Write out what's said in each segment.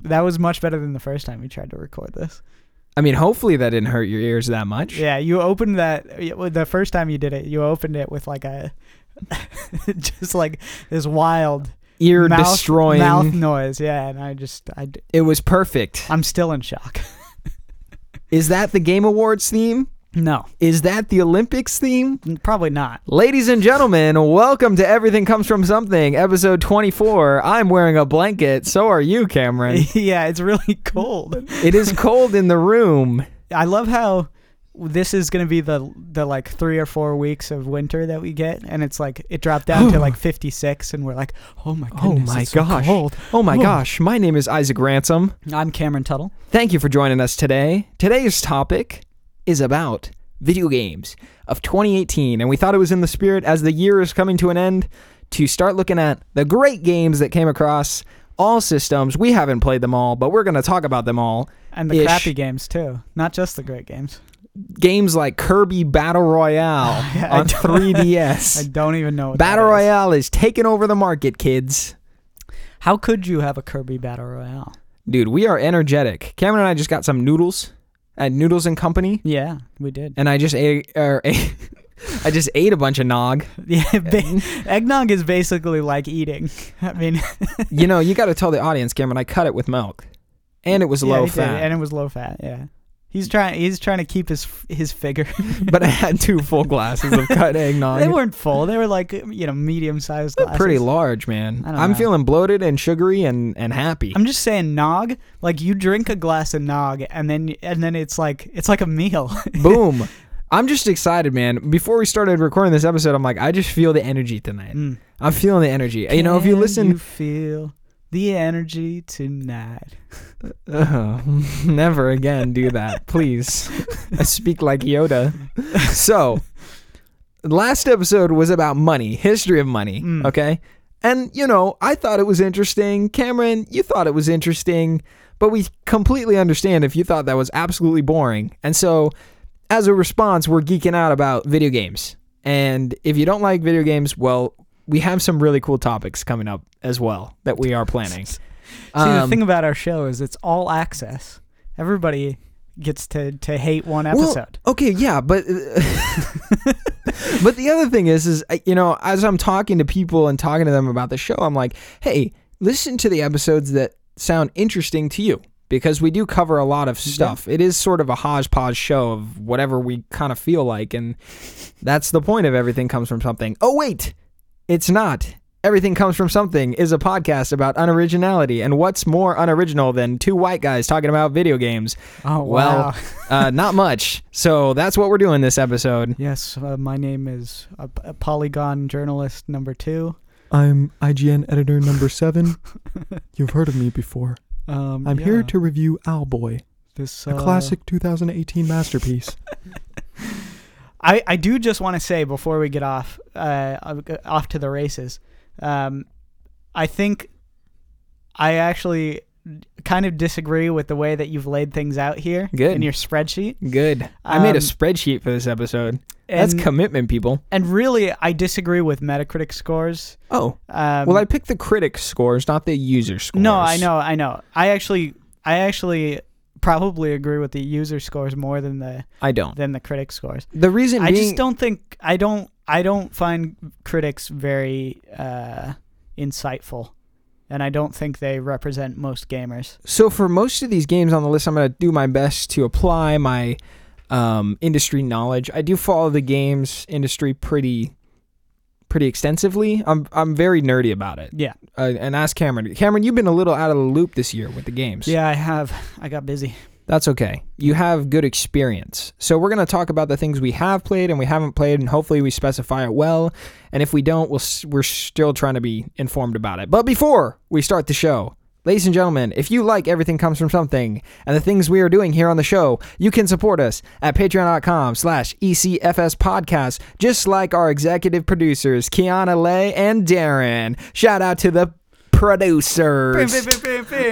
That was much better than the first time we tried to record this. I mean, hopefully that didn't hurt your ears that much. Yeah, you opened that the first time you did it. You opened it with like a just like this wild Ear mouth, destroying. mouth noise. Yeah, and I just I It was perfect. I'm still in shock. Is that the Game Awards theme? no, Is that the Olympics theme? probably not. Ladies and gentlemen, welcome to Everything Comes From Something, episode 24. I'm wearing a blanket. So are you, Cameron. yeah, it's really cold. it is cold in the room. I love how this is going to be the the like 3 or 4 weeks of winter that we get and it's like it dropped down to like 56 and we're like, "Oh my oh goodness, Oh my it's so gosh. cold." Oh my Oh. gosh. My name is Isaac Ransom. I'm Cameron Tuttle. Thank you for joining us today. Today's topic is about video games of 2018, and we thought it was in the spirit as the year is coming to an end to start looking at the great games that came across all systems. We haven't played them all, but we're going to talk about them all. And the Ish. crappy games too, not just the great games. Games like Kirby Battle Royale on 3DS. I don't even know what Battle is. Royale is taking over the market, kids. How could you have a Kirby Battle Royale? Dude, we are energetic. Cameron and I just got some noodles at Noodles and Company, Yeah, we did. and I just ate, er, I just ate a bunch of nog. Yeah, ba- eggnog is basically like eating. I mean, you know, you got to tell the audience, Cameron. I cut it with milk, and it was yeah, low he did, fat. and it was low fat. Yeah, he's trying. He's trying to keep his his figure. but I had two full glasses of cut eggnog. they weren't full. They were like you know medium sized glasses. pretty large, man. I don't I'm know. feeling bloated and sugary and and happy. I'm just saying, nog. Like you drink a glass of nog, and then and then it's like it's like a meal. Boom. I'm just excited, man. Before we started recording this episode, I'm like, I just feel the energy tonight. Mm. I'm feeling the energy. you know, if you listen, you feel the energy tonight. Ugh, never again do that, please. I speak like Yoda. So, last episode was about money, history of money, Mm. okay? And, you know, I thought it was interesting. Cameron, you thought it was interesting, but we completely understand if you thought that was absolutely boring. And so, as a response, we're geeking out about video games. And if you don't like video games, well, we have some really cool topics coming up as well that we are planning. See, the Um, thing about our show is it's all access. Everybody gets to to hate one Well, episode. okay, yeah, but but the other thing is, is you know, as I'm talking to people and talking to them about the show, I'm like, hey, listen to the episodes that sound interesting to you because we do cover a lot of stuff. It is sort of a hodgepodge show of whatever we kind of feel like, and that's the point of everything comes from something. Oh wait, it's not. Everything Comes From Something is a podcast about unoriginality, and what's more unoriginal than two white guys talking about video games? oh well, uh, not much. So that's what we're doing this episode. yes, uh, my name is a, a Polygon journalist number two. I'm IGN editor number seven. You've heard of me before. Um, I'm here to review Owlboy, this a uh, classic 2018 masterpiece. I, I do just want to say before we get off uh, off to the races, um, I think I actually kind of disagree with the way that you've laid things out here Good. in your spreadsheet. Good. I made a Um, spreadsheet for this episode. That's And, commitment, people. and really, I disagree with Metacritic scores. Oh, Um, well, I picked the critic scores, not the user scores. no, I know, I know. I actually, I actually probably agree with the user scores more than the I don't. than the critic scores. The reason I being, just don't think I don't I don't find critics very uh, insightful, and I don't think they represent most gamers. So for most of these games on the list, I'm going to do my best to apply my um, industry knowledge. I do follow the games industry pretty pretty extensively. I'm I'm very nerdy about it. Yeah, Uh, and ask Cameron. Cameron, you've been a little out of the loop this year with the games. yeah, I have. I got busy. That's okay. You have good experience. So we're going to talk about the things we have played and we haven't played, and hopefully we specify it well. And if we don't, we'll, we're still trying to be informed about it. But before we start the show, ladies and gentlemen, if you like Everything Comes From Something and the things we are doing here on the show, you can support us at patreon.com slash ECFS podcast, just like our executive producers, Kiana Lay and Darren. Shout out to the producers.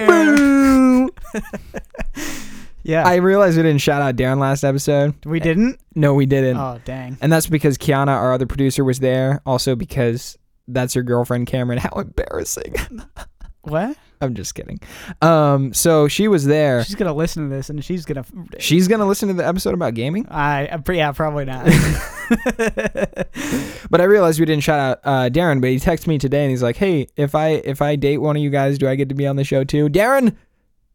Boo! Yeah. I realized we didn't shout out Darren last episode. we didn't? No, we didn't. Oh, dang. And that's because Kiana, our other producer, was there. Also because that's your girlfriend, Cameron. How embarrassing. What? I'm just kidding. Um, so she was there. She's going to listen to this and she's going to. She's gonna listen to the episode about gaming. I, I yeah, probably not. But I realized we didn't shout out uh, Darren. But he texted me today and he's like, "Hey, if I if I date one of you guys, do I get to be on the show too?" Darren,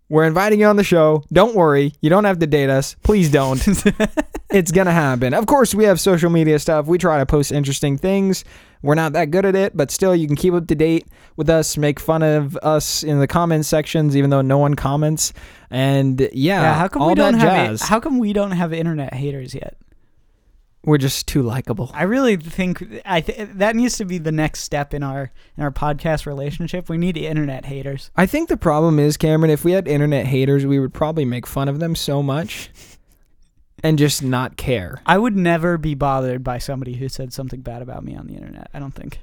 we're inviting you on the show. Don't worry, you don't have to date us. Please don't. it's gonna happen. Of course, we have social media stuff. We try to post interesting things. We're not that good at it, but still, you can keep up to date with us. Make fun of us in the comments sections, even though no one comments. And yeah, yeah, how come all we don't have jazz. how come we don't have internet haters yet? We're just too likable. I really think I th- that needs to be the next step in our in our podcast relationship. We need internet haters. I think the problem is, Cameron, if we had internet haters, we would probably make fun of them so much and just not care. I would never be bothered by somebody who said something bad about me on the internet. I don't think.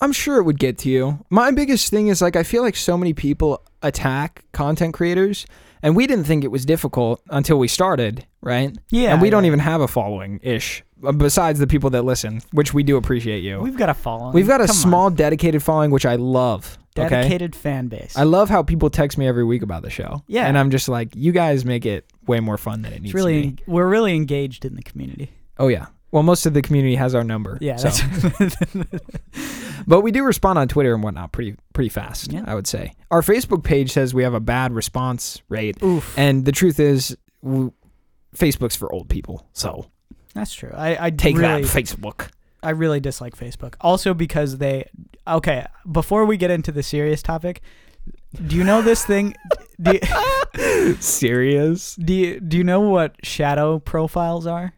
I'm sure it would get to you. My biggest thing is like I feel like so many people attack content creators and we didn't think it was difficult until we started, right? Yeah, and we don't even have a following ish uh, besides the people that listen, which we do appreciate you. We've got a following. We've got a Come on. small dedicated following which I love. Okay? dedicated fan base. I love how people text me every week about the show. Yeah. And I'm just like, you guys make it way more fun than it needs really to be. we're really engaged in the community. Oh yeah. Well, most of the community has our number. Yeah, so. but we do respond on Twitter and whatnot pretty pretty fast. Yeah. I would say our Facebook page says we have a bad response rate, oof. and the truth is, w- Facebook's for old people. So That's true. I I take really, that, Facebook. I really dislike Facebook. Also because they okay, before we get into the serious topic, do you know this thing do you, Serious? do you, do you know what shadow profiles are?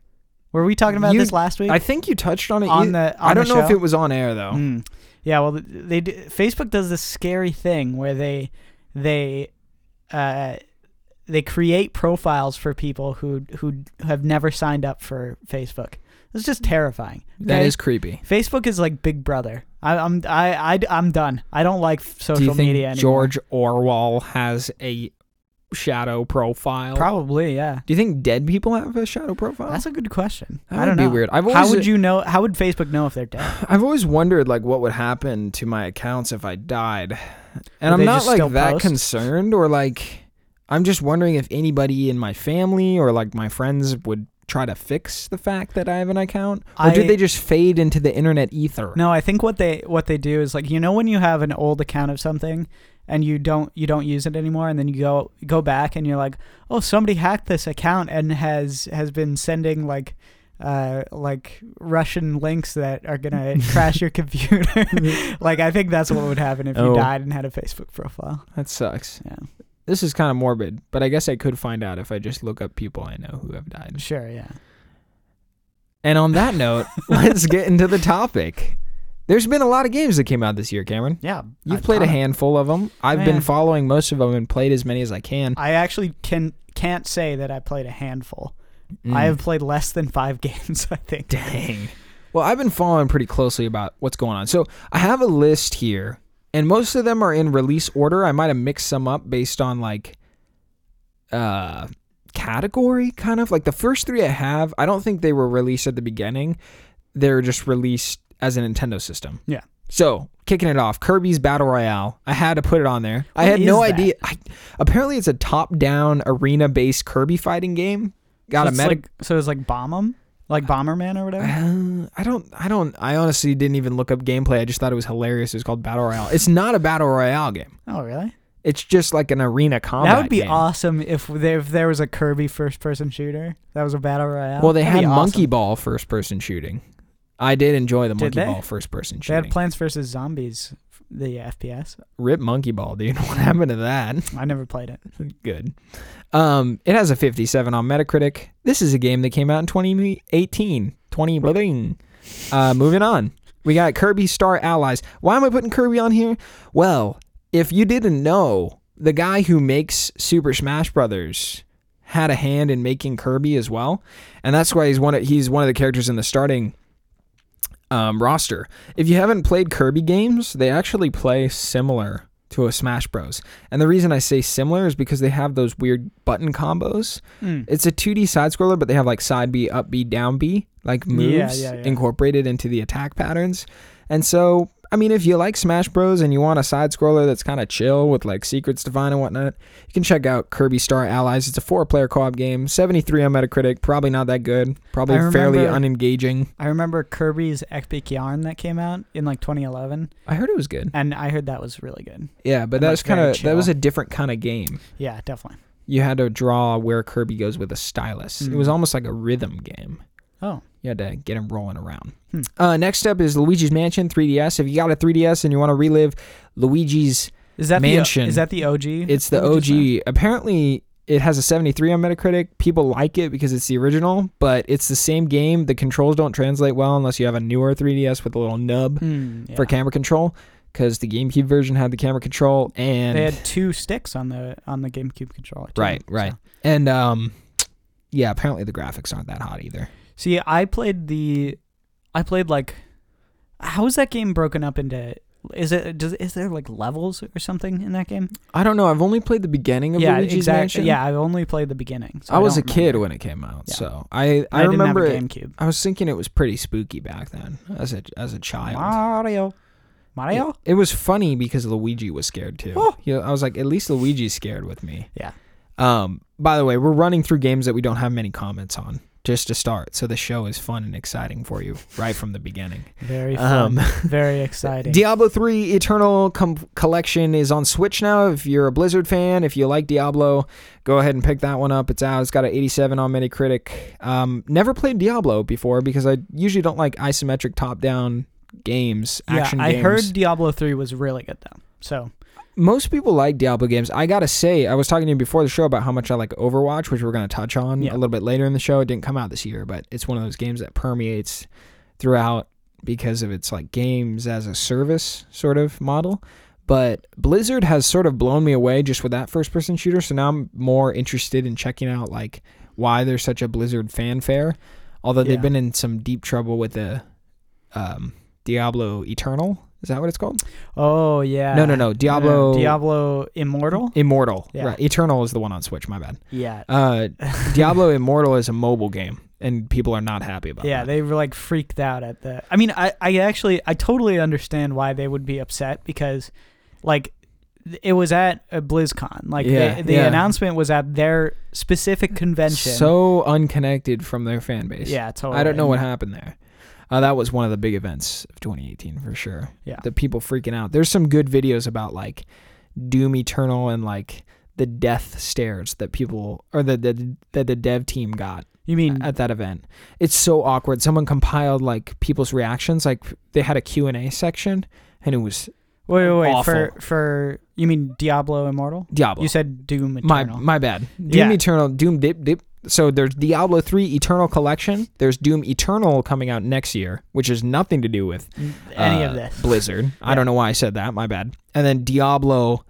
Were we talking about You- this last week? I think you touched on it. On the- I don't the know if it was on air though. Mm. Yeah, well, they do, Facebook does this scary thing where they they uh, they create profiles for people who who have never signed up for Facebook. It's just terrifying. That okay? is creepy. Facebook is like Big Brother. I, I'm I, I I'm done. I don't like social Do you think media anymore. George Orwell has a shadow profile? Probably, yeah. Do you think dead people have a shadow profile? That's a good question. That I would don't be know. weird. I've how would you know? How would Facebook know if they're dead? I've always wondered like what would happen to my accounts if I died. And Would I'm not like that post? concerned or like I'm just wondering if anybody in my family or like my friends would try to fix the fact that I have an account or do I- they just fade into the internet ether? No, I think what they what they do is like you know when you have an old account of something and you don't you don't use it anymore and then you go go back and you're like, "Oh, somebody hacked this account and has has been sending like uh like Russian links that are to crash your computer." like I think that's what would happen if you Oh. died and had a Facebook profile. That sucks. Yeah. This is kind of morbid, but I guess I could find out if I just look up people I know who have died. Sure, yeah. And on that note, let's get into the topic. There's been a lot of games that came out this year, Cameron. Yeah. You've played a handful of them. I've Man. been following most of them and played as many as I can. I actually can can't say that I played a handful. Mm. I have played less than 5 games, I think. Dang. Well, I've been following pretty closely about what's going on. So I have a list here, and most of them are in release order. I might have mixed some up based on like uh category, kind of. Like the first three I have, I don't think they were released at the beginning. They're just released as a Nintendo system. Yeah. So kicking it off, Kirby's Battle Royale. I had to put it on there. I had no that? idea. I, apparently, it's a top-down arena-based Kirby fighting game. Got so a meta like, so it's like Bomb 'em? Like Bomberman or whatever? uh, I don't, I don't, I honestly didn't even look up gameplay. I just thought it was hilarious. It was called Battle Royale. It's not a Battle Royale game. Oh, really? It's just like an arena combat. that would be game. awesome if there, if there was a Kirby first person shooter that was a battle royale. Well, they That'd had Monkey awesome. Ball first person shooting. I did enjoy the Monkey? Ball first person shooting. They had Plants vs Zombies, the FPS. Rip Monkey Ball, dude. What happened to that? I never played it. Good. Um, it has a 57 on Metacritic. This is a game that came out in 2018. 20 bling. Uh, moving on. We got Kirby Star Allies. Why am I putting Kirby on here? Well, if you didn't know, the guy who makes Super Smash Brothers had a hand in making Kirby as well, and that's why he's one of he's one of the characters in the starting um, roster. If you haven't played Kirby games, they actually play similar to a Smash Bros. And the reason I say similar is because they have those weird button combos. Mm. It's a 2D side scroller, but they have like side B, up B, down B, like moves yeah, yeah. incorporated into the attack patterns. And so, I mean, if you like Smash Bros. and you want a side scroller that's kind of chill with like secrets to find and whatnot, you can check out Kirby Star Allies. It's a four player co op game, 73 on Metacritic, probably not that good, probably I fairly unengaging. I remember Kirby's Epic Yarn that came out in like 2011, I heard it was good. and I heard that was really good. Yeah, but And, that was kind of that was a different kind of game. Yeah, definitely. You had to draw where Kirby goes with a stylus. It Mm. was almost like a rhythm game. Oh, You had to get him rolling around. Hmm. Uh, next up is Luigi's Mansion 3DS. If you got a 3DS and you want to relive Luigi's, is that Mansion. The, is that the OG? it's the Luigi's OG. Apparently, it has a 73 on Metacritic. People like it because it's the original, but it's the same game. The controls don't translate well unless you have a newer 3DS with a little nub Hmm, yeah. for camera control. Because the GameCube version had the camera control, and They had two sticks on the on the GameCube controller. too, Right, right. so. and um, yeah, apparently the graphics aren't that hot either. See, I played the, I played like, how is that game broken up into? Is it does is there like levels or something in that game? I don't know. I've only played the beginning of yeah, Luigi's exactly. Mansion. Yeah, I've only played the beginning. So I was a don't kid when it came out, Yeah. so I I, I, remember it. GameCube. I was thinking it was pretty spooky back then as a as a child. Mario, Mario. It, it was funny because Luigi was scared too. Oh. You know, I was like, at least Luigi's scared with me. Yeah. Um. By the way, we're running through games that we don't have many comments on just to start, so the show is fun and exciting for you right from the beginning. Very fun. Um, Very exciting. Diablo 3 Eternal Com- Collection is on Switch now. If you're a Blizzard fan, if you like Diablo, go ahead and pick that one up. It's out. It's got an 87 on Metacritic. Um, never played Diablo before because I usually don't like isometric top-down games, yeah, I games. heard Diablo three was really good though. So most people like Diablo games. I gotta say, I was talking to you before the show about how much I like Overwatch, which we're gonna touch on Yeah. a little bit later in the show. It didn't come out this year, but it's one of those games that permeates throughout because of its like games as a service sort of model. But Blizzard has sort of blown me away just with that first person shooter. So now I'm more interested in checking out like why there's such a Blizzard fanfare. Although they've been in some deep trouble with the um, Diablo Eternal. Is that what it's called? oh yeah. No, no, no. Diablo- Diablo Immortal. Immortal. Yeah. Right. Eternal is the one on Switch. My bad. Yeah. Uh, Diablo Immortal is a mobile game, and people are not happy about it. Yeah, that. they were like freaked out at the. I mean, I, I actually, I totally understand why they would be upset because, like, it was at a BlizzCon. Like, Yeah, the, the yeah. announcement was at their specific convention. So unconnected from their fan base. yeah, totally. I don't know what happened there. Uh, that was one of the big events of 2018 for sure. Yeah. The people freaking out. There's some good videos about like Doom Eternal and like the death stares that people or the the, that the dev team got You mean at that event. It's so awkward. Someone compiled like people's reactions. Like they had a Q&A section and it was wait, wait, wait awful. for for you mean Diablo Immortal? Diablo. You said Doom My Eternal. my bad. Doom Yeah. Eternal, Doom Dip Dip. So there's Diablo 3 Eternal Collection. There's Doom Eternal coming out next year, which has nothing to do with Any uh, of this? Blizzard. I don't know why I said that. My bad. And then Diablo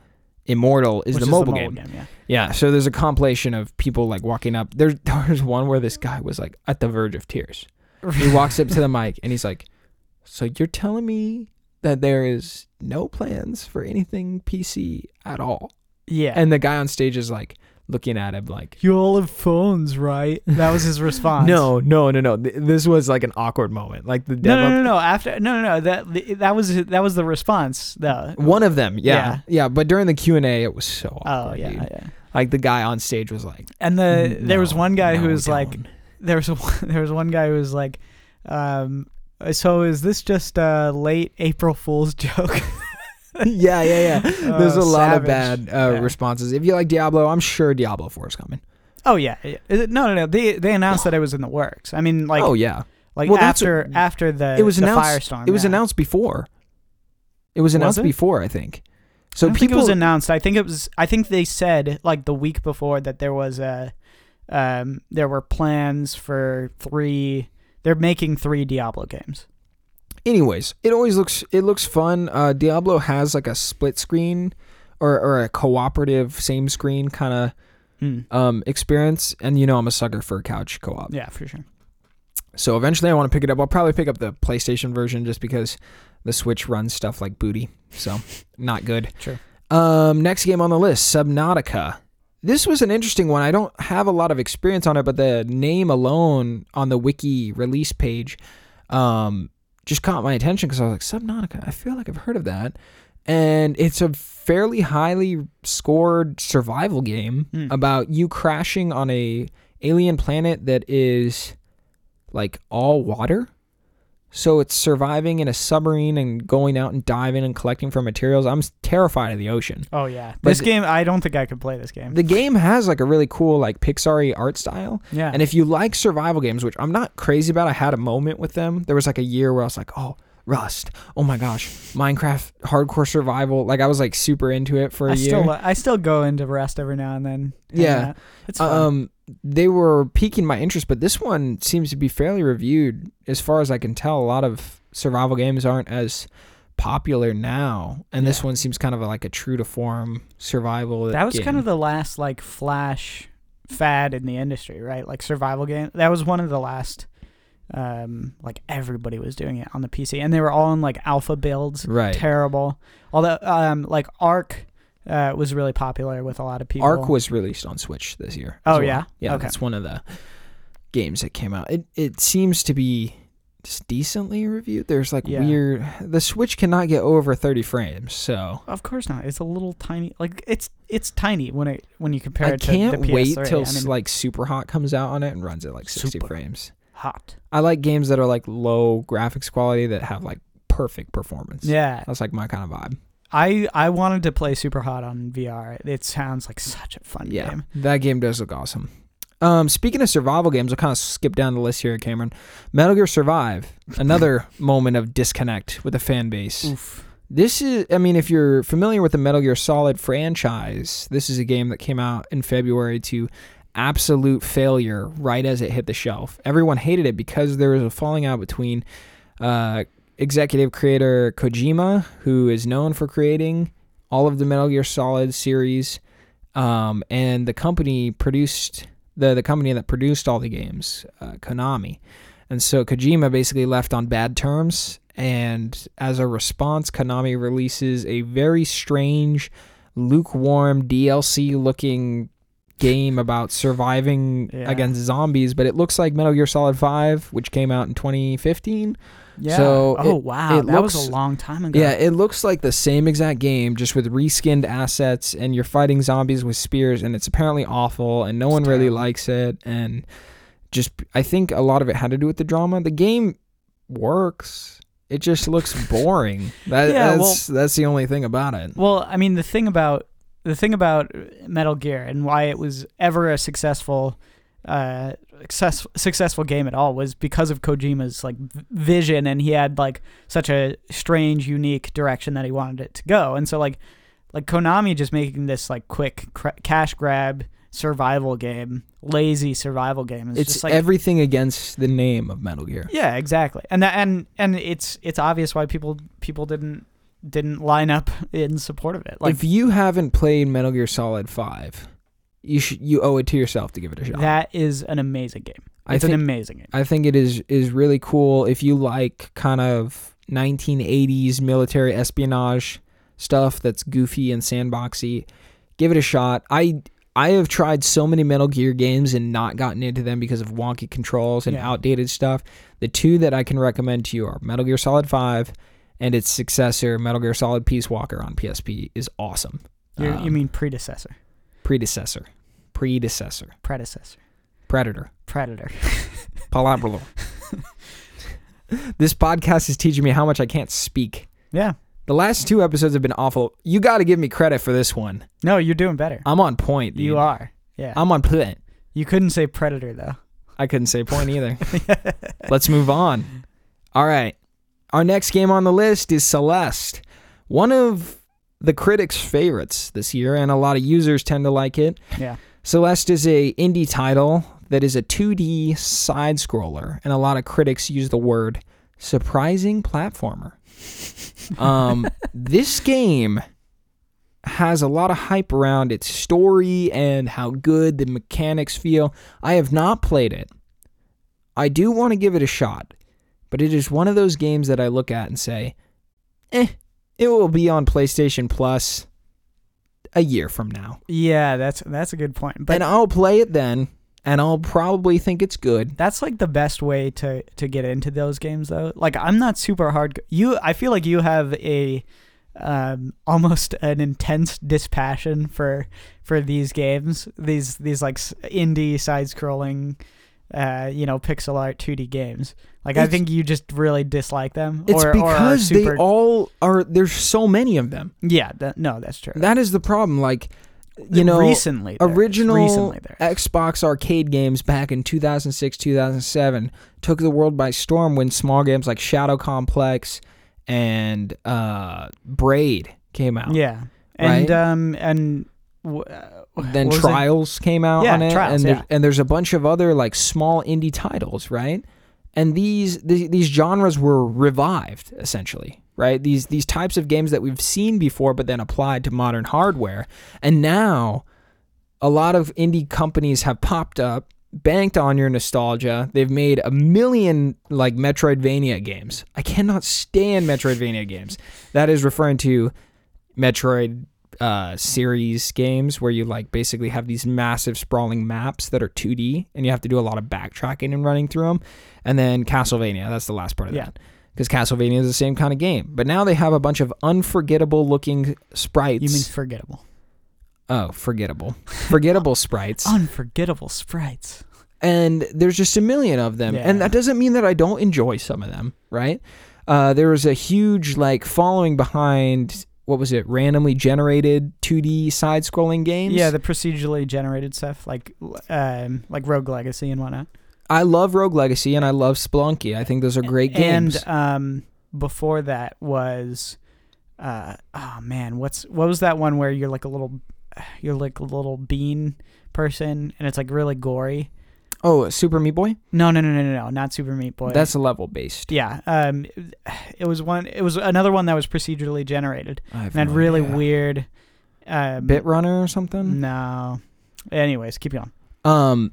Immortal is Which the mobile, game. yeah. Yeah. So there's a compilation of people like walking up. There's there's one where this guy was like at the verge of tears. He walks up to the mic and he's like, "So you're telling me that there is no plans for anything PC at all?" Yeah. And the guy on stage is like looking at him like, you all have phones, right? That was his response. "No, no, no, no." Th- This was like an awkward moment. Like the No, no, no, no. After no, no, no. That that was that was the response. though. One of them, yeah, Yeah. yeah. But during the Q and A, it was so Oh yeah, dude. yeah. Like the guy on stage was like, And the there was "No, one guy who was like, don't." there was one, there was one guy who was like, um, so is this just a late April Fool's joke? yeah, yeah, yeah. There's a Oh, lot of savage. bad uh, Yeah. responses. If you like Diablo, I'm sure Diablo 4 is coming. Oh yeah, yeah. Is it- no, no, no. They they announced that it was in the works. I mean, like, oh yeah, like well, that's after after the it was the announced. firestorm. it was yeah. announced before. It was announced it? before, I think. I So don't think it people was announced. I think it was. I think they said like the week before that there was a, um, there were plans for three. They're making three Diablo games. Anyways it always looks it looks fun uh diablo has like a split screen or, or a cooperative same screen kind of Hmm. um experience and you know i'm a sucker for couch co-op Yeah, for sure. so eventually i want to pick it up i'll probably pick up the playstation version just because the switch runs stuff like booty so not good Sure. Um, next game on the list, Subnautica. This was an interesting one. I don't have a lot of experience on it, but the name alone on the wiki release page um, just caught my attention because I was like, Subnautica. I feel like I've heard of that, and it's a fairly highly scored survival game Hmm. about you crashing on a alien planet that is like all water. So it's surviving in a submarine and going out and diving and collecting for materials. I'm terrified of the ocean. Oh yeah, this game. I don't think I could play this game. The game has like a really cool like Pixar art style. yeah, And if you like survival games, which I'm not crazy about, I had a moment with them. There was like a year where I was like, oh, Rust. Oh my gosh, Minecraft hardcore survival. Like I was like super into it for a I year. still I still go into Rust every now and then. Yeah. it's fun. um, they were piquing my interest, but this one seems to be fairly reviewed. As far as I can tell, a lot of survival games aren't as popular now, and this one seems kind of like a true to form survival. that was game. kind of the last like flash fad in the industry, right? Like survival game. That was one of the last. Um, like everybody was doing it on the PC, and they were all in like alpha builds. right. Terrible. Although, um, like Ark, uh, was really popular with a lot of people. Ark was released on Switch this year. Oh, well. yeah? yeah. Okay. That's one of the games that came out. It it seems to be just decently reviewed. There's like Yeah. weird. The Switch cannot get over 30 frames, so Of course not. It's a little tiny. Like it's it's tiny when it when you compare I it to can't the PS3. wait till I mean, like Super Hot comes out on it and runs at like 60 Super. frames. hot. I like games that are like low graphics quality that have like perfect performance. Yeah, That's like my kind of vibe. I I wanted to play Super Hot on VR. It sounds like such a fun Yeah. game. That game does look awesome. Um, speaking of survival games, I'll kind of skip down the list here, Cameron. Metal Gear Survive, another moment of disconnect with the fan base. Oof. This is, I mean, if you're familiar with the Metal Gear Solid franchise, this is a game that came out in February to absolute failure right as it hit the shelf. Everyone hated it because there was a falling out between uh, executive creator Kojima, who is known for creating all of the Metal Gear Solid series, um, and the company produced the the company that produced all the games, uh, Konami. And so Kojima basically left on bad terms, and as a response, Konami releases a very strange, lukewarm DLC looking game about surviving Yeah. against zombies, but it looks like Metal Gear Solid 5, which came out in 2015. Yeah. So oh it- wow, it that was a long time ago. Yeah, it looks like the same exact game, just with reskinned assets, and you're fighting zombies with spears, and it's apparently awful, and no It's one really likes it, and just I think a lot of it had to do with the drama. The game works. It just looks boring. That, Yeah, that's that's the only thing about it. Well, I mean, the thing about the thing about Metal Gear and why it was ever a successful, uh, success, successful game at all was because of Kojima's like v- vision, and he had like such a strange, unique direction that he wanted it to go, and so like, like Konami just making this like quick cra- cash grab survival game, lazy survival game. Is It's just like everything against the name of Metal Gear. yeah, exactly. And that and and it's it's obvious why people people didn't didn't line up in support of it. Like if you haven't played Metal Gear Solid Five, you should you owe it to yourself to give it a shot. that is an amazing game. I It's an amazing game. I think it is is really cool if you like kind of 1980s military espionage stuff that's goofy and sandboxy. Give it a shot. I I have tried so many Metal Gear games and not gotten into them because of wonky controls and Yeah. outdated stuff. The two that I can recommend to you are Metal Gear Solid 5 and its successor Metal Gear Solid Peace Walker on PSP is awesome. You're, you Um, mean predecessor, predecessor. Predecessor. predecessor, Predator. predator. Palabra. this podcast is teaching me how much I can't speak. Yeah. The last two episodes have been awful. You got to give me credit for this one. No, you're doing better. I'm on point. Dude. You are. Yeah. I'm on point. you couldn't say predator though. I couldn't say point either. Let's move on. All right. Our next game on the list is Celeste. One of the critics' favorites this year, and a lot of users tend to like it. Yeah. Celeste is a indie title that is a 2D side scroller, and a lot of critics use the word surprising platformer. Um, this game has a lot of hype around its story and how good the mechanics feel. I have not played it. I do want to give it a shot, but it is one of those games that I look at and say, eh, it will be on PlayStation Plus a year from now. Yeah, that's that's a good point. But and I'll play it then, and I'll probably think it's good. That's like the best way to to get into those games though. Like I'm not super hard you I feel like you have a um almost an intense dispassion for for these games. These these like indie side scrolling uh you know pixel art 2D games. Like I think you just really dislike them It's or, or because super they all are. There's so many of them. Yeah, that, no, that's true. That is the problem. Like, you know, recently there original recently there. Xbox arcade games back in 2006, 2007 took the world by storm when small games like Shadow Complex and uh, Braid came out. Yeah. And Right? um and w- uh, Then was it? Trials came out Yeah, on it, Trials, and there's, yeah. and there's a bunch of other like small indie titles, right? And these the, these genres were revived essentially, right? These these types of games that we've seen before, but then applied to modern hardware, and now a lot of indie companies have popped up, banked on your nostalgia. They've made a million like Metroidvania games. I cannot stand Metroidvania games. That is referring to Metroid uh, series games where you like basically have these massive sprawling maps that are 2D and you have to do a lot of backtracking and running through them. And then Castlevania, that's the last part of Yeah. that. Because Castlevania is the same kind of game. But now they have a bunch of unforgettable looking sprites. You mean forgettable? oh, forgettable. Forgettable sprites. Unforgettable sprites. and there's just a million of them Yeah. and that doesn't mean that i don't enjoy some of them right uh, there was a huge like following behind what was it randomly generated 2d side scrolling games Yeah, the procedurally generated stuff like um like Rogue Legacy and whatnot. I love rogue legacy and i love Spelunky. i think those are great games And um before that was uh oh man, what's what was that one where you're like a little you're like a little bean person and it's like really gory. oh super meat boy No, no, no, no, no, no, not Super Meat Boy. that's a level based yeah. Um, it was one. It was another one that was procedurally generated and had no really idea. weird. Um, bit runner or something No. Anyways, keep going. Um,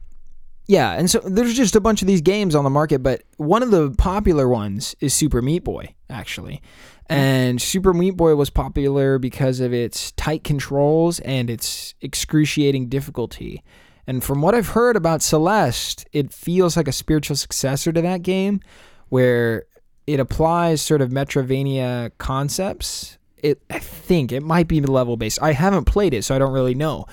yeah, and so there's just a bunch of these games on the market, but one of the popular ones is Super Meat Boy, actually. Hmm. And Super Meat Boy was popular because of its tight controls and its excruciating difficulty. And from what I've heard about Celeste, it feels like a spiritual successor to that game where it applies sort of Metroidvania concepts. It I think it might be level based. I haven't played it, so I don't really know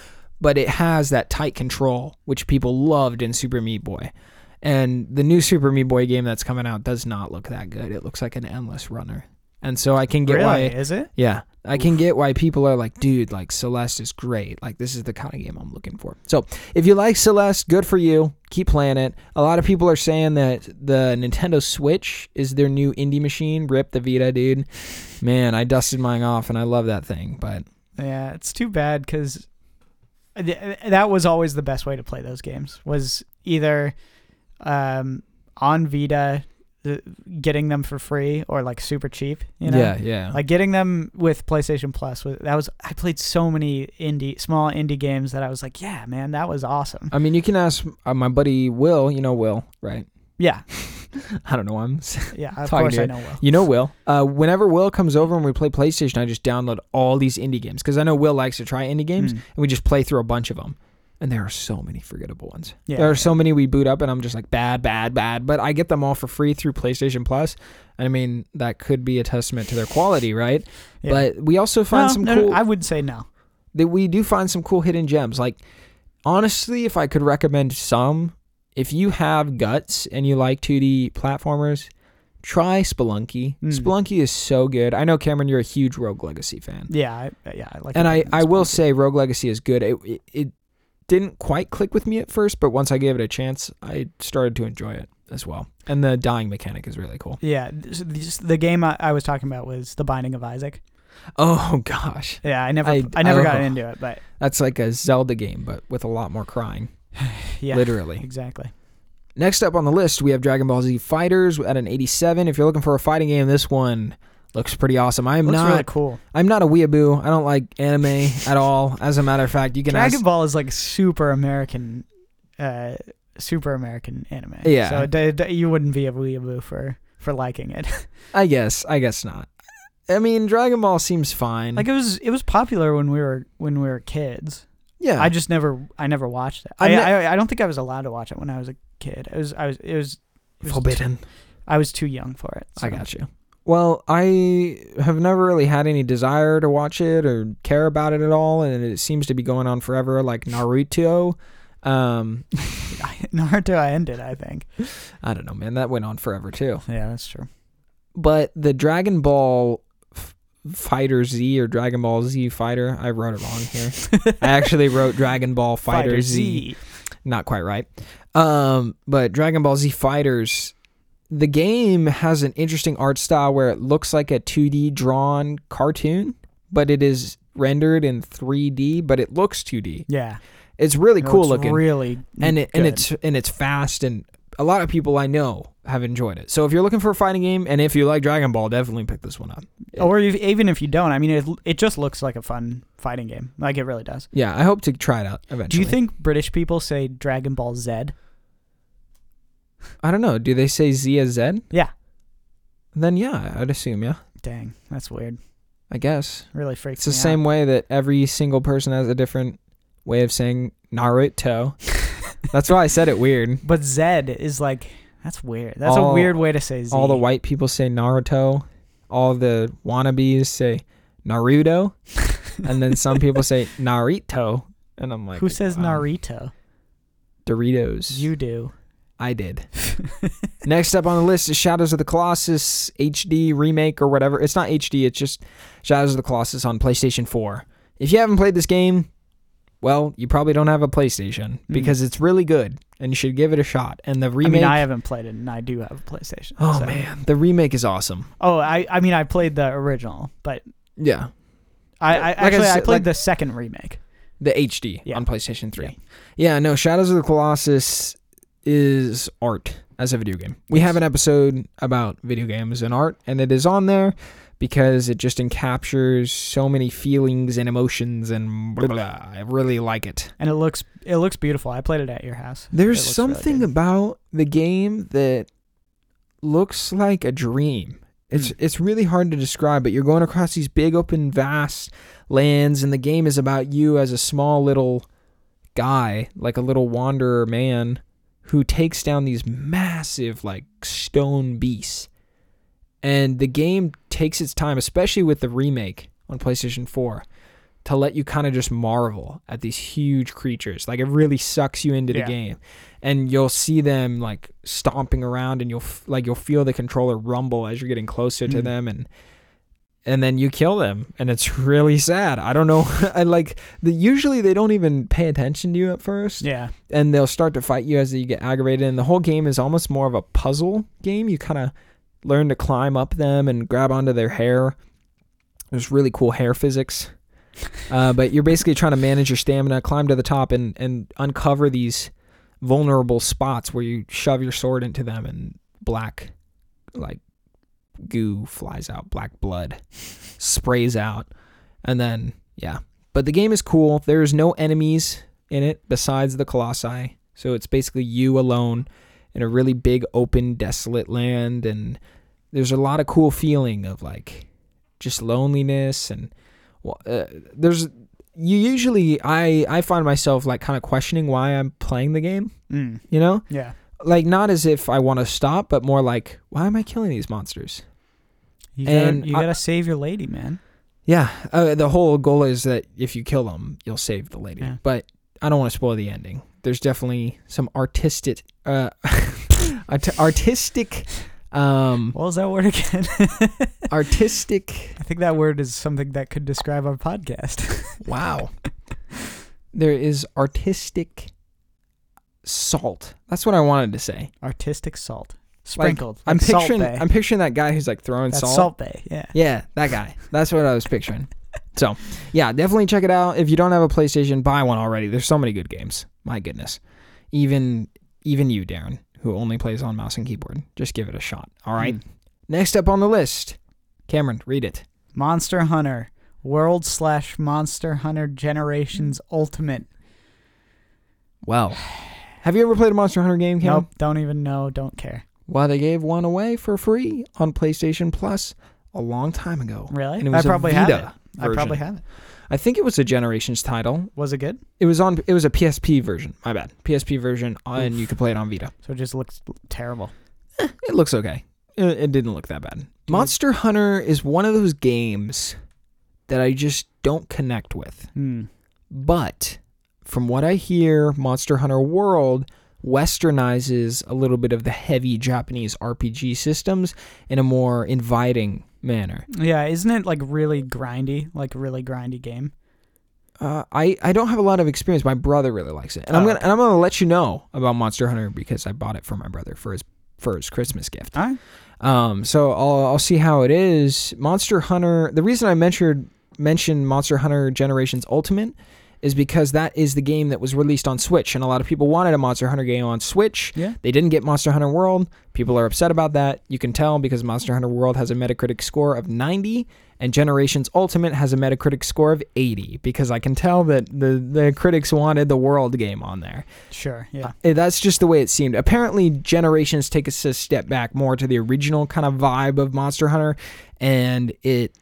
but it has that tight control which people loved in Super Meat Boy. And the new Super Meat Boy game that's coming out does not look that good. It looks like an endless runner. And so I can get really? why Is it? yeah, I can get why people are like, dude, like Celeste is great. Like this is the kind of game I'm looking for. So if you like Celeste, good for you. Keep playing it. A lot of people are saying that the Nintendo Switch is their new indie machine. Rip the Vita, dude. Man, I dusted mine off and I love that thing. But Yeah, it's too bad because that was always the best way to play those games. Was either um, on Vita, uh, getting them for free or like super cheap. You know, yeah, yeah. like getting them with PlayStation Plus. Was, that was I played so many indie, small indie games that I was like, yeah, man, that was awesome. I mean, you can ask uh, my buddy Will. You know Will, right? Yeah, I don't know him. yeah, of Talking course to I you. know Will. You know Will. Uh, whenever Will comes over and we play PlayStation, I just download all these indie games because I know Will likes to try indie games, Mm. and we just play through a bunch of them. And there are so many forgettable ones. Yeah, there are yeah. so many we boot up, and I'm just like bad, bad, bad. But I get them all for free through PlayStation Plus. And I mean, that could be a testament to their quality, right? Yeah. But we also find No, some no, no, cool. I would say no. that we do find some cool hidden gems. Like honestly, if I could recommend some, if you have guts and you like 2D platformers, try Spelunky. Mm. Spelunky is so good. I know Cameron, you're a huge Rogue Legacy fan, Yeah, I, yeah, I like. and I I will say Rogue Legacy is good. It, it it didn't quite click with me at first, but once I gave it a chance, I started to enjoy it as well. And the dying mechanic is really cool. Yeah, the game I, I was talking about was The Binding of Isaac. Oh gosh, Yeah, I never, I- I, never got oh. into it, but that's like a Zelda game, but with a lot more crying. yeah, Literally. exactly. Next up on the list, we have Dragon Ball Z Fighters at an 87. If you're looking for a fighting game, this one looks pretty awesome. I'm Looks not really cool. I'm not a weeaboo. I don't like anime at all. As a matter of fact, you can Dragon ask Ball is like super American, uh, super American anime. Yeah. So d- d- you wouldn't be a weeaboo for for liking it. I guess I guess not. I mean, Dragon Ball seems fine. Like it was it was popular when we were when we were kids. Yeah, I just never I never watched it. I I, ne- I, I don't think I was allowed to watch it when I was a kid. It was I was it was, it was forbidden. I was too young for it. I got you. Well, I have never really had any desire to watch it or care about it at all, and it seems to be going on forever, like Naruto. Um, Naruto I ended, I think. I don't know, man. That went on forever too. Yeah, that's true. But the Dragon Ball Fighter Z or Dragon Ball Z Fighter, I wrote it wrong here. I actually wrote Dragon Ball Fighter, Z. Not quite right. Um, but Dragon Ball Z Fighters, the game has an interesting art style where it looks like a 2D drawn cartoon, but it is rendered in 3D, but it looks 2D. Yeah. It's really It cool looking. Really and it, and it's and it's fast and a lot of people I know have enjoyed it. So if you're looking for a fighting game and if you like Dragon Ball, definitely pick this one up. or if, even if you don't, I mean it it just looks like a fun fighting game. Like it really does. Yeah, I hope to try it out eventually. Do you think British people say Dragon Ball Z? I don't know. Do they say Z as Z? Yeah. Then yeah, I'd assume yeah. Dang, that's weird. I guess. Really freaks It's the me same way that every single person has a different way of saying Naruto. That's why I said it weird. But Zed is like that's weird. That's All- a weird way to say Z. All the white people say Naruto. All the wannabes say Naruto. and then some people say Narito. And I'm like, Who says wow. Naruto? Doritos. You do. I did. Next up on the list is Shadows of the Colossus HD remake or whatever. It's not HD, it's just Shadows of the Colossus on PlayStation 4. If you haven't played this game, well, you probably don't have a PlayStation because it's really good and you should give it a shot. And the Hmm. I remake mean, I haven't played it, and I do have a PlayStation. Oh so- man, the remake is awesome. Oh, I I mean, I played the original, but Yeah. I, I Like I actually I, said, played like- the second remake. The HD Yeah. on PlayStation 3. Yeah. Yeah. no, Shadows of the Colossus is art as a video game. We have an episode about video games and art, and it is on there because it just encaptures so many feelings and emotions and blah, blah, blah. I really like it. and it looks it looks beautiful. I played it at your house. There's looks really something about the game that looks like a dream. It's Hmm. it's really hard to describe, but you're going across these big open vast lands and the game is about you as a small little guy, like a little wanderer man who takes down these massive like stone beasts. And the game takes its time, especially with the remake on PlayStation 4, to let you kind of just marvel at these huge creatures. Like it really sucks you into the Yeah. game. And you'll see them like stomping around and you'll f- like you'll feel the controller rumble as you're getting closer to Mm. them and and then you kill them and it's really sad. I don't know. I like the usually they don't even pay attention to you at first Yeah, and they'll start to fight you as you get aggravated. And the whole game is almost more of a puzzle game. You kind of learn to climb up them and grab onto their hair. There's really cool hair physics. Uh, but you're basically trying to manage your stamina, climb to the top, and, and uncover these vulnerable spots where you shove your sword into them and black, like, goo flies out, black blood sprays out. And then, yeah. But the game is cool. There's no enemies in it besides the colossi. So it's basically you alone in a really big open desolate land and there's a lot of cool feeling of like just loneliness and well, uh, there's you usually I I find myself like kind of questioning why I'm playing the game, mm. you know? yeah. Like not as if I want to stop, but more like why am I killing these monsters? You gotta, And you gotta save your lady, man. Yeah, uh, the whole goal is that if you kill them, you'll save the lady. Yeah. But I don't want to spoil the ending. There's definitely some artistic, uh, art- artistic, um, What was that word again? artistic. I think that word is something that could describe our podcast. Wow. there is artistic salt. That's what I wanted to say. Artistic salt, sprinkled. I'm like Salt picturing. I'm picturing that guy who's like throwing That's salt. Salt Bae. Yeah. Yeah, that guy. That's what I was picturing. So, yeah, definitely check it out. If you don't have a PlayStation, buy one already. There's so many good games. My goodness. Even even you, Darren, who only plays on mouse and keyboard, just give it a shot. All right. Mm. Next up on the list, Cameron, read it. Monster Hunter World slash Monster Hunter Generations Ultimate. Well, have you ever played a Monster Hunter game, Cameron? Nope. Don't even know. Don't care. Well, they gave one away for free on PlayStation Plus a long time ago. Really? And it I was a probably have it. Vita I probably have it. I think it was a Generations title. Was it good? It was on. It was a PSP version. My bad. PSP version, uh, and you could play it on Vita. So it just looks terrible. It looks okay. It, it didn't look that bad. Monster Hunter is one of those games that I just don't connect with. Hmm. But from what I hear, Monster Hunter World westernizes a little bit of the heavy Japanese RPG systems in a more inviting manner. Yeah, isn't it like really grindy? Like a really grindy game. Uh, I I don't have a lot of experience. My brother really likes it, and I'm Oh, gonna and I'm gonna let you know about Monster Hunter because I bought it for my brother for his for his Christmas gift. All right. Um, so I'll I'll see how it is. Monster Hunter. The reason I mentioned mentioned Monster Hunter Generations Ultimate is because that is the game that was released on Switch, and a lot of people wanted a Monster Hunter game on Switch. Yeah. They didn't get Monster Hunter World. People are upset about that. You can tell because Monster Hunter World has a Metacritic score of 90 and Generations Ultimate has a Metacritic score of 80 because I can tell that the the critics wanted the World game on there. Sure. Yeah. Uh, That's just the way it seemed. Apparently, Generations take us a step back more to the original kind of vibe of Monster Hunter, and it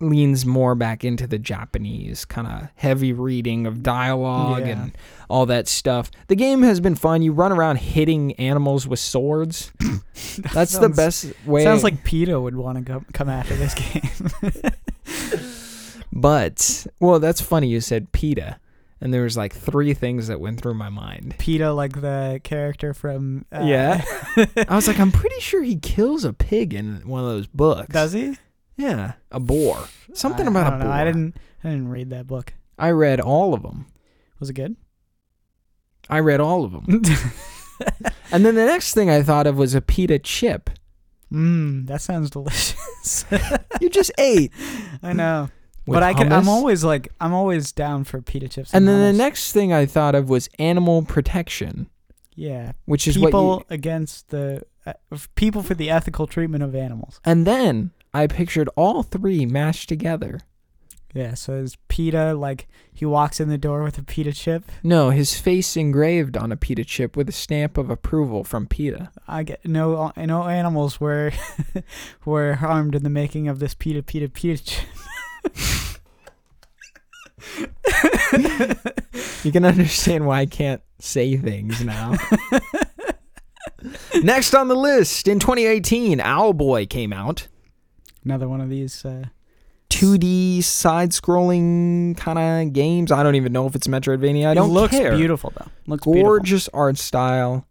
leans more back into the Japanese kind of heavy reading of dialogue Yeah. and all that stuff. The game has been fun. You run around hitting animals with swords. That's the best way. Sounds like PETA would want to go, come after this game. But well, that's funny. You said PETA, and there was like three things that went through my mind. Peeta, like the character from. Uh, Yeah. I was like, I'm pretty sure he kills a pig in one of those books. Does he? Yeah, a boar. Something I- about I a boar. know. I didn't. I didn't read that book. I read all of them. Was it good? I read all of them. and then the next thing I thought of was a pita chip. Mmm, that sounds delicious. You just ate. I know, with but I can. I'm always like, I'm always down for pita chips. And then hummus. the next thing I thought of was animal protection, yeah, which is people what you. against the uh, people for the ethical treatment of animals. And then I pictured all three mashed together. Yeah, so it's Peeta like he walks in the door with a pita chip. No, his face engraved on a pita chip with a stamp of approval from PETA. I get no uh, no animals were were harmed in the making of this pita pita pita chip. You can understand why I can't say things now. Next on the list in 2018, Owlboy came out. Another one of these. Uh, 2D side scrolling kind of games. I don't even know if it's Metroidvania. I don't it looks care. beautiful though. Looks beautiful. Gorgeous art style.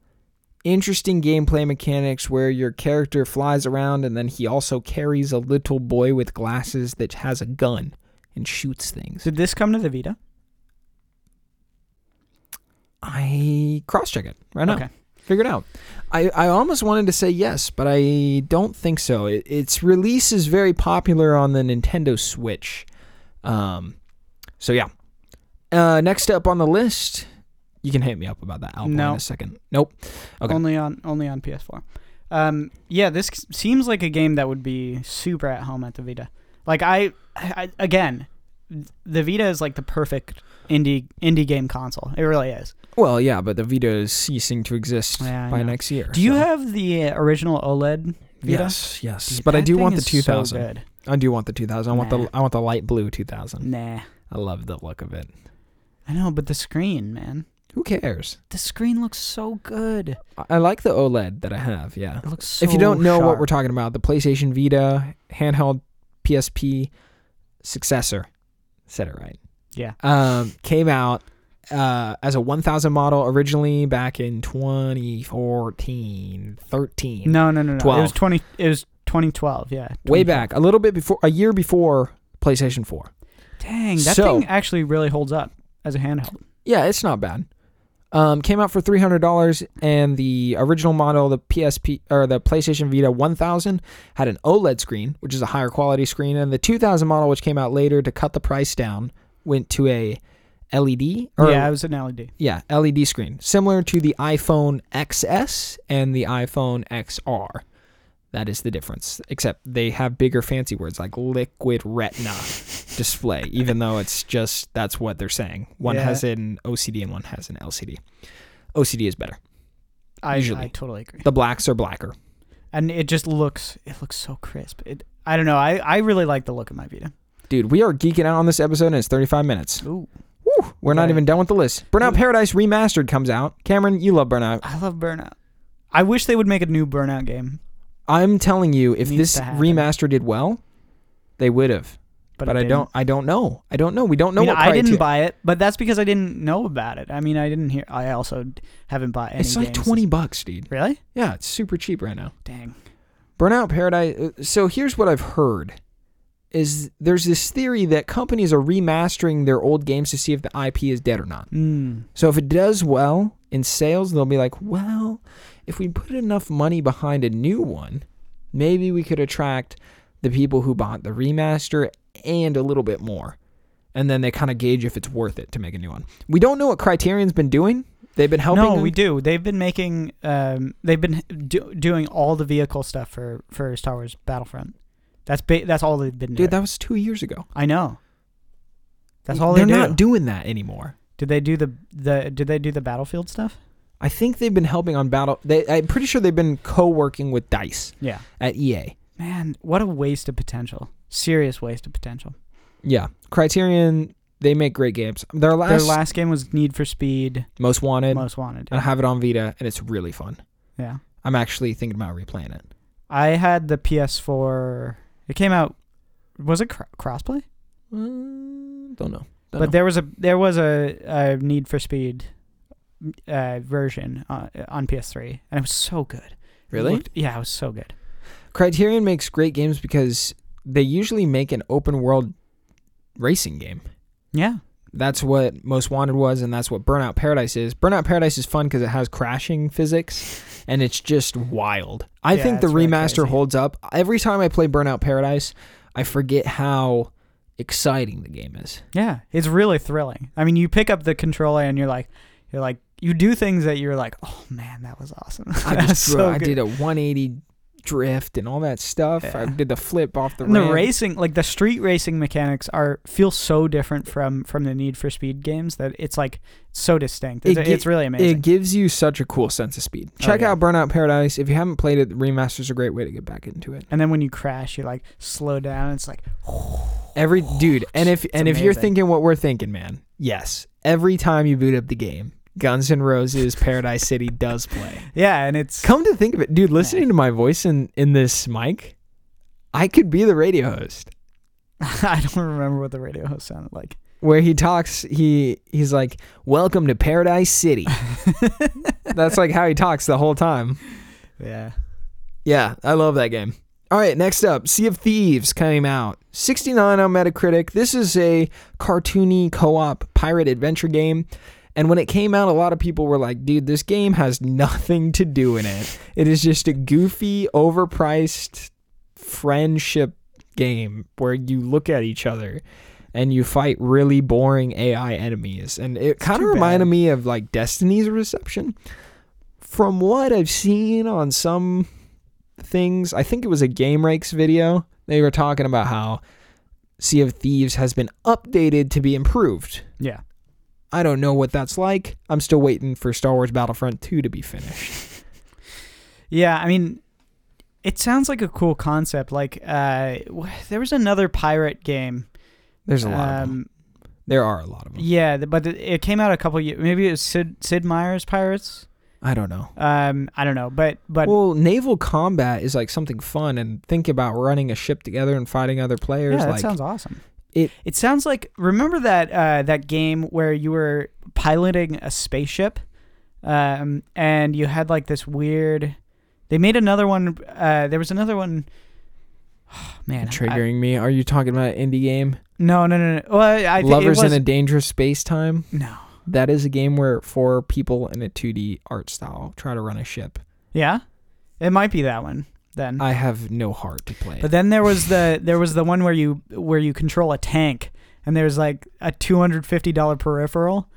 Interesting gameplay mechanics where your character flies around and then he also carries a little boy with glasses that has a gun and shoots things. Did this come to the Vita? I cross check it right now. Okay. Figure it out. I, I almost wanted to say yes, but I don't think so. It, its release is very popular on the Nintendo Switch. Um, so yeah. Uh, next up on the list, you can hit me up about that album No. in a second. Nope. Okay. Only on only on PS4. Um, yeah, this seems like a game that would be super at home at the Vita. Like I, I again, the Vita is like the perfect indie indie game console. It really is. Well, yeah, but the Vita is ceasing to exist Yeah, by know. next year. Do you have the uh, original OLED Vita? Yes, yes. Dude, but I do want the 2000. So. I do want the 2000. I want the I want the light blue 2000. Nah, I love the look of it. I know, but the screen, man, Who cares? the screen looks so good. I- like the OLED that I have. Yeah. It looks so if you don't know what we're talking about, the PlayStation Vita handheld PSP successor, said it right, yeah, um, came out uh, as a 1000 model originally back in 2014, 13. no, no, no, no. It was twenty. It was 2012. Yeah, Way back, a little bit before, a year before PlayStation 4. Dang, that So- thing actually really holds up as a handheld. Yeah, it's not bad. Um, came out for three hundred dollars, and the original model, the PSP or the PlayStation Vita one thousand, had an OLED screen, which is a higher quality screen, and the two thousand model, which came out later to cut the price down, went to a LED or yeah, it was an LED. yeah LED screen, similar to the iPhone XS and the iPhone XR. That is the difference, except they have bigger fancy words like liquid retina display, even though it's just that's what they're saying. One Yeah. has an OCD and one has an LCD. OCD is better. I, Usually. I totally agree. The blacks are blacker. and it just looks it looks so crisp. It I don't know. I, I really like the look of my Vita. Dude, we are geeking out on this episode and it's 35 minutes. Ooh, Woo, we're not even done with the list. Burnout. Paradise Remastered comes out. Cameron, you love Burnout. I love Burnout. I wish they would make a new Burnout game, I'm telling you, if Needs this to happen. remaster did well, they would have. but, But, it I don't. I don't know. I don't know. We don't know I, mean, what I didn't criteria- buy it, but that's because I didn't know about it. I mean, I didn't hear. I also d- haven't bought any. It's like games. 20 bucks, dude. Really? Yeah, it's super cheap right now. Dang. Burnout Paradise. uh, So here's what I've heard: is there's this theory that companies are remastering their old games to see if the IP is dead or not. Mm. So if it does well in sales, they'll be like, well, if we put enough money behind a new one, maybe we could attract the people who bought the remaster and a little bit more. And then they kind of gauge if it's worth it to make a new one. We don't know what Criterion's been doing. They've been helping. No, them. we do. They've been making. Um, they've been do- doing all the vehicle stuff for for Star Wars Battlefront. That's ba- that's all they've been doing. Dude, that was two years ago. I know. That's all They're they do. not doing that anymore. did they do the the Did they do the Battlefield stuff? I think they've been helping on battle. They, I'm pretty sure they've been co-working with Dice Yeah. at EA. Man, what a waste of potential. Serious waste of potential. Yeah, Criterion. They make great games. Their last, Their last game was Need for Speed Most Wanted. Most Wanted. I have it on Vita, and it's really fun. Yeah. I'm actually thinking about replaying it. I had the PS4. It came out. Was it cr- crossplay? Mm, don't know. Don't but know. there was a there was a, a Need for Speed uh, version on, on PS3, and it was so good. It really, looked- yeah, it was so good. Criterion makes great games because they usually make an open world racing game. Yeah, That's what Most Wanted was, and that's what Burnout Paradise is. Burnout Paradise is fun because it has crashing physics, and it's just wild. I Yeah, think the it's really remaster holds up. Every time I play Burnout Paradise, I forget how exciting the game is. yeah, it's really thrilling. I mean, you pick up the controller and you're like, you're like, you do things that you're like, oh man, that was awesome. I just so I did a 180 drift and all that stuff. I did the flip off the And the racing, like the street racing mechanics, are feel so different from from the Need for Speed games that it's like so distinct. It's, It gi- it's really amazing. It gives you such a cool sense of speed. Oh, Check yeah. out Burnout Paradise. If you haven't played it, the remaster's a great way to get back into it. and then when you crash, you like slow down. It's like, Every dude, and if and if you're thinking what we're thinking, man, yes. Every time you boot up the game, Guns N' Roses Paradise City does play. yeah, and it's Come to think of it, dude, listening to my voice in in this mic, I could be the radio host. I don't remember what the radio host sounded like. Where he talks, he he's like, "Welcome to Paradise City." That's like how he talks the whole time. Yeah. Yeah, I love that game. All right, next up, Sea of Thieves came out. 69 on Metacritic. This is a cartoony co-op pirate adventure game. And when it came out, a lot of people were like, dude, this game has nothing to do in it. It is just a goofy, overpriced friendship game where you look at each other and you fight really boring AI enemies. And it kind of reminded bad. me of like Destiny's reception. From what I've seen on some things, I think it was a GameRanx video. They were talking about how Sea of Thieves has been updated to be improved. Yeah. I don't know what that's like. I'm still waiting for Star Wars Battlefront 2 to be finished. Yeah, I mean, it sounds like a cool concept. Like, uh, there was another pirate game. There's a lot of them. Um, There are a lot of them. yeah, but it- it came out a couple years. Maybe it was Sid Sid Meier's Pirates. I don't know. Um, I don't know, but but well, naval combat is like something fun, and think about running a ship together and fighting other players. yeah, that like, sounds awesome. It- it sounds like remember that uh, that game where you were piloting a spaceship, um, and you had like this weird. They made another one. Uh, there was another one. man, I- triggering me. Are you talking about an indie game? no, no, no, no. Well, I, I think Lovers it was, in a Dangerous Space Time? no. That is a game where four people in a 2D art style try to run a ship. Yeah, it might be that one then. I have no heart to play. But then there was the there was the one where you where you control a tank, and there's like a two hundred fifty dollar peripheral,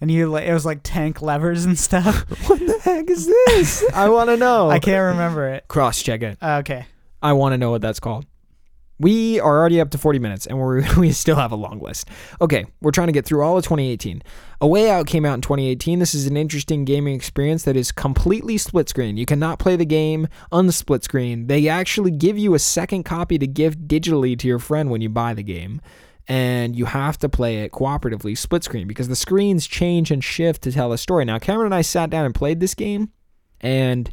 and you like it was like tank levers and stuff. what the heck is this? I want to know. I can't remember it. Cross check it. Uh, okay, I want to know what that's called. We are already up to 40 minutes and we're, we still have a long list. Okay, we're trying to get through all of 2018. A Way Out came out in 2018. This is an interesting gaming experience that is completely split screen. You cannot play the game unsplit screen. They actually give you a second copy to give digitally to your friend when you buy the game. And you have to play it cooperatively split screen because the screens change and shift to tell a story. Now, Cameron and I sat down and played this game, and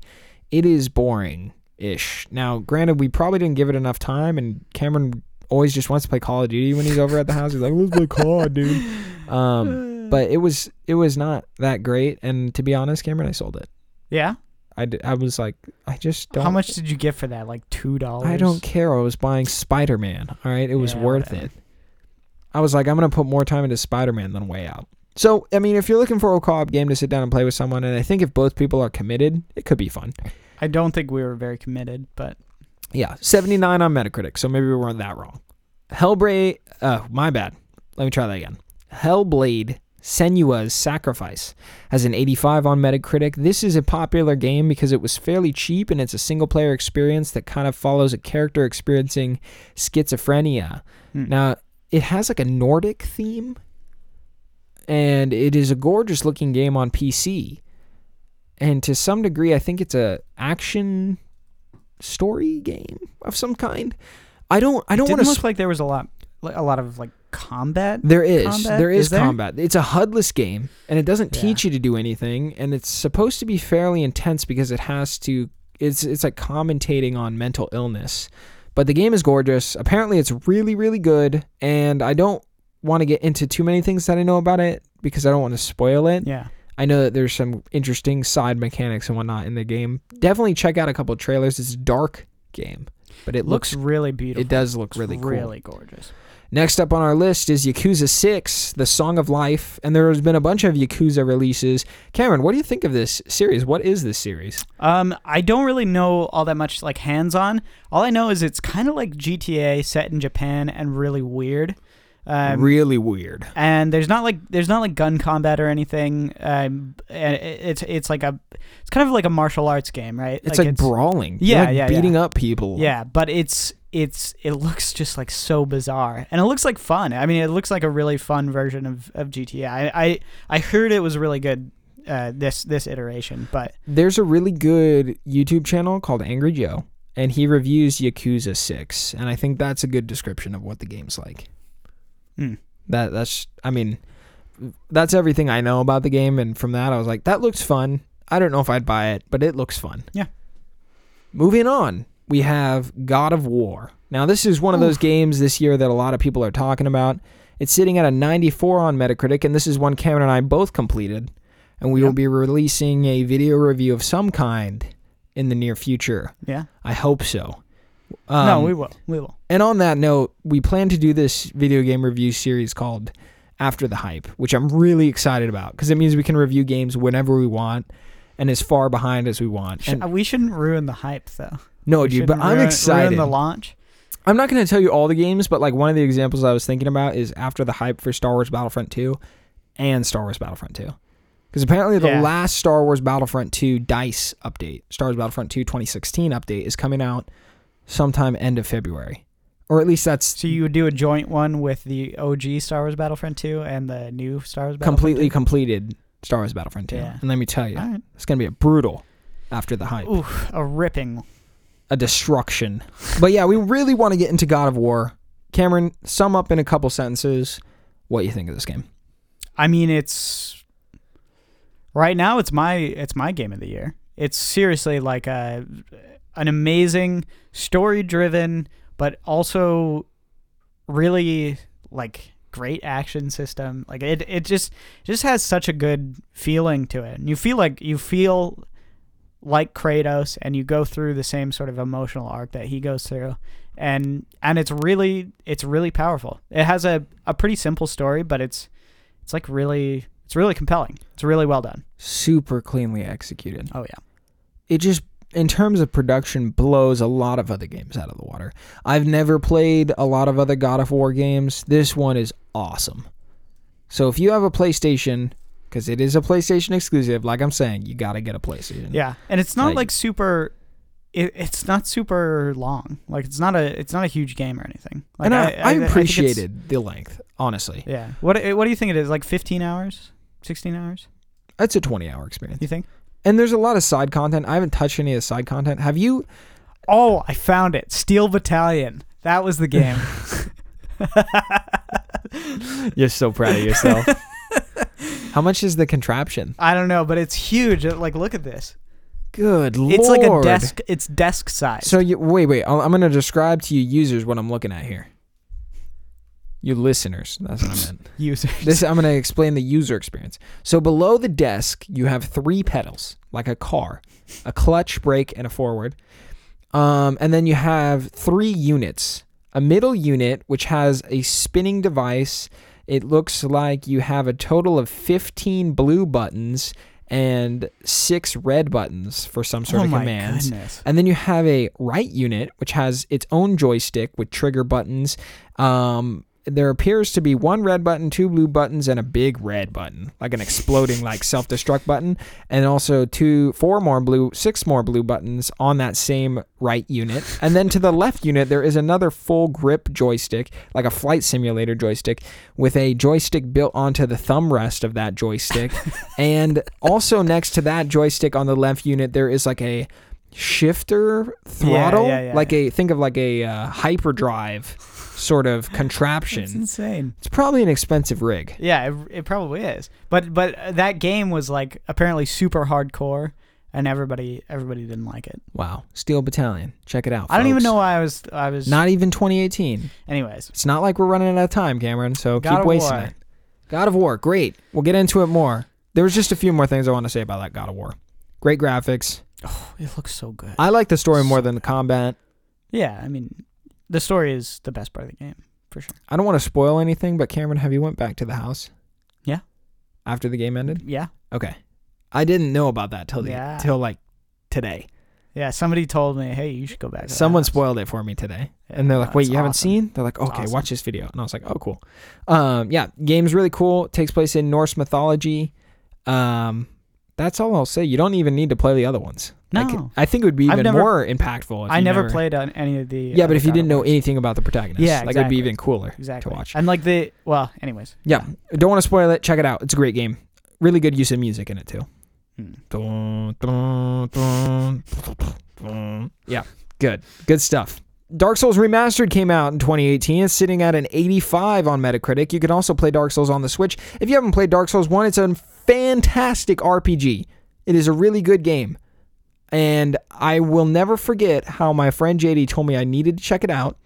it is boring ish. Now, granted, we probably didn't give it enough time, and Cameron always just wants to play Call of Duty when he's over at the house. He's like, "Let's play COD, dude." Um, but it was it was not that great, and to be honest, Cameron, I sold it. Yeah. I, d- I was like, I just don't. How much did you get for that? Like two dollars. I don't care. I was buying Spider Man. All right, it was Yeah, worth whatever. it. I was like, I'm gonna put more time into Spider Man than Way Out. So, I mean, if you're looking for a co-op game to sit down and play with someone, and I think if both people are committed, it could be fun. I don't think we were very committed, but Yeah, 79 on Metacritic, so maybe we weren't that wrong. Hellblade, uh, my bad. Let me try that again. Hellblade Senua's Sacrifice has an 85 on Metacritic. This is a popular game because it was fairly cheap and it's a single player experience that kind of follows a character experiencing schizophrenia. Hmm. Now, it has like a Nordic theme and it is a gorgeous looking game on PC. And to some degree, I think it's a action story game of some kind. I don't I don't want to look like there was a lot, like, a lot of like combat. there is. combat? There is, Is there? combat. It's a HUDless game, and it doesn't Yeah. teach you to do anything, and it's supposed to be fairly intense because it has to. It's it's like commentating on mental illness, but the game is gorgeous. Apparently, it's really really good, and I don't want to get into too many things that I know about it because I don't want to spoil it. Yeah. I know that there's some interesting side mechanics and whatnot in the game. Definitely check out a couple of trailers. It's a dark game, but it looks looks. really beautiful. It does look really cool. Really gorgeous. Next up on our list is Yakuza 6, The Song of Life, and there has been a bunch of Yakuza releases. Cameron, what do you think of this series? What is this series? Um, I don't really know all that much like hands on. All I know is it's kind of like GTA set in Japan and really weird. Um, really weird. and there's not like there's not like gun combat or anything. Um, and it's it's like a it's kind of like a martial arts game, right? It's like, brawling. You're, Yeah, like, yeah, beating yeah. up people. Yeah, but it's it's it looks just like so bizarre, and it looks like fun. I mean, it looks like a really fun version of, of GTA. I, I I heard it was really good. Uh, this this iteration, but There's a really good YouTube channel called Angry Joe, and he reviews Yakuza 6, and I think that's a good description of what the game's like. Hmm. That that's I mean, that's everything I know about the game, and from that I was like, that looks fun. I don't know if I'd buy it, but it looks fun. Yeah. Moving on, we have God of War. Now this is one of those games this year that a lot of people are talking about. It's sitting at a 94 on Metacritic, and this is one Cameron and I both completed. And we will be releasing a video review of some kind in the near future. yeah, I hope so. Um, no, we will, we will. and on that note, we plan to do this video game review series called After the Hype, which I'm really excited about because it means we can review games whenever we want and as far behind as we want. And, we shouldn't ruin the hype though. no, We dude, but I'm ruin- excited. Ruin the launch. I'm not going to tell you all the games, but like one of the examples I was thinking about is After the Hype for Star Wars Battlefront 2 and Star Wars Battlefront 2. Because apparently the Yeah. last Star Wars Battlefront 2 DICE update, Star Wars Battlefront 2 2016 update, is coming out sometime end of February. Or at least that's So you would do a joint one with the OG Star Wars Battlefront 2 and the new Star Wars Battlefront completely 2? completed Star Wars Battlefront 2. Yeah. And let me tell you, All right. it's going to be a brutal after the hype, Oof, a ripping. a destruction. but yeah, we really want to get into God of War. Cameron, sum up in a couple sentences what you think of this game. I mean, it's right now. It's my it's my game of the year. It's seriously like a an amazing story driven, but also really like great action system. Like it it just just has such a good feeling to it. And you feel like you feel like Kratos and you go through the same sort of emotional arc that he goes through. And and it's really it's really powerful. It has a, a pretty simple story, but it's it's like really it's really compelling. It's really well done. Super cleanly executed. Oh yeah. It just, in terms of production, blows a lot of other games out of the water. I've never played a lot of other God of War games. This one is awesome. So if you have a PlayStation, because it is a PlayStation exclusive, like I'm saying, you got to get a PlayStation. Yeah. And it's not Like- like super it, it's not super long. Like it's not a it's not a huge game or anything. Like, and I, I, it's- appreciated the length, honestly. Yeah. What what do you think it is? Like 15 hours? 16 hours? That's a 20 hour experience. You think? And there's a lot of side content. I haven't touched any of the side content. Have you? Oh, I found it. Steel Battalion. That was the game. You're so proud of yourself. How much is the contraption? I don't know, but it's huge. Like look at this. Good lord. It's like a desk. It's desk size. So you wait, wait. I'm I'm gonna describe to you users what I'm looking at here. You listeners, that's what I meant. users. This I'm gonna explain the user experience. So below the desk, you have three pedals, like a car, a clutch, brake, and a forward. Um, and then you have three units. A middle unit, which has a spinning device. It looks like you have a total of 15 blue buttons and six red buttons for some sort oh of commands. goodness. And then you have a right unit, which has its own joystick with trigger buttons. Um, there appears to be one red button, two blue buttons, and a big red button, like an exploding like self-destruct button, and also two, four more blue, six more blue buttons on that same right unit. And then to the left unit, there is another full grip joystick, like a flight simulator joystick, with a joystick built onto the thumb rest of that joystick. and also next to that joystick on the left unit, there is like a shifter throttle, yeah, yeah, like a think of like a uh, hyperdrive sort of contraption. It's insane. It's probably an expensive rig. Yeah, it, it probably is. But but that game was like apparently super hardcore, and everybody everybody didn't like it. Wow, Steel Battalion, check it out. I don't even know why I was I was. Not even 2018. anyways, It's not like we're running out of time, Cameron. So God keep wasting War. it. God of War, great. We'll get into it more. There was just a few more things I want to say about that God of War. Great graphics. Oh, it looks so good. I like the story more than the combat. yeah, I mean, the story is the best part of the game for sure. I don't want to spoil anything, but Cameron, have you went back to the house? Yeah. After the game ended? Yeah, Okay. I didn't know about that till the Yeah. till like today. yeah. Somebody told me, hey, you should go back. Someone house." spoiled it for me today. Yeah, And they're like, "Wait, you haven't seen?" They're like, "Okay, awesome. watch this video." And I was like, "Oh, cool." Um, yeah, game's really cool. It takes place in Norse mythology. Um, that's all I'll say. You don't even need to play the other ones. Like, No. I think it would be I've even never- more impactful. If I you never, played on any of the. Yeah, but if you didn't know anything about the protagonist, Yeah, like it'd exactly. be even cooler exactly to watch. and like the well, anyways. Yeah, don't want to spoil it. Check it out. It's a great game. Really good use of music in it too. Hmm. Dun, dun, dun, dun. Yeah, good. Good stuff. Dark Souls Remastered came out in 2018. It's sitting at an 85 on Metacritic. You can also play Dark Souls on the Switch. If you haven't played Dark Souls 1, it's a fantastic RPG. It is a really good game. And I will never forget how my friend JD told me I needed to check it out.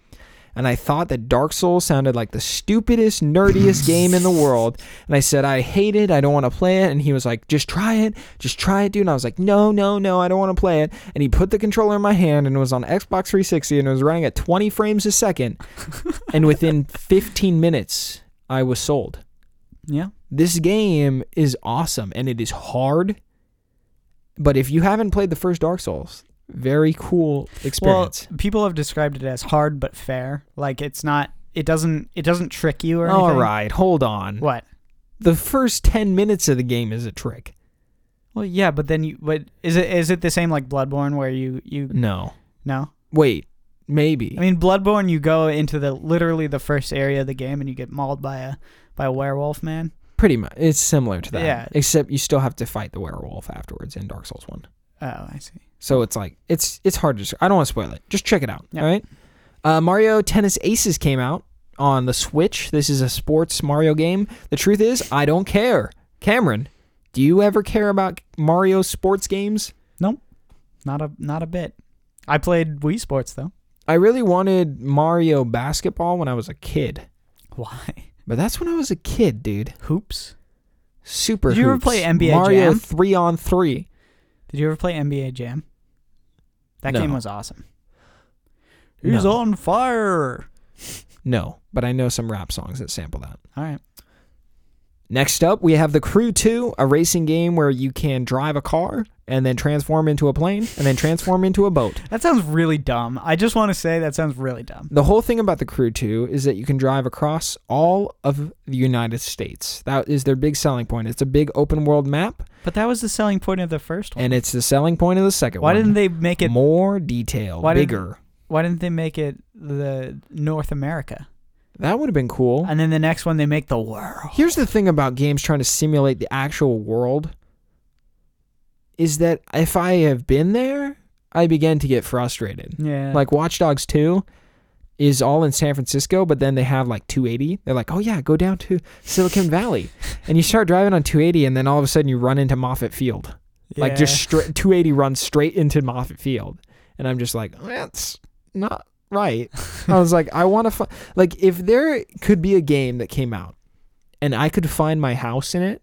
And I thought that Dark Souls sounded like the stupidest, nerdiest game in the world. And I said, I hate it. I don't want to play it. And he was like, just try it. Just try it, dude. And I was like, no, no, no, I don't want to play it. And he put the controller in my hand and it was on Xbox 360 and it was running at 20 frames a second. and within 15 minutes, I was sold. Yeah. This game is awesome and it is hard. But if you haven't played the first Dark Souls, very cool experience. Well, people have described it as hard but fair. Like it's not. It doesn't. It doesn't trick you or anything. All right, hold on. What? The first 10 minutes of the game is a trick. Well, yeah, but then you. But is it is it the same like Bloodborne where you you No. no? Wait, maybe. I mean, Bloodborne, you go into the literally the first area of the game and you get mauled by a by a werewolf man. Pretty much. It's similar to that. Yeah. Except you still have to fight the werewolf afterwards in Dark Souls 1. Oh, I see. So it's like it's it's hard to I don't want to spoil it. Just check it out. Yeah. All right. Uh, Mario Tennis Aces came out on the Switch. This is a sports Mario game. The truth is, I don't care. Cameron, do you ever care about Mario sports games? Nope. Not a not a bit. I played Wii Sports though. I really wanted Mario basketball when I was a kid. Why? But that's when I was a kid, dude. Hoops. Super. Did you ever play NBA Mario Jam? three on three? Did you ever play NBA Jam? That No. game was awesome. No. He's on fire. No, but I know some rap songs that sample that. All right. Next up, we have The Crew 2, a racing game where you can drive a car and then transform into a plane and then transform into a boat. That sounds really dumb. I just want to say that sounds really dumb. The whole thing about The Crew 2 is that you can drive across all of the United States. That is their big selling point. It's a big open world map, But that was the selling point of the first one. and it's the selling point of the second Why one. Why didn't they make it? More detail, Why bigger. Why didn't they make it the North America? That would have been cool. And then the next one they make the world. Here's the thing about games trying to simulate the actual world is that if I have been there, I begin to get frustrated. Yeah. Like Watch Dogs 2 is all in San Francisco, but then they have like 280. They're like, oh yeah, go down to Silicon Valley. and you start driving on 280, and then all of a sudden you run into Moffett Field. Like just straight 280 runs straight into Moffett Field. And I'm just like, that's not right. I was like, I want to, find like, if there could be a game that came out and I could find my house in it,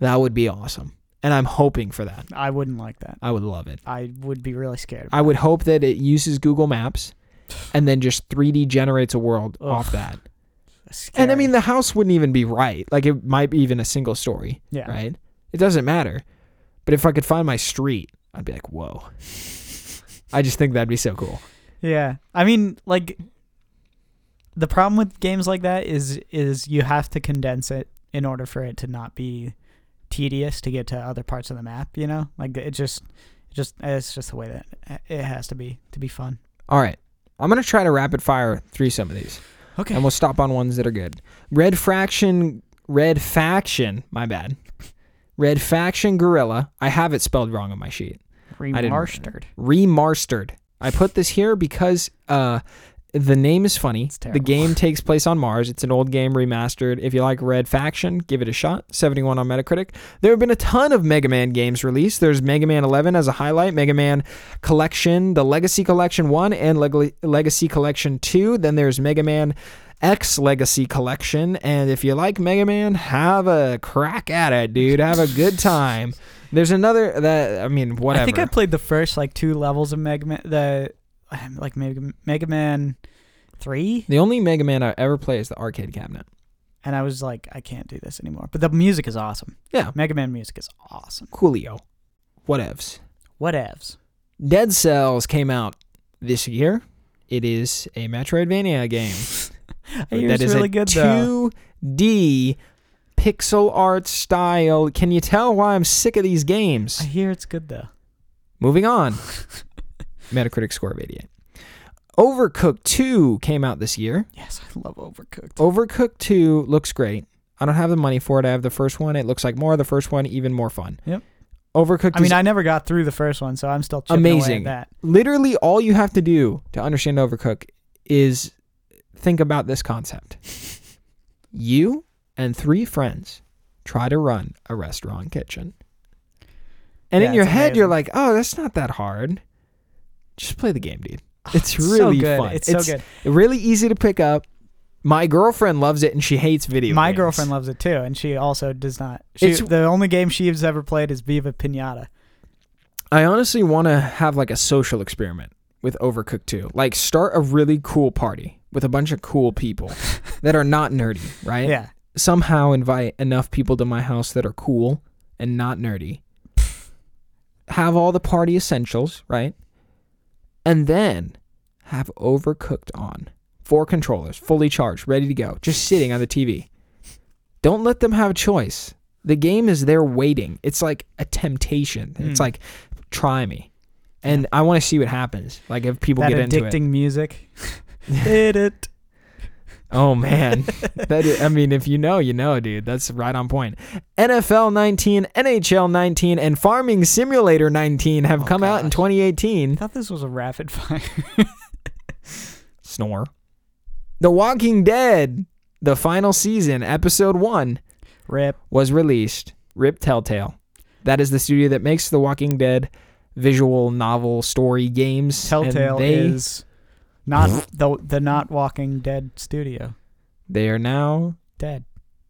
that would be awesome. And I'm hoping for that. I wouldn't like that. I would love it. I would be really scared. I would hope that it uses Google Maps and then just 3D generates a world Ugh. off that. Scary. And I mean, the house wouldn't even be right. Like, it might be even a single story, yeah. right? It doesn't matter. But if I could find my street, I'd be like, whoa. I just think that'd be so cool. Yeah. I mean, like the problem with games like that is is you have to condense it in order for it to not be tedious to get to other parts of the map, you know? Like it just it just it's just the way that it has to be to be fun. All right. I'm going to try to rapid fire through some of these. Okay. And we'll stop on ones that are good. Red Fraction, Red Faction, my bad. Red Faction Guerrilla. I have it spelled wrong on my sheet. Remastered. Remastered. I put this here because uh, the name is funny. The game takes place on Mars. It's an old game remastered. If you like Red Faction, give it a shot. 71 on Metacritic. There have been a ton of Mega Man games released. There's Mega Man 11 as a highlight, Mega Man Collection, the Legacy Collection 1 and Leg- Legacy Collection 2. Then there's Mega Man X Legacy Collection. And if you like Mega Man, have a crack at it, dude. Have a good time. There's another that I mean, whatever. I think I played the first like two levels of Mega Man the um, like Mega, Mega Man 3 The only Mega Man I ever play is the arcade cabinet. and I was like I can't do this anymore. But the music is awesome. Yeah. Mega Man music is awesome. Coolio. Whatevs. Whatevs. Dead Cells came out this year. It is a Metroidvania game. It's is really good though. 2D pixel art style. Can you tell why I'm sick of these games? I hear it's good though. Moving on. Metacritic score of 88. Overcooked 2 came out this year. Yes, I love Overcooked. Overcooked 2 looks great. I don't have the money for it. I have the first one. It looks like more of the first one, even more fun. Yep. Overcooked I mean, I never got through the first one, so I'm still Amazing. that. literally all you have to do to understand Overcook is think about this concept. You and three friends try to run a restaurant kitchen. And in your it's head, you're like, oh, that's not that hard. Just play the game, dude. Oh, it's so really good. fun. It's, so good. Really easy to pick up. My girlfriend loves it and she hates video games. My games. girlfriend loves it too, and she also does not. She, It's- the only game she's ever played is Viva Pinata. I honestly want to have like a social experiment with Overcooked 2. Like start a really cool party with a bunch of cool people that are not nerdy, right? Yeah. Somehow invite enough people to my house that are cool and not nerdy. Have all the party essentials, right? And then have Overcooked on. Four controllers, fully charged, ready to go, just sitting on the TV. Don't let them have a choice. The game is there waiting. It's like a temptation. It's Mm. like, try me. And I want to see what happens. Like if people that get into it. addicting music. Did it? Oh man, that is, I mean, if you know, you know, dude. That's right on point. NFL 19, NHL 19, and Farming Simulator 19 have Oh, come out in 2018. I thought this was a rapid fire. Snore. The Walking Dead, the final season, episode one, Rip. was released. Rip Telltale. That is the studio that makes the Walking Dead visual novel story games. Telltale they, is not the the not Walking Dead studio. They are now Dead.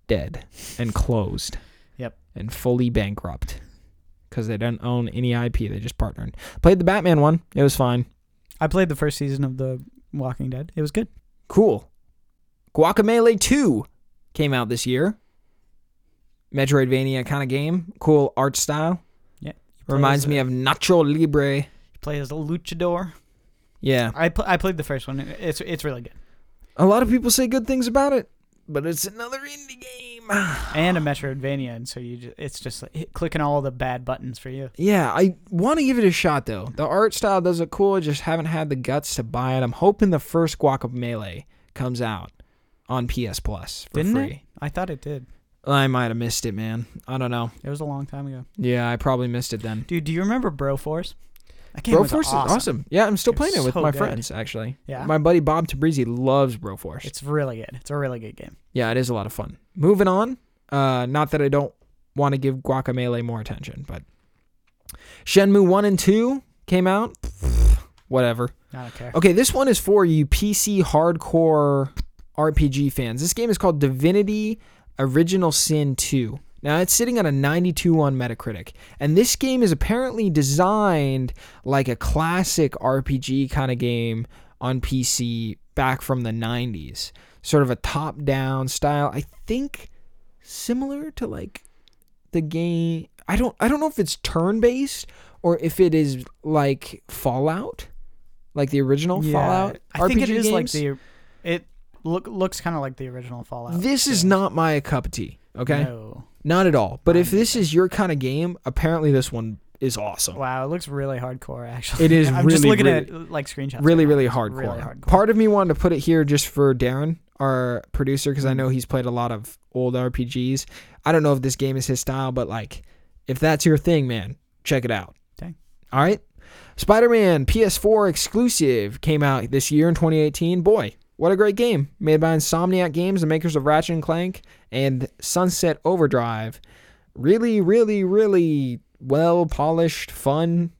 dead and closed. Yep. And fully bankrupt because they don't own any IP. They just partnered. Played the Batman one. It was fine. I played the first season of the Walking Dead. It was good. Cool. Guacamelee 2 came out this year. Metroidvania kind of game. Cool art style. Yeah. Reminds me a- of uh, Nacho Libre. you play as a luchador. Yeah. I pl- I played the first one. It's it's really good. A lot of people say good things about it, but it's another indie game. And a Metroidvania, and so you just, it's just like hit- clicking all the bad buttons for you. Yeah, I want to give it a shot though. The art style does look cool. I just haven't had the guts to buy it. I'm hoping the first Guacamelee comes out on PS Plus for Didn't free. it? I thought it did. I might have missed it, man. I don't know. It was a long time ago. Yeah, I probably missed it then. Dude, do you remember Broforce? That game Broforce was is awesome. awesome. Yeah, I'm still playing it with so my good. friends actually. Yeah. My buddy Bob Tabrizi loves Broforce. It's really good. It's a really good game. yeah, it is a lot of fun. Moving on. Uh, not that I don't want to give Guacamelee more attention, but Shenmue 1 and 2 came out. Whatever. I don't care. Okay, this one is for you PC hardcore RPG fans. This game is called Divinity Original Sin 2. Now, it's sitting at a 92 on Metacritic. And this game is apparently designed like a classic RPG kind of game on PC back from the 90s. Sort of a top down style. I think similar to like the game I don't I don't know if it's turn based or if it is like Fallout. Like the original Fallout. I think it RPG is like the. It look looks kind of like the original Fallout. This is not my cup of tea. Okay? No. Not at all. But if this is your kind of game, apparently this one is awesome. Wow, it looks really hardcore. Actually, It is I'm just really, looking really- at like screenshots. really, right really hardcore. Really hardcore. Part of me wanted to put it here just for Darren, our producer, because Mm. I know he's played a lot of old RPGs. I don't know if this game is his style, but like, if that's your thing, man, check it out. Dang. All right. Spider Man PS4 exclusive came out this year in 2018. Boy, what a great game. Made by Insomniac Games, the makers of Ratchet and Clank and Sunset Overdrive. Really, really, really well polished, fun,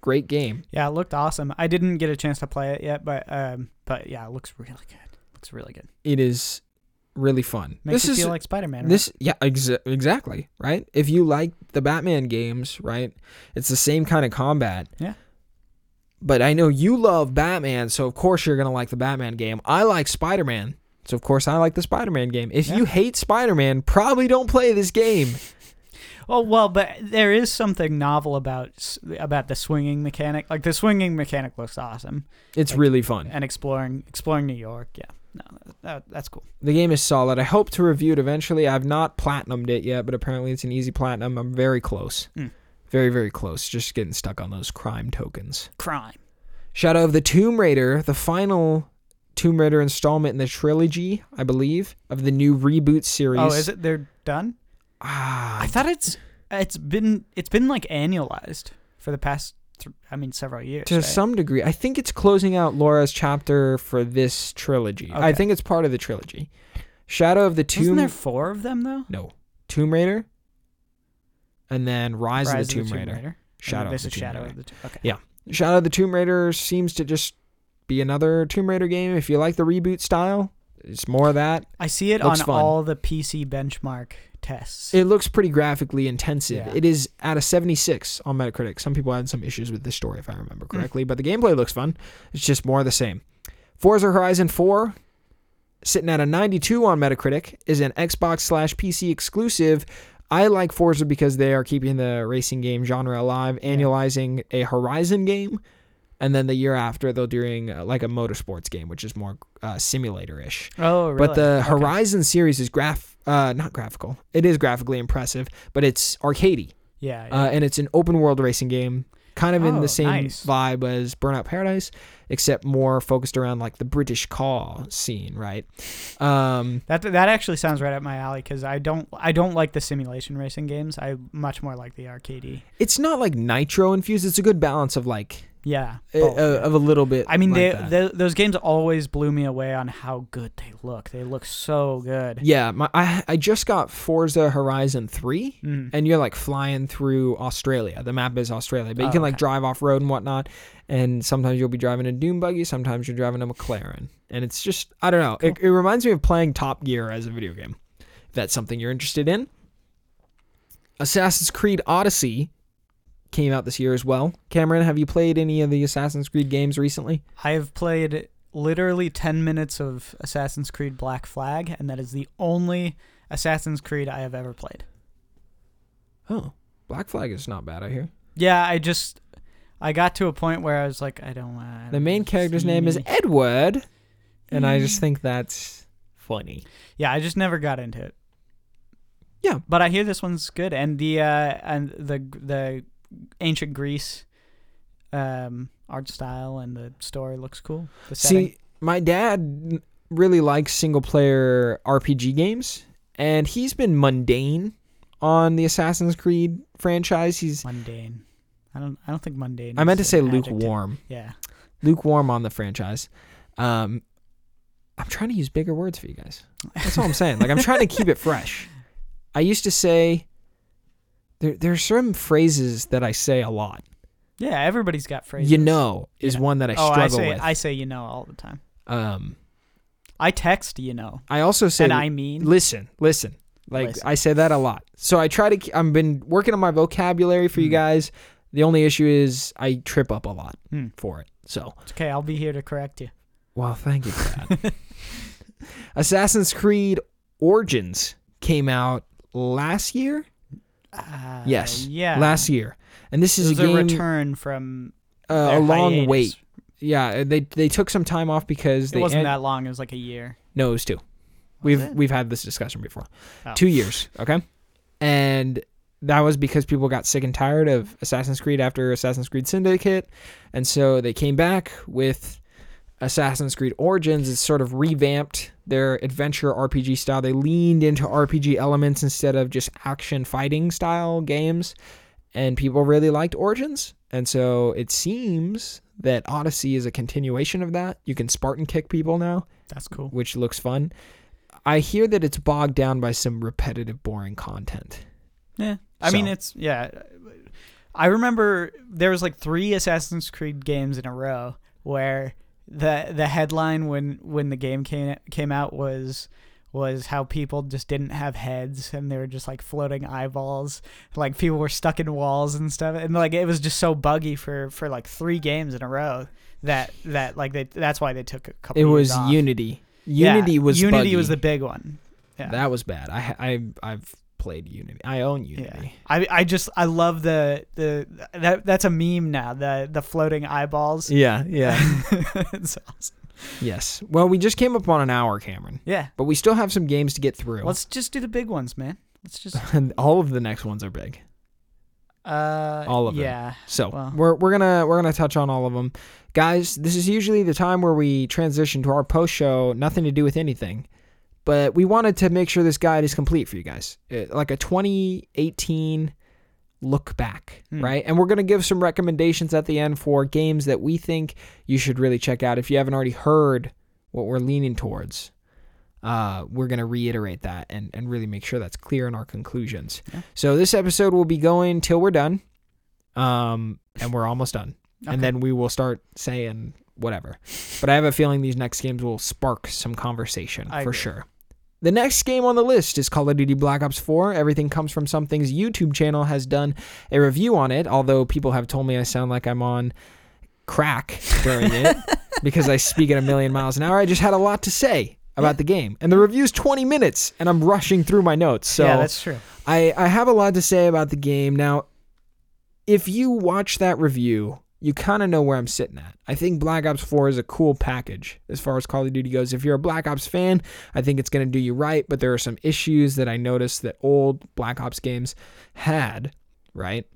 great game. Yeah, it looked awesome. I didn't get a chance to play it yet, but um, but yeah, it looks really good. Looks really good. It is really fun. Makes this you is feel like Spider Man. this yeah exa- exactly right if you like the batman games right it's the same kind of combat Yeah. But i know you love batman so of course you're gonna like the batman game i like spider-man so of course i like the spider-man game if Yeah. you hate spider-man probably don't play this game Oh well, but there is something novel about about the swinging mechanic. Like the swinging mechanic looks awesome, it's Like- really fun and exploring exploring New York. Yeah, no, that, that's cool. the game is solid i hope to review it eventually i've not platinumed it yet but apparently it's an easy platinum i'm very close Hmm. Very very close just getting stuck on those crime tokens Crime. Shadow of the Tomb Raider, the final Tomb Raider installment in the trilogy, I believe, of the new reboot series. Oh, is it? They're done. Ah, I thought it's it's been it's been like annualized for the past. Th- I mean, several years. to right? some degree. I think it's closing out Laura's chapter for this trilogy. I think it's part of the trilogy. Shadow of the Tomb there four of them though? No. Tomb Raider. And then Rise, of the Tomb, Raider. And Shadow of the is Tomb Shadow Raider. of the Tomb. Okay. Yeah. Shadow of the Tomb Raider seems to just be another Tomb Raider game. If you like the reboot style, it's more of that. I see it Looks on fun. all the PC benchmark tests. It looks pretty graphically intensive. Yeah. It is at a 76 on Metacritic. Some people had some issues with the story, if I remember mm. correctly, but the gameplay looks fun. It's just more of the same. Forza Horizon 4, sitting at a 92 on Metacritic, is an Xbox slash PC exclusive. I like Forza because they are keeping the racing game genre alive, Yeah. annualizing a Horizon game, and then the year after they're doing uh, like a motorsports game, which is more uh, simulator ish. oh, really? But the Okay. Horizon series is graph, uh, not graphical. It is graphically impressive, but it's arcadey, Yeah. yeah. uh, and it's an open world racing game, kind of in Oh, the same nice. vibe as Burnout Paradise, except more focused around like the British car scene, right? Um, That that actually sounds right up my alley because I don't I don't like the simulation racing games. I much more like the arcade. it's not like nitro infused. It's a good balance of like Yeah. uh, both, uh, yeah. of a little bit. I mean, like they, they those games always blew me away on how good they look. They look so good. yeah, my, I I just got Forza Horizon three. Mm. and you're like flying through Australia. The map is Australia, but you Oh, can like okay. drive off road and whatnot. And sometimes you'll be driving a dune buggy, sometimes you're driving a McLaren, and it's just I don't know. It, it reminds me of playing Top Gear as a video game. If that's something you're interested in. Assassin's Creed Odyssey came out this year as well. Cameron, have you played any of the Assassin's Creed games recently? I have played literally 10 minutes of Assassin's Creed Black Flag, and that is the only Assassin's Creed I have ever played. Oh, Black Flag is not bad. I hear. Yeah, I just I got to a point where I was like, I don't want. The main character's name is Edward, and I just think that's funny. Yeah, I just never got into it. Yeah. but I hear this one's good, and the uh, and the the ancient Greece um, art style and the story looks cool. The setting. See, my dad really likes single player RPG games, and he's been mundane on the Assassin's Creed franchise. He's mundane. I don't. I don't think mundane. I meant to say lukewarm. Yeah. Lukewarm on the franchise. Um, I'm trying to use bigger words for you guys. That's all I'm saying. Like I'm trying to keep it fresh. I used to say there there are some phrases that I say a lot. Yeah. Everybody's got phrases. You know is Yeah. one that I oh, I struggle say with. I say you know all the time. um, I text you know, I also say and I mean. listen, listen. Like Listen. I say that a lot. So I try to. I've been working on my vocabulary for you Hmm. guys. The only issue is I trip up a lot Hmm. for it. So It's okay. I'll be here to correct you. well, thank you for that. Assassin's Creed Origins came out last year. Uh, Yes, Yeah. last year, and this is a a, return from uh, a long hiatus. wait. Yeah, they they took some time off because It they wasn't en- that long. It was like a year. no, it was two. Was We've it? we've had this discussion before. Oh. Two years, okay, and that was because people got sick and tired of Assassin's Creed after Assassin's Creed Syndicate, and so they came back with Assassin's Creed Origins. It's sort of revamped their adventure RPG style. They leaned into RPG elements instead of just action fighting style games, and people really liked Origins. And so it seems that Odyssey is a continuation of that. You can Spartan kick people now That's cool. which looks fun. I hear that it's bogged down by some repetitive, boring content. Yeah. I mean, it's yeah. I remember there was like three Assassin's Creed games in a row where the the headline when when the game came came out was was how people just didn't have heads and they were just like floating eyeballs like people were stuck in walls and stuff and like it was just so buggy for for like three games in a row that that like they that's why they took a couple It years was off. Unity. Yeah, Unity was Unity buggy. was the big one yeah. that was bad. I I I've played Unity. I own Unity. Yeah. I I just I love the the that that's a meme now the the floating eyeballs. Yeah, yeah. it's awesome. yes. Well, we just came up on an hour, Cameron, Yeah. but we still have some games to get through. Let's just do the big ones, man. Let's just and all of the next ones are big. uh All of them. yeah. So Well. we're we're gonna we're gonna touch on all of them, guys. This is usually the time where we transition to our post show. Nothing to do with anything, but we wanted to make sure this guide is complete for you guys, Uh, like a 2018 look back, Hmm. right? And we're gonna give some recommendations at the end for games that we think you should really check out if you haven't already heard what we're leaning towards. Uh, we're going to reiterate that and, and really make sure that's clear in our conclusions. Yeah. So this episode will be going till we're done. Um, and we're almost done. Okay. And then we will start saying whatever. But I have a feeling these next games will spark some conversation I for agree. sure. The next game on the list is Call of Duty Black Ops 4. Everything Comes From Something's YouTube channel has done a review on it, although people have told me I sound like I'm on crack during it because I speak at a million miles an hour. I just had a lot to say about the game. And the review's 20 minutes and I'm rushing through my notes. So yeah, that's true. I, I have a lot to say about the game. Now, if you watch that review, you kind of know where I'm sitting at. I think Black Ops 4 is a cool package as far as Call of Duty goes. If you're a Black Ops fan, I think it's going to do you right, but there are some issues that I noticed that old Black Ops games had, right?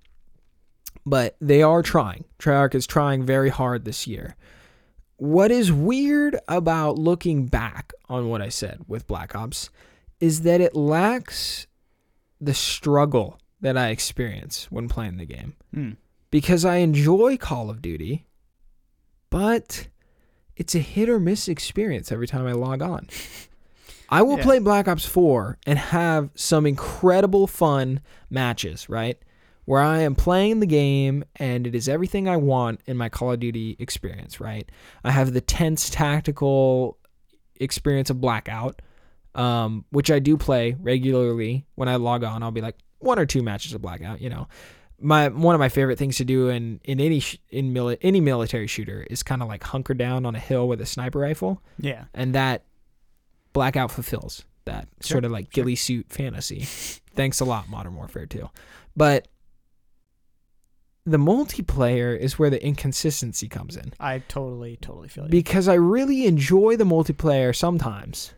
But they are trying. Treyarch is trying very hard this year. What is weird about looking back on what I said with Black Ops is that it lacks the struggle that I experience when playing the game Hmm. Because I enjoy Call of Duty, but it's a hit or miss experience every time I log on. I will Yeah. play Black Ops 4 and have some incredible fun matches, right? Where I am playing the game and it is everything I want in my Call of Duty experience, right? I have the tense tactical experience of Blackout, um, which I do play regularly when I log on. I'll be like one or two matches of Blackout, you know my one of my favorite things to do in in any sh- in mili- any military shooter is kind of like hunker down on a hill with a sniper rifle, Yeah. and that blackout fulfills. that Sure, sort of like ghillie suit fantasy. Thanks a lot, Modern Warfare 2. But the multiplayer is where the inconsistency comes in I totally, totally feel you. because I really enjoy the multiplayer sometimes.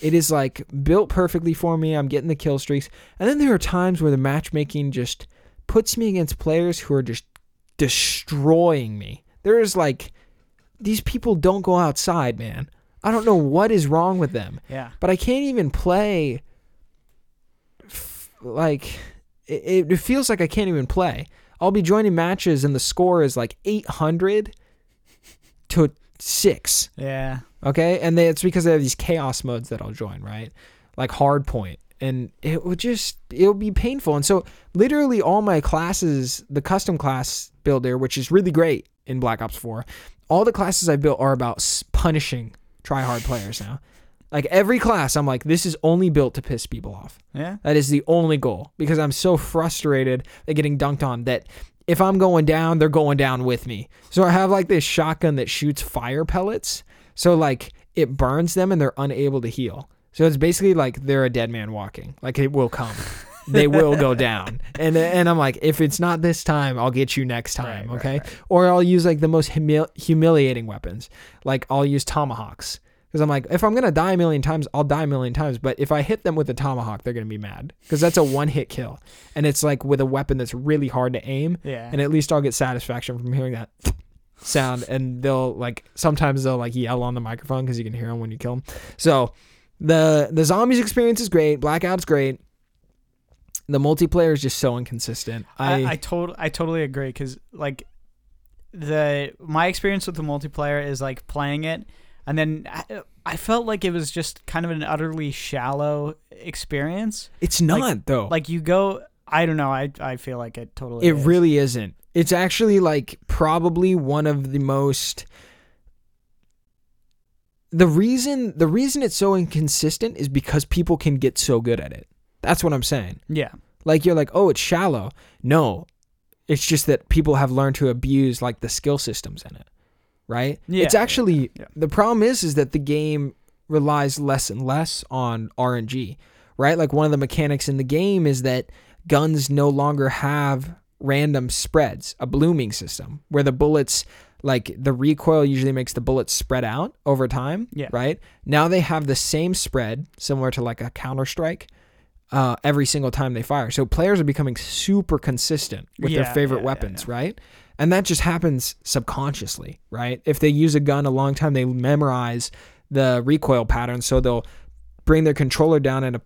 It is like built perfectly for me. I'm getting the kill streaks. And then there are times where the matchmaking just puts me against players who are just destroying me. There is like these people don't go outside, man. I don't know what is wrong with them, yeah. but I can't even play f- like it, it feels like I can't even play. I'll be joining matches and the score is like 800 to 6. Yeah. Okay, and they, it's because they have these chaos modes that I'll join, right? Like hard point, and it would just it'll be painful. And so literally all my classes, the custom class builder, which is really great in Black Ops 4, all the classes I built are about punishing try hard players now. Like every class, I'm like, this is only built to piss people off. Yeah. That is the only goal because I'm so frustrated at getting dunked on that if I'm going down, they're going down with me. So I have like this shotgun that shoots fire pellets. So like it burns them and they're unable to heal. So it's basically like they're a dead man walking. Like it will come. they will go down. And and I'm like, if it's not this time, I'll get you next time, Right, right, okay? right. Or I'll use like the most humil- humiliating weapons. Like I'll use tomahawks. Because I'm like, if I'm gonna die a million times, I'll die a million times. But if I hit them with a tomahawk, they're gonna be mad because that's a one hit kill, and it's like with a weapon that's really hard to aim. Yeah. And at least I'll get satisfaction from hearing that sound. And they'll like sometimes they'll like yell on the microphone because you can hear them when you kill them. So the the zombies experience is great. Blackout's great. The multiplayer is just so inconsistent. I, I, I, tot- I totally agree because like the my experience with the multiplayer is like playing it and then I, I felt like it was just kind of an utterly shallow experience it's not though. like you go i don't know i, I feel like it totally It is. really isn't. It's actually like probably one of the most the reason the reason it's so inconsistent is because people can get so good at it. That's what I'm saying. yeah Like you're like, "Oh, it's shallow." No. It's just that people have learned to abuse like the skill systems in it. Right? Yeah, It's yeah, actually yeah. the problem is is that the game relies less and less on RNG. Right? Like one of the mechanics in the game is that guns no longer have random spreads, a blooming system where the bullets like the recoil usually makes the bullets spread out over time, Yeah. right? Now they have the same spread similar to like a Counter-Strike uh, every single time they fire. So players are becoming super consistent with their Yeah, favorite yeah, yeah, weapons, right? And that just happens subconsciously, right? If they use a gun a long time, they memorize the recoil pattern, so they'll bring their controller down in a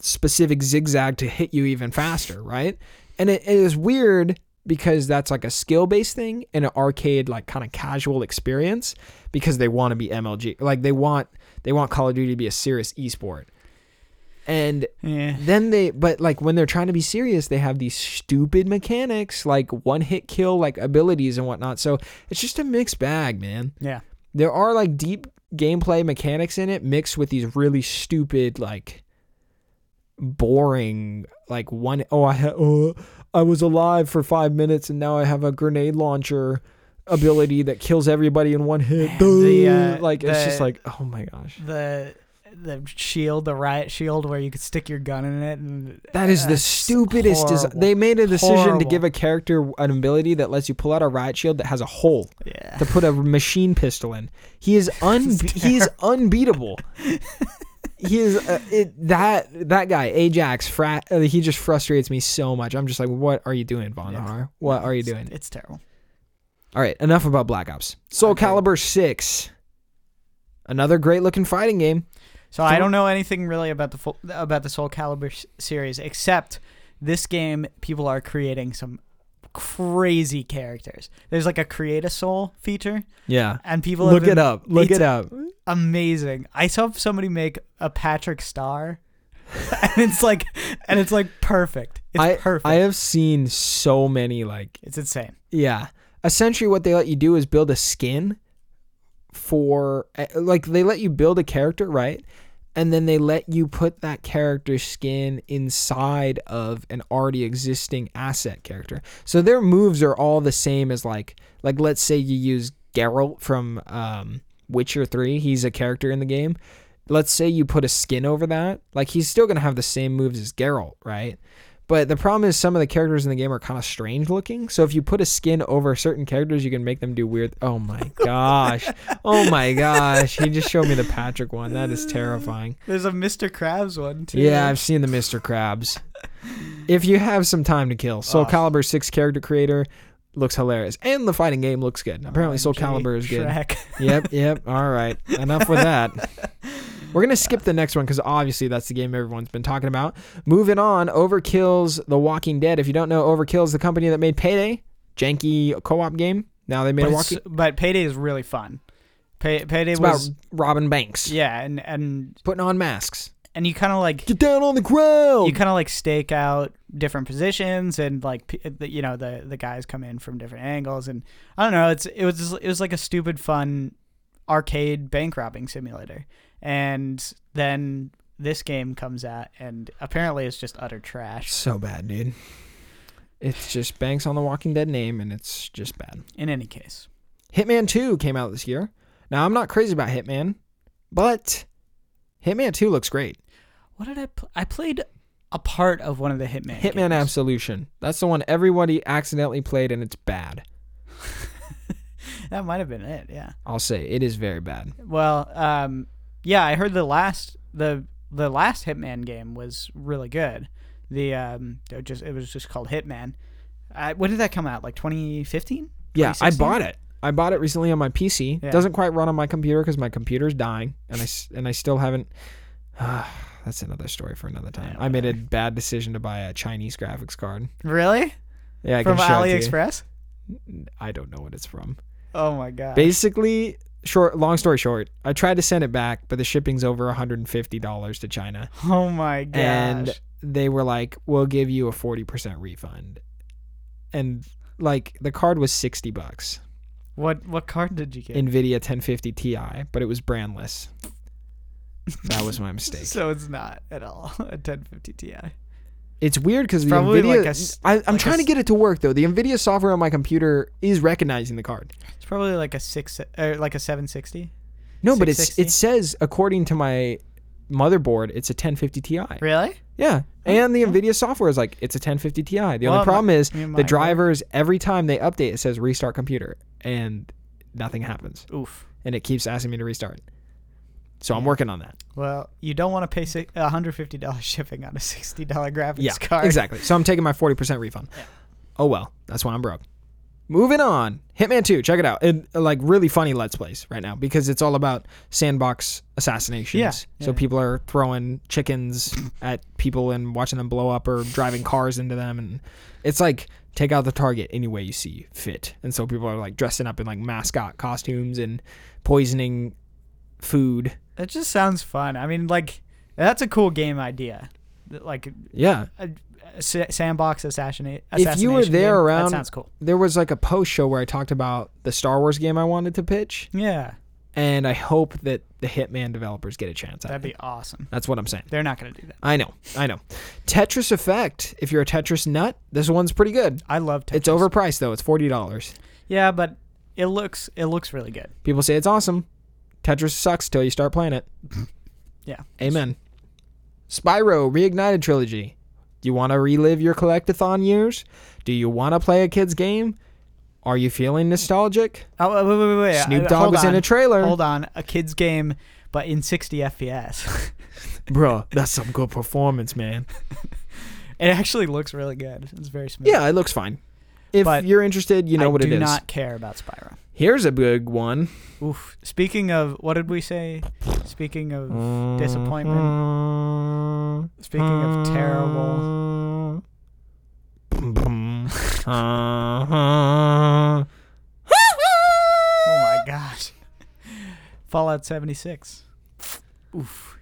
specific zigzag to hit you even faster, right? And it, it is weird because that's like a skill based thing and an arcade like kind of casual experience because they want to be MLG. Like they want they want Call of Duty to be a serious esport. And yeah then they but like when they're trying to be serious, they have these stupid mechanics like one hit kill like abilities and whatnot. So it's just a mixed bag, man. yeah There are like deep gameplay mechanics in it mixed with these really stupid like boring like one oh I ha- oh, I was alive for 5 minutes and now I have a grenade launcher ability that kills everybody in one hit. The, uh, like it's just like oh my gosh. the the shield the riot shield where you could stick your gun in it and That is the stupidest design. They made a decision to give a character an ability that lets you pull out a riot shield that has a hole yeah to put a machine pistol in. He is unbe- he is unbeatable. he is uh, it, that that guy Ajax. Frat, uh, he just frustrates me so much. I'm just like, what are you doing, Von Yeah. What are you It's- doing? it's terrible All right, enough about Black Ops. Soul Okay. Calibur Six, another great looking fighting game. So I don't know anything really about the full, about the Soul Calibur s- series except this game. People are creating some crazy characters. There's like a create a soul feature, Yeah, and people look have been it up. Look it up. Amazing. I saw somebody make a Patrick Star, and it's like, and it's like perfect. It's I perfect. I have seen so many like it's insane. Yeah. Essentially, what they let you do is build a skin for, eh, like, they let you build a character, right? And then they let you put that character's skin inside of an already existing asset character. So their moves are all the same as, like, like let's say you use Geralt from um, Witcher 3. He's a character in the game. let's say you put a skin over that, like he's still gonna have the same moves as Geralt, right? But the problem is some of the characters in the game are kind of strange looking. So if you put a skin over certain characters, you can make them do weird. Oh my gosh! oh my gosh! He just showed me the Patrick one. That is terrifying. There's a Mr. Krabs one too. Yeah, I've seen the Mr. Krabs. If you have some time to kill, Soul Oh. Calibur six character creator looks hilarious, and the fighting game looks good. Apparently, Soul Calibur is good. Shrek. yep, yep. All right. Enough with that. We're gonna skip the next one because obviously that's the game everyone's been talking about. Moving on, Overkill's The Walking Dead. If you don't know, Overkill's the company that made Payday, janky co-op game. Now they made But, a walking. but Payday is really fun. Pay, Payday It's was about robbing banks, yeah, and and putting on masks. and you kind of like Get down on the ground. you kind of like stake out different positions and like you know the the guys come in from different angles and I don't know it's it was it was like a stupid fun arcade bank robbing simulator and then this game comes out and apparently it's just utter trash so bad, dude. It's just Banks on the Walking Dead name, and it's just bad. in any case Hitman 2 came out this year. Now, I'm not crazy about Hitman, but Hitman 2 looks great. what did I pl- I played a part of one of the Hitman Hitman games. Absolution. That's the one everybody accidentally played, and it's bad. That might have been it yeah I'll say it is very bad. Well, um, yeah, I heard the last the the last Hitman game was really good. The um, it just it was just called Hitman. Uh, when did that come out? Like 2015? Yeah, I bought it. I bought it recently on my PC. Yeah. Doesn't quite run on my computer because my computer's dying, and I and I still haven't. that's another story for another time. Yeah, I made a bad decision to buy a Chinese graphics card. Really? Yeah, I From can show it to you. AliExpress? I don't know what it's from. Oh my god. Basically, short. Long story short, I tried to send it back, but the shipping's over 150 dollars to China, oh my gosh. and they were like, "We'll give you a 40 percent refund," and like the card was 60 bucks. what what card did you get? Nvidia 1050 Ti, but it was brandless. That was my mistake. so it's not at all a 1050 Ti. It's weird because the probably Nvidia. like a s- I, I'm like a trying to s- get it to work though. The Nvidia software on my computer is recognizing the card. It's probably like a six or like a 760. No, but it's 660? it says according to my motherboard, it's a 1050 Ti. Really? Yeah, oh, and the Nvidia software is like it's a 1050 Ti. The Well, only problem my- is me and the drivers every time they update, it says restart computer, and nothing happens, Oof. and it keeps asking me to restart. So I'm working on that. Well, you don't want to pay si- $150 shipping on a $60 graphics Yeah, card. exactly. So I'm taking my 40% refund. Yeah. Oh well, that's why I'm broke. Moving on, Hitman 2, check it out. It, like really funny Let's Plays right now because it's all about sandbox assassinations. Yeah, So yeah. people are throwing chickens at people and watching them blow up or driving cars into them, and it's like take out the target any way you see fit. And so people are like dressing up in like mascot costumes and poisoning food. That just sounds fun. I mean, like that's a cool game idea. Like Yeah, a, a sa- sandbox assassinate. If you were there game, around- that sounds cool. there was like a post show where I talked about the Star Wars game I wanted to pitch. Yeah, and I hope that the Hitman developers get a chance that'd it. be awesome. That's what I'm saying. They're not gonna do that. I know, I know. Tetris Effect. If you're a Tetris nut, this one's pretty good. I love Tetris. It's overpriced though. It's forty dollars. Yeah, but it looks it looks really good. People say it's awesome. Tetris sucks till you start playing it. Yeah. Amen. Spyro Reignited Trilogy. Do you want to relive your collectathon years? Do you want to play a kid's game? Are you feeling nostalgic? Oh wait, wait, wait, wait. Snoop Dogg hold was in a trailer. Hold on, a kids game, but in 60 FPS. Bro, that's some good performance, man. it actually looks really good. It's very smooth. Yeah, it looks fine. If But you're interested, you know I what do it is. not care about Spyro. Here's a big one. Oof. Speaking of, what did we say? Speaking of disappointment. Speaking of terrible. Oh my gosh. Fallout 76. Oof.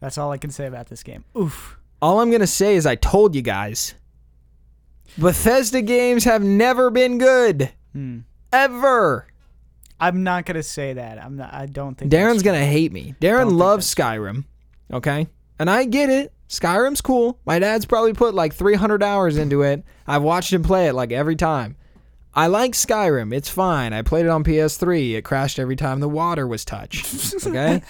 That's all I can say about this game. Oof. All I'm gonna say is I told you guys. Bethesda games have never been good. Hmm. Ever. I'm not gonna say that. I'm not. I don't think. Darren's gonna hate me. Darren loves Skyrim. Okay? And I get it. Skyrim's cool. My dad's probably put like 300 hours into it. I've watched him play it like every time. I like Skyrim. It's fine. I played it on PS3. It crashed every time the water was touched. Okay?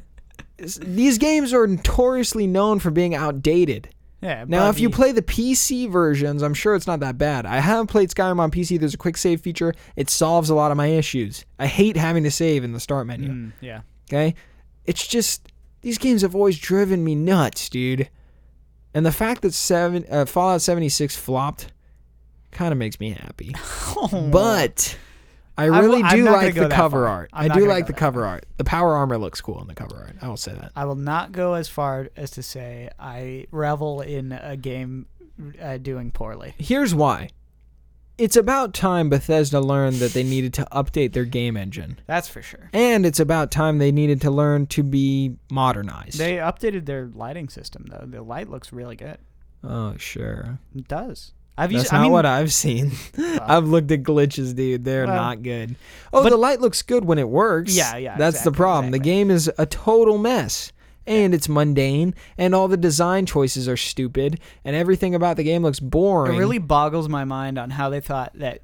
these games are notoriously known for being outdated. Yeah. Now, if you play the PC versions, I'm sure it's not that bad. I haven't played Skyrim on PC. There's a quick save feature. It solves a lot of my issues. I hate having to save in the start menu. Mm, yeah. Okay? It's just these games have always driven me nuts, dude. And the fact that seven uh, Fallout 76 flopped kind of makes me happy. But I I really I'm do like the cover far. art. I'm I do like the cover far. art. The power armor looks cool in the cover art. I will say that. I will not go as far as to say I revel in a game uh, doing poorly. Here's why. It's about time Bethesda learned that they needed to update their game engine. That's for sure. And it's about time they needed to learn to be modernized. They updated their lighting system though. The light looks really good. oh, sure. It does. I've That's used. not I mean, what I've seen. I've looked at glitches, dude. They're Well, not good. Oh, but- the light looks good when it works. Yeah, yeah, That's the exactly, problem. The game is a total mess. And it's mundane, and all the design choices are stupid, and everything about the game looks boring. It really boggles my mind on how they thought that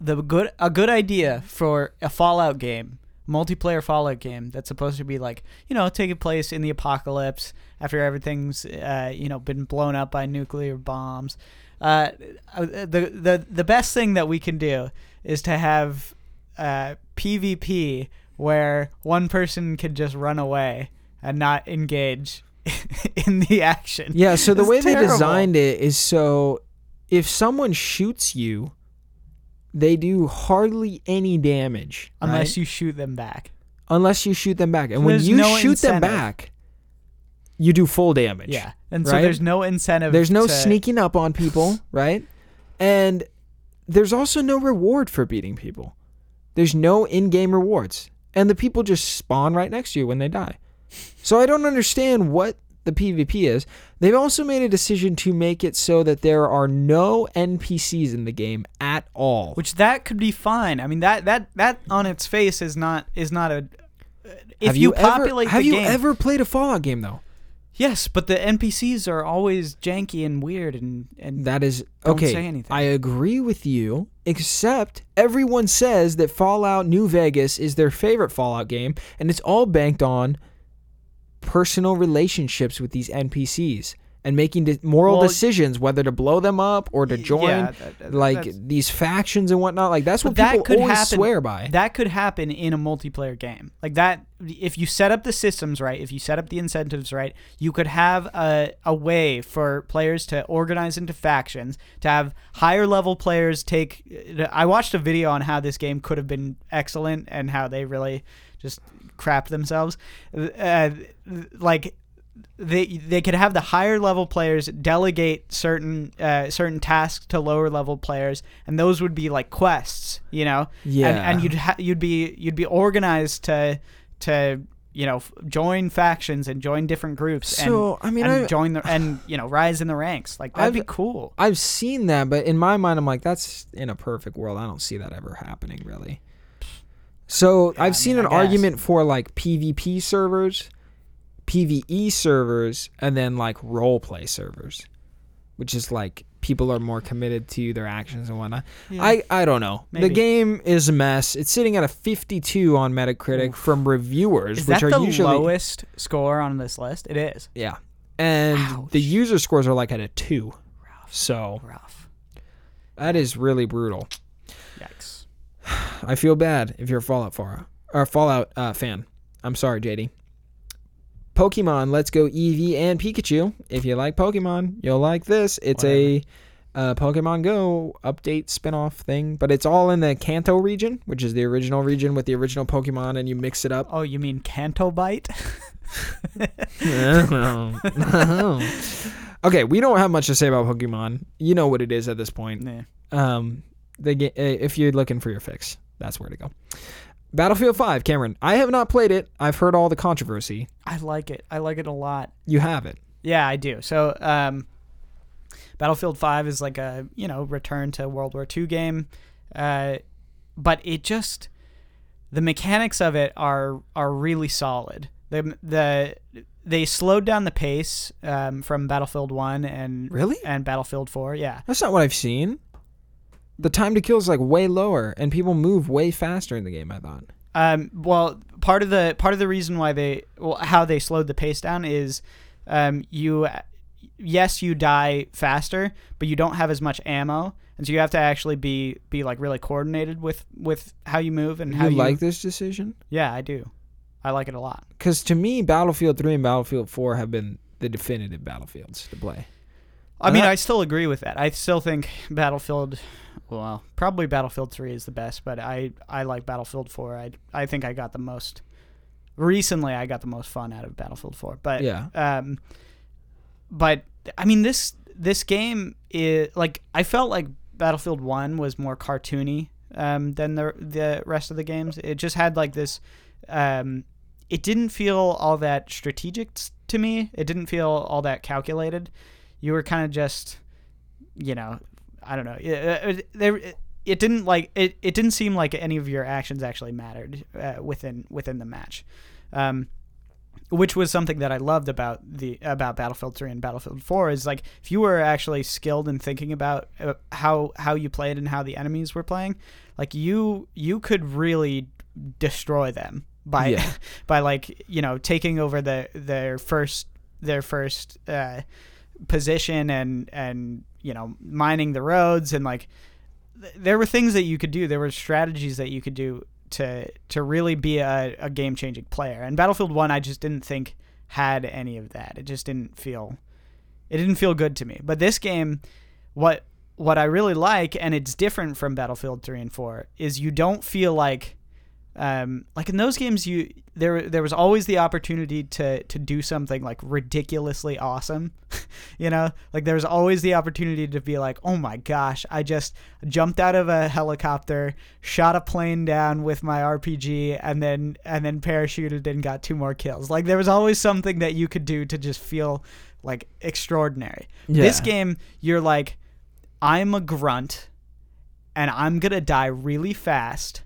the good a good idea for a Fallout game, multiplayer Fallout game that's supposed to be like you know taking place in the apocalypse after everything's uh, you know been blown up by nuclear bombs. Uh, the the the best thing that we can do is to have uh, PvP where one person can just run away and not engage in the action. Yeah, so the It's way they designed it is so if someone shoots you, they do hardly any damage. unless right? you shoot them back. unless you shoot them back. And when you no shoot them back, you do full damage. Yeah, and so right? there's no incentive. There's no to- sneaking up on people, right? And there's also no reward for beating people. There's no in-game rewards. And the people just spawn right next to you when they die. So I don't understand what the PvP is. They've also made a decision to make it so that there are no NPCs in the game at all. Which that could be fine. I mean that that that on its face is not is not a. If have you, you, ever populate have you game, ever played a Fallout game though? Yes, but the NPCs are always janky and weird and and That is Don't okay. say anything. I agree with you, except everyone says that Fallout New Vegas is their favorite Fallout game, and it's all banked on personal relationships with these NPCs and making de- moral Well, decisions whether to blow them up or to join yeah, that- that- like these factions and whatnot. Like that's what that people could always happen- swear by. that could happen in a multiplayer game like that. If you set up the systems right, if you set up the incentives right, you could have a a way for players to organize into factions to have higher level players take. I watched a video on how this game could have been excellent and how they really just crapped themselves. Uh, like they they could have the higher level players delegate certain uh, certain tasks to lower level players, and those would be like quests, you know. Yeah. And, and you'd ha- you'd be you'd be organized to to you know f- join factions and join different groups. So, and, I mean, and I- join the and you know rise in the ranks. Like that'd be I've- cool. I've seen that, but in my mind, I'm like, that's in a perfect world. I don't see that ever happening, really. So I I've seen mean, an argument for like PvP servers, PvE servers, and then like role play servers, which is like people are more committed to their actions and whatnot. I, I don't know. The game is a mess. It's sitting at a 52 on Metacritic from reviewers, Is which are the usually lowest score on this list? It is. yeah, and Ouch. the user scores are like at a two. Rough. So Rough. that is really brutal. Yikes. I feel bad if you're a Fallout Fara, or Fallout uh, fan. I'm sorry, JD. Pokemon Let's Go Eevee and Pikachu. If you like Pokemon, you'll like this. It's a uh, Pokemon Go update spin-off thing, but it's all in the Kanto region, which is the original region with the original Pokemon, and you mix it up. Oh, you mean Kanto Bite? okay, we don't have much to say about Pokemon. You know what it is at this point. yeah. Um, the ga- uh, if you're looking for your fix, that's where to go. Battlefield 5, Cameron. I have not played it. I've heard all the controversy. I like it. I like it a lot. You have it. Yeah, I do. So, um, Battlefield 5 is like a, you know, return to World War II game. Uh, but it just the mechanics of it are are really solid. The the they slowed down the pace um, from Battlefield 1 and Really? and Battlefield 4. Yeah. That's not what I've seen. The time to kill is like way lower, and people move way faster in the game. I thought. Um, well, part of the part of the reason why they well, how they slowed the pace down is um, you yes you die faster, but you don't have as much ammo, and so you have to actually be be like really coordinated with with how you move and how you you like this decision? Yeah, I do. I like it a lot. Because to me, Battlefield 3 and Battlefield 4 have been the definitive battlefields to play. I mean, Uh, I still agree with that. I still think Battlefield, well, probably Battlefield 3 is the best, but I, I like Battlefield 4. I, I think I got the most, recently I got the most fun out of Battlefield 4. But, Yeah. um, but I mean, this, this game is, like, I felt like Battlefield 1 was more cartoony, um, than the, the rest of the games. It just had like this, um, it didn't feel all that strategic to me. It didn't feel all that calculated. You were kind of just, you know, I don't know. It, it, there, it, it didn't like it. It didn't seem like any of your actions actually mattered uh, within within the match, um, which was something that I loved about the about Battlefield 3 and Battlefield 4 is like if you were actually skilled in thinking about uh, how how you played and how the enemies were playing, like you you could really destroy them by Yeah. by like you know taking over the their first their first uh, position and and you know mining the roads and like th- there were things that you could do. There were strategies that you could do to to really be a, a game changing player. And battlefield 1 i just didn't think had any of that. It just didn't feel it didn't feel good to me. But this game what what i really like and it's different from battlefield 3 and 4 is you don't feel like um, like in those games you there there was always the opportunity to to do something like ridiculously awesome you know? Like there was always the opportunity to be like oh my gosh i just jumped out of a helicopter shot a plane down with my rpg and then and then parachuted and got two more kills. Like there was always something that you could do to just feel like extraordinary. This game you're like i'm a grunt and i'm gonna die really fast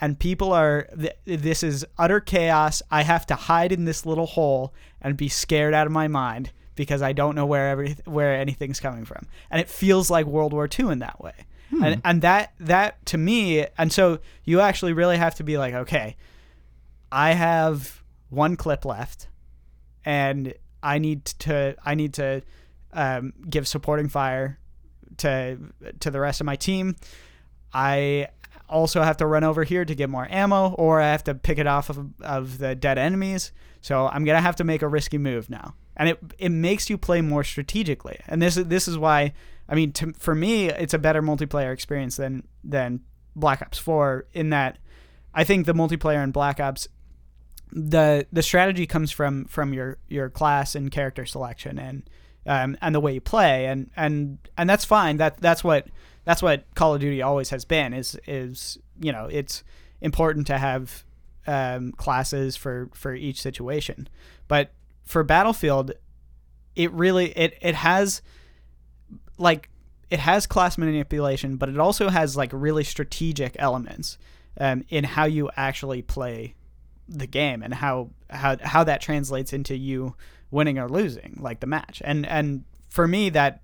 and people are th- this is utter chaos. I have to hide in this little hole and be scared out of my mind because i don't know where every where anything's coming from. And it feels like world war ii in that way. And and that that to me and so you actually really have to be like okay i have one clip left and i need to i need to um, give supporting fire to to the rest of my team. I also have to run over here to get more ammo, or I have to pick it off of, of the dead enemies. So I'm gonna have to make a risky move now, and it it makes you play more strategically. And this is this is why I mean, to, for me, it's a better multiplayer experience than than Black Ops 4 in that I think the multiplayer in Black Ops the the strategy comes from from your your class and character selection and um, and the way you play and and and that's fine. That that's what that's what Call of Duty always has been is is you know it's important to have um, classes for for each situation. But for Battlefield it really it it has like it has class manipulation but it also has like really strategic elements um, in how you actually play the game and how how how that translates into you winning or losing like the match and and for me that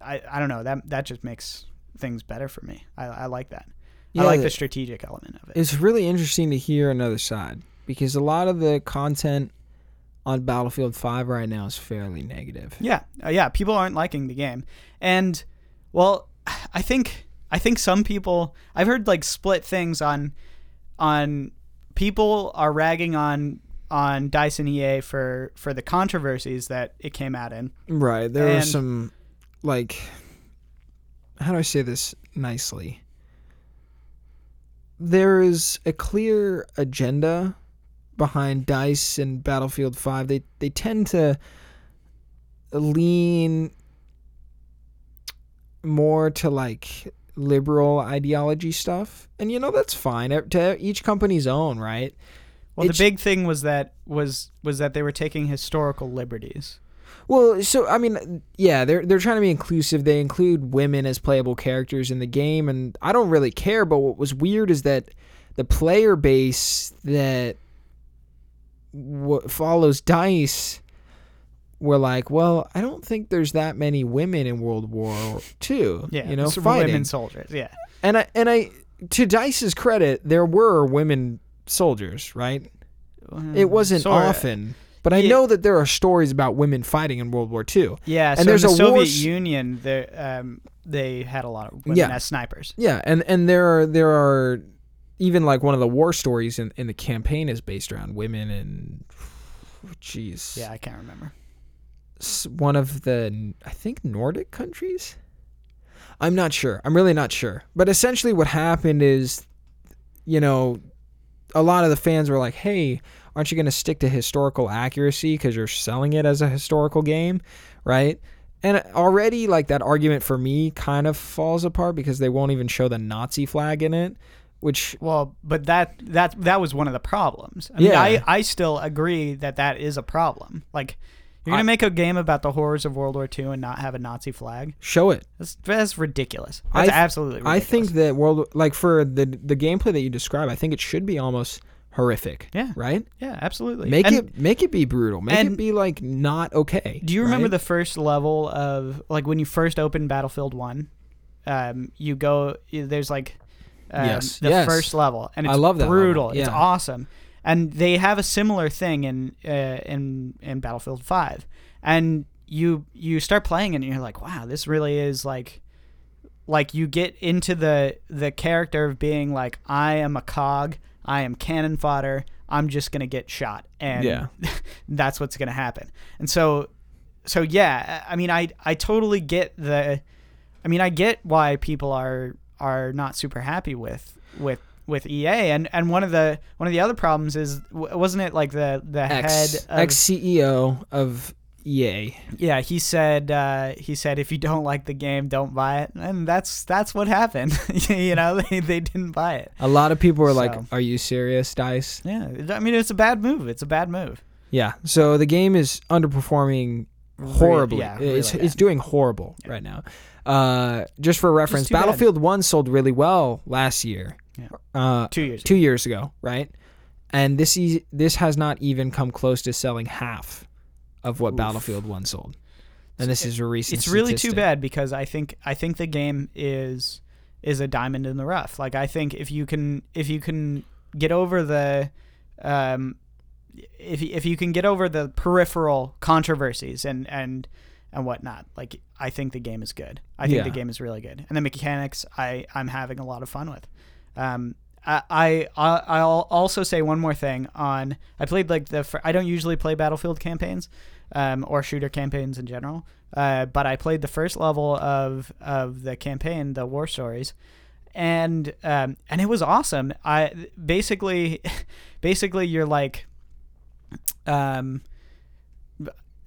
I, I don't know that that just makes things better for me I, I like that I like the strategic element of it It's really interesting to hear another side because a lot of the content on Battlefield 5 right now is fairly negative. Yeah, uh, yeah. People aren't liking the game, and well, I think I think some people I've heard like split things on on people are ragging on on Dice and EA for for the controversies that it came out in. Right. There And- was some, like, how do I say this nicely? There is a clear agenda behind Dice and Battlefield 5. They, they tend to lean more to, like, liberal ideology stuff. And, you know, that's fine. To each company's own, right? Well, the big thing was that was was that they were taking historical liberties. Well, so I mean, yeah, they're they're trying to be inclusive. They include women as playable characters in the game, and I don't really care. But what was weird is that the player base that w- follows Dice were like, well, I don't think there's that many women in World War II. Yeah, you know, fighting. women soldiers. Yeah, And I and I to Dice's credit, there were women soldiers, right? It wasn't Sorta. often, but I Yeah. know that there are stories about women fighting in World War II. Yeah, And so there's in the a war Soviet s- Union, they um, they had a lot of women Yeah. as snipers. Yeah, and and there are there are even like one of the war stories in, in the campaign is based around women and jeez, Yeah, I can't remember. s- one of the I think Nordic countries. I'm not sure. I'm really not sure. But essentially, what happened is, you know, a lot of the fans were like, "Hey, aren't you going to stick to historical accuracy because you're selling it as a historical game, right?" And already, like that argument for me kind of falls apart because they won't even show the Nazi flag in it, which Well, but that that that was one of the problems. I mean, Yeah. I I still agree that that is a problem. Like, you're gonna I- make a game about the horrors of World War II and not have a Nazi flag? show it. That's that's ridiculous. I That's th- absolutely I think that world like for the the gameplay that you describe, I think it should be almost horrific. Yeah. Right. yeah, absolutely. Make And it make it be brutal. Make it be like not okay. Do you remember right? the first level of like when you first opened Battlefield One? Um, you go there's like um, Yes, the yes. first level, and I love that level, brutal. It's awesome, and they have a similar thing in uh, in in Battlefield Five, and you you start playing it and you're like, wow, this really is like like you get into the the character of being like I am a cog, I am cannon fodder, I'm just gonna get shot, and Yeah. that's what's gonna happen. And so, so yeah, I mean, I I totally get the, I mean, I get why people are are not super happy with with with EA, and and one of the one of the other problems is wasn't it like the the ex head of, ex CEO of EA. yeah he said uh, he said if you don't like the game don't buy it and that's that's what happened you know they, they didn't buy it A lot of people were like, "Are you serious, Dice?" yeah I mean it's a bad move it's a bad move Yeah. So the game is underperforming horribly. yeah, it's really it's bad. doing horrible right now. Uh, just for reference, bad. Battlefield One sold really well last year. Yeah. Uh, two years two years ago, right? And this e- this has not even come close to selling half of what Oof. Battlefield One sold. And this is a recent. it's really too bad because I think I think the game is is a diamond in the rough. Like I think if you can if you can get over the um if if you can get over the peripheral controversies and and and whatnot, like I think the game is good. I think Yeah. the game is really good, and the mechanics I I'm having a lot of fun with. Um, I, I I'll also say one more thing on I played like the fir- I don't usually play Battlefield campaigns, um, or shooter campaigns in general. Uh, but I played the first level of of the campaign, the war stories, and um, and it was awesome. I basically, basically you're like, um,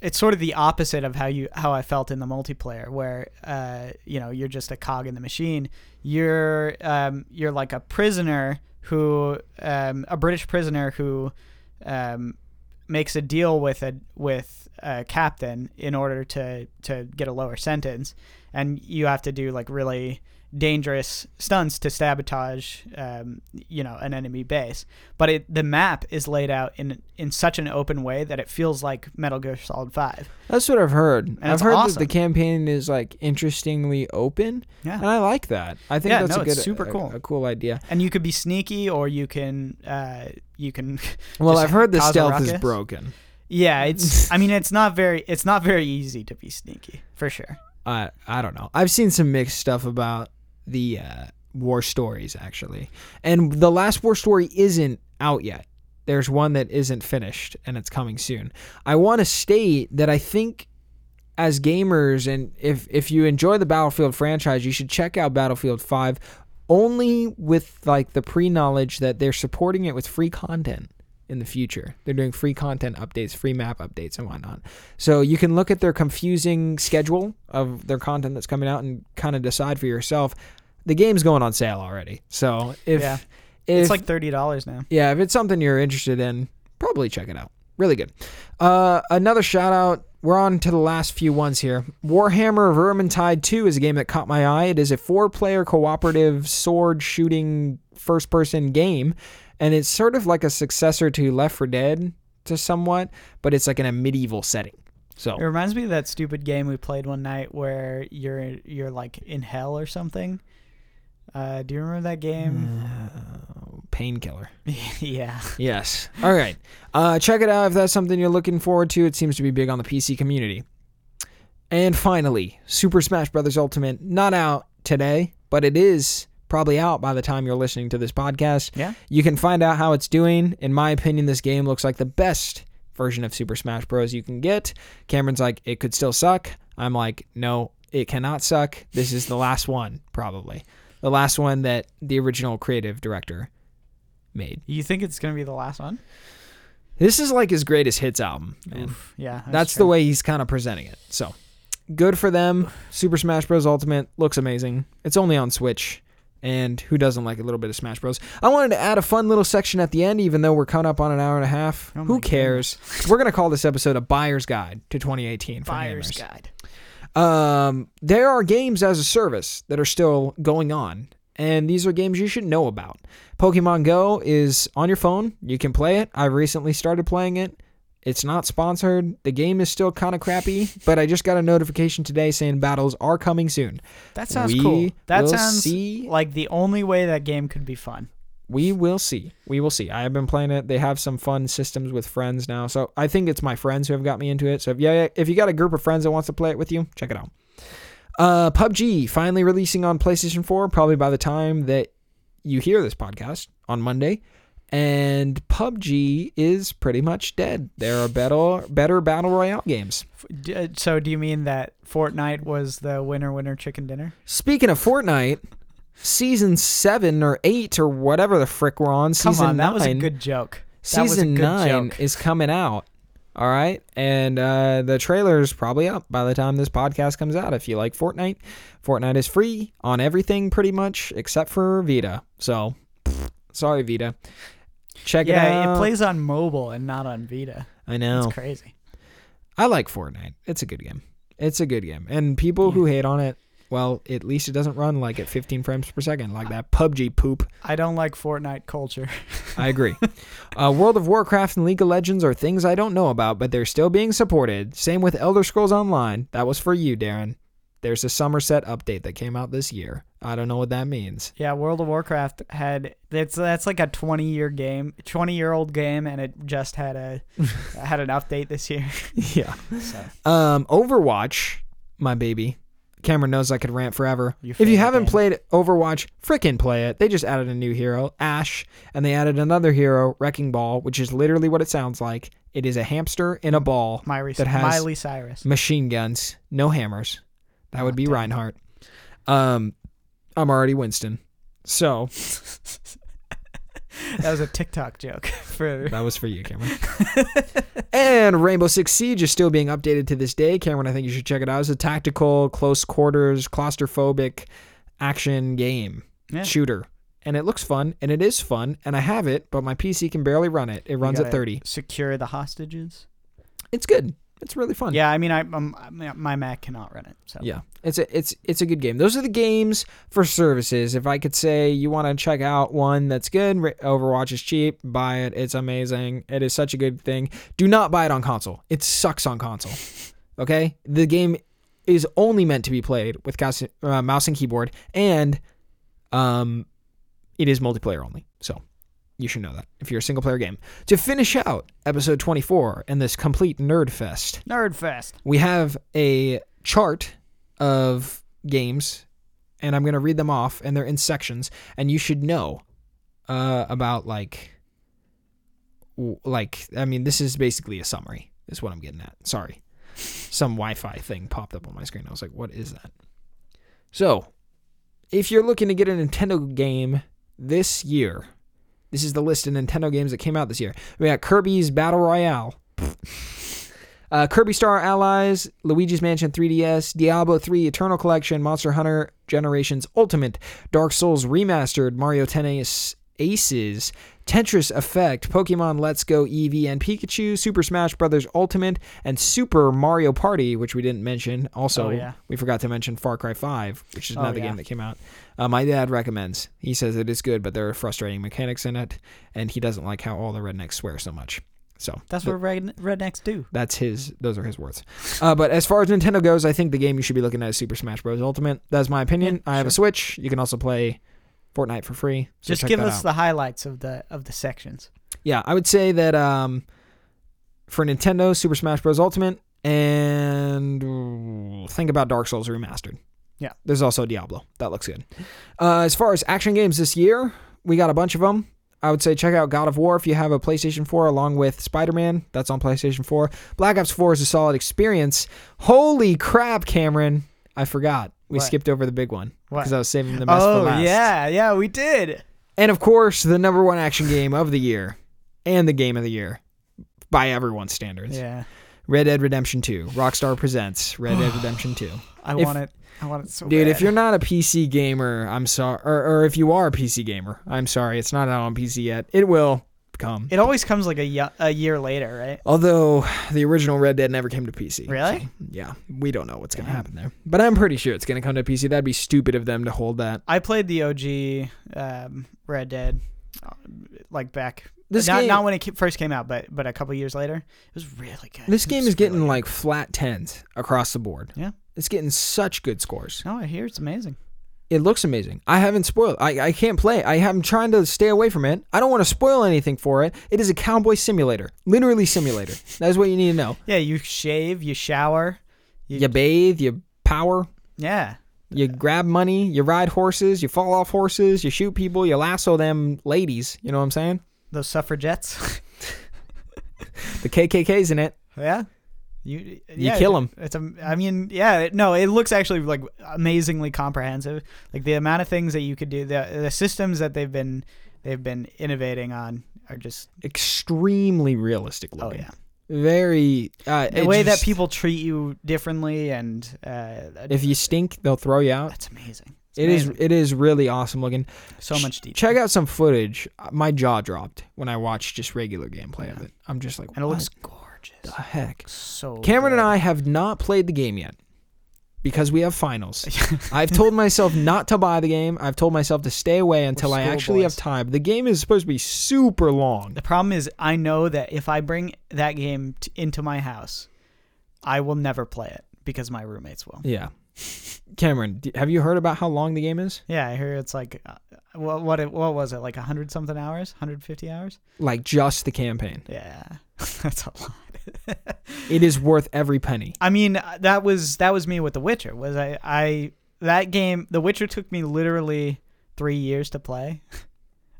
it's sort of the opposite of how you how I felt in the multiplayer, where uh, you know you're just a cog in the machine. You're um, you're like a prisoner who um, a British prisoner who um, makes a deal with a with a captain in order to to get a lower sentence, and you have to do like really dangerous stunts to sabotage um, you know an enemy base but it the map is laid out in in such an open way that it feels like Metal Gear Solid 5 That's what I've heard. And I've heard that the campaign is like interestingly open, yeah and I like that. I think Yeah, that's no, a good, super a- cool. a, cool idea. and you could be sneaky or you can uh you can Well, I've heard the stealth is broken. yeah it's i mean it's not very it's not very easy to be sneaky for sure I I don't know. I've seen some mixed stuff about the uh, war stories actually, and the last war story isn't out yet. There's one that isn't finished, and it's coming soon. I want to state that I think, as gamers, and if if you enjoy the Battlefield franchise, you should check out Battlefield Five, only with like the pre knowledge that they're supporting it with free content in the future. They're doing free content updates, free map updates, and whatnot. So you can look at their confusing schedule of their content that's coming out and kind of decide for yourself. The game's going on sale already. So if Yeah. if it's like $30 now yeah, if it's something you're interested in, probably check it out. Really good. Uh, another shout out. We're on to the last few ones here. Warhammer Vermintide 2 is a game that caught my eye. It is a four player cooperative sword shooting first person game. And it's sort of like a successor to Left 4 Dead to somewhat, but it's like in a medieval setting. So it reminds me of that stupid game we played one night where you're you're like in hell or something uh do you remember that game Mm. painkiller. yeah. Yes. All right. Uh, check it out if that's something you're looking forward to. It seems to be big on the PC community. And finally, Super Smash Bros. Ultimate, not out today, but it is probably out by the time you're listening to this podcast. Yeah. You can find out how it's doing. In my opinion, this game looks like the best version of Super Smash Bros. you can get. Cameron's like, it could still suck. I'm like, no, it cannot suck. This is the last one, probably. The last one that the original creative director made. You think it's gonna be the last one? This is like his greatest hits album. Oof, yeah. That's, the way he's kind of presenting it. So good for them. Super Smash Bros. Ultimate looks amazing. It's only on Switch. And who doesn't like a little bit of Smash Bros? I wanted to add a fun little section at the end, even though we're coming up on an hour and a half. Oh who cares? we're gonna call this episode a buyer's guide to 2018 for Buyer's gamers. guide. Um, there are games as a service that are still going on, and these are games you should know about. Pokemon Go is on your phone. You can play it. I've recently started playing it. It's not sponsored. The game is still kind of crappy, but I just got a notification today saying battles are coming soon. That sounds We cool. That sounds see. like the only way that game could be fun. We will see. We will see. I have been playing it. They have some fun systems with friends now. So I think it's my friends who have got me into it. So if yeah, if you got a group of friends that wants to play it with you, check it out. Uh, PUBG finally releasing on PlayStation 4, probably by the time that you hear this podcast on Monday. And PUBG is pretty much dead. There are better better battle royale games. Uh, So do you mean that Fortnite was the winner winner chicken dinner? Speaking of Fortnite, season seven or eight or whatever the frick we're on, Come season on, that was a good joke. That season good nine joke. is coming out. All right. And uh, the trailer is probably up by the time this podcast comes out. If you like Fortnite, Fortnite is free on everything pretty much except for Vita. So, sorry, Vita. Check it Yeah, out. it plays on mobile and not on Vita. I know. It's crazy. I like Fortnite. It's a good game. It's a good game. And people who hate on it, well, at least it doesn't run like at 15 frames per second, like that PUBG poop. I don't like Fortnite culture. I agree. uh, World of Warcraft and League of Legends are things I don't know about, but they're still being supported. Same with Elder Scrolls Online. That was for you, Darren. There's a Summerset update that came out this year. I don't know what that means. yeah, World of Warcraft had that's that's like a 20 year game, 20 year old game, and it just had a had an update this year. yeah. So Um, Overwatch, my baby. Cameron knows I could rant forever. If you haven't game. played Overwatch, frickin' play it. They just added a new hero, Ashe, and they added another hero, Wrecking Ball, which is literally what it sounds like. It is a hamster in a ball, Miley, That has- Miley Cyrus. machine guns, no hammers. That would be. Reinhardt. Um, I'm already Winston. So That was a TikTok joke for that was for you, Cameron. and Rainbow Six Siege is still being updated to this day. Cameron, I think you should check it out. It's a tactical, close quarters, claustrophobic action game Yeah. shooter. And it looks fun, and it is fun, and I have it, but my PC can barely run it. It runs at 30. secure the hostages. It's good. It's really fun. Yeah, I mean, I um, my Mac cannot run it. So Yeah, it's a it's it's a good game. Those are the games for services. If I could say you want to check out one that's good, Overwatch is cheap. Buy it. It's amazing. It is such a good thing. Do not buy it on console. It sucks on console. Okay, the game is only meant to be played with uh, mouse and keyboard, and um, it is multiplayer only. So you should know that if you're a single player game. To finish out episode 24 and this complete nerd fest Nerd Fest. we have a chart of games and i'm going to read them off and they're in sections and you should know uh, about like w- like i mean this is basically a summary is what i'm getting at sorry some wi-fi thing popped up on my screen i was like what is that so if you're looking to get a nintendo game this year this is the list of nintendo games that came out this year. We got kirby's battle royale. Uh, Kirby Star Allies, Luigi's Mansion 3DS, Diablo 3 Eternal Collection, Monster Hunter Generations Ultimate, Dark Souls Remastered, Mario Tennis Aces, Tetris Effect, Pokemon Let's Go Eevee and Pikachu, Super Smash Bros. Ultimate, and Super Mario Party, which we didn't mention. Also, Oh, yeah. we forgot to mention Far Cry 5, which is Oh, another yeah. game that came out. Uh, my dad recommends. He says it is good, but there are frustrating mechanics in it, and he doesn't like how all the rednecks swear so much. So That's what red, rednecks do. that's his. Those are his words. Uh, but as far as Nintendo goes, I think the game you should be looking at is Super Smash Bros. Ultimate. That's my opinion. Yeah, I have a. Switch. You can also play Fortnite for free. So Just give us out. the highlights of the of the sections. Yeah, I would say that um, for Nintendo, Super Smash Bros. Ultimate, and think about Dark Souls Remastered. Yeah. There's also Diablo. That looks good. Uh, as far as action games this year, we got a bunch of them. I would say check out God of War if you have a PlayStation 4, along with Spider Man. That's on PlayStation 4. Black Ops 4 is a solid experience. Holy crap, Cameron. I forgot. We What? skipped over the big one because I was saving the best for Oh last. yeah, yeah, we did. And of course, the number one action game of the year and the game of the year by everyone's standards. Yeah, Red Dead Redemption 2. Rockstar presents Red Dead Redemption 2. I If- want it. I want it so Dude, bad. if you're not a PC gamer, I'm sorry. Or, or if you are a PC gamer, I'm sorry. It's not out on PC yet. It will come. it always comes like a, a year later, right? Although the original Red Dead never came to PC. Really? So, yeah, we don't know what's going to happen there. But I'm pretty sure it's going to come to PC. That'd be stupid of them to hold that. I played the OG um, Red Dead, uh, like back. This not, game- not when it first came out, but but a couple years later, it was really good. This game is getting really like flat tens across the board. Yeah. It's getting such good scores. No, I hear it's amazing. It looks amazing. I haven't spoiled. I, I can't play. I am trying to stay away from it. I don't want to spoil anything for it. It is a cowboy simulator, literally simulator. That is what you need to know. Yeah, you shave, you shower. You- You bathe, you power, Yeah, you grab money, you ride horses, you fall off horses, you shoot people, you lasso them ladies. You know what I'm saying? those suffragettes. The KKK's in it. yeah. You, yeah, kill 'em. It's a, I mean, yeah. it- No, it looks actually like amazingly comprehensive. Like the amount of things that you could do, the the systems that they've been they've been innovating on are just Extremely realistic looking. oh yeah. Very. Uh, The way that people treat you differently and uh, If you stink, they'll throw you out. that's amazing. It's It is. amazing. It is really awesome looking. so much detail. Check out some footage. My jaw dropped when I watched just regular gameplay of it. I'm just like, and it looks gorgeous. The heck? So Cameron and. I have not played the game yet because we have finals. I've told myself not to buy the game. I've told myself to stay away until I actually have time. The game is supposed to be super long. The problem is, I know that if I bring that game t- into my house, I will never play it because my roommates will. Yeah. Cameron, have you heard about how long the game is? Yeah, I hear it's like, uh, what what it, what was it like hundred something hours, hundred fifty hours? Like just the campaign. Yeah, that's a lot. It is worth every penny. I mean, uh, that was that was me with The Witcher. Was I I that game? The Witcher took me literally three years to play.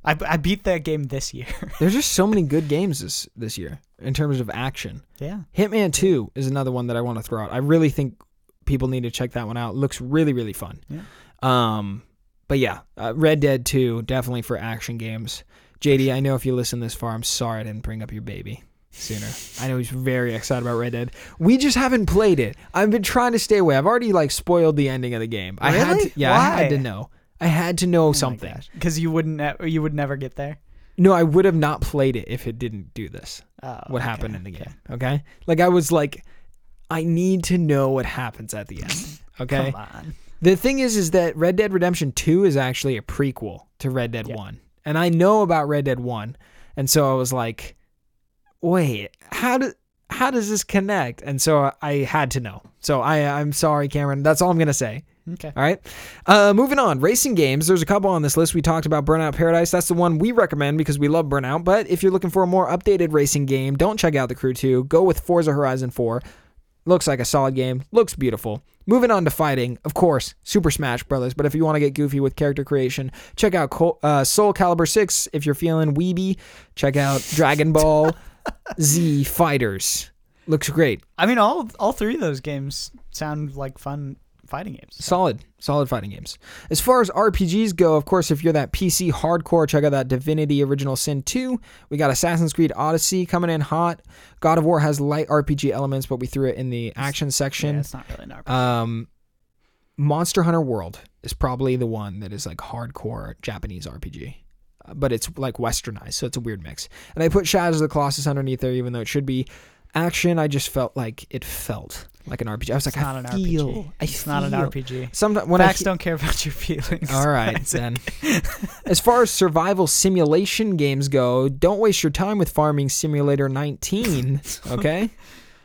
I, I beat that game this year. There's just so many good games this this year in terms of action. yeah, Hitman 2 is another one that I want to throw out. I really think people need to check that one out. It looks really really fun. Yeah. Um but yeah, uh, Red Dead 2 definitely for action games. JD, I know if you listen this far, I'm sorry I didn't bring up your baby sooner. I know he's very excited about Red Dead. We just haven't played it. I've been trying to stay away. I've already like spoiled the ending of the game. I had Really? to, yeah, I had to know. I had to know oh something. because you wouldn't ne- you would never get there. No, I would have not played it if it didn't do this. Oh, what okay, happened in the game. Okay? Like I was like I need to know what happens at the end. Okay? Come on. The thing is is that Red Dead Redemption 2 is actually a prequel to Red Dead Yeah. 1. And I know about Red Dead 1. And so I was like, "Wait, how do how does this connect?" And so I had to know. So I I'm sorry, Cameron. That's all I'm going to say. Okay. All right. Uh, moving on. Racing games. There's a couple on this list. We talked about Burnout Paradise. That's the one we recommend because we love Burnout. But if you're looking for a more updated racing game, don't check out the Crew 2. Go with Forza Horizon 4. Looks like a solid game. Looks beautiful. Moving on to fighting. Of course, Super Smash Brothers. But if you want to get goofy with character creation, check out Col- uh, Soul Calibur 6. If you're feeling weeby, check out Dragon Ball Z Fighters. Looks great. I mean, all all three of those games sound like fun fighting games. Solid, solid fighting games. As far as RPGs go, of course, if you're that PC hardcore, check out that Divinity Original Sin 2. We got Assassin's Creed Odyssey coming in hot. God of War has light RPG elements, but we threw it in the action section. Yeah, it's not really an RPG. Um, Monster Hunter World is probably the one that is like hardcore Japanese RPG. But it's like westernized, so it's a weird mix. And I put Shadows of the Colossus underneath there, even though it should be action. I just felt like it felt like an RPG. I was it's like, not I an feel, RPG. I It's not an RPG. Sometimes when Facts I don't care about your feelings. all right, then. As far as survival simulation games go, don't waste your time with Farming Simulator 19, okay?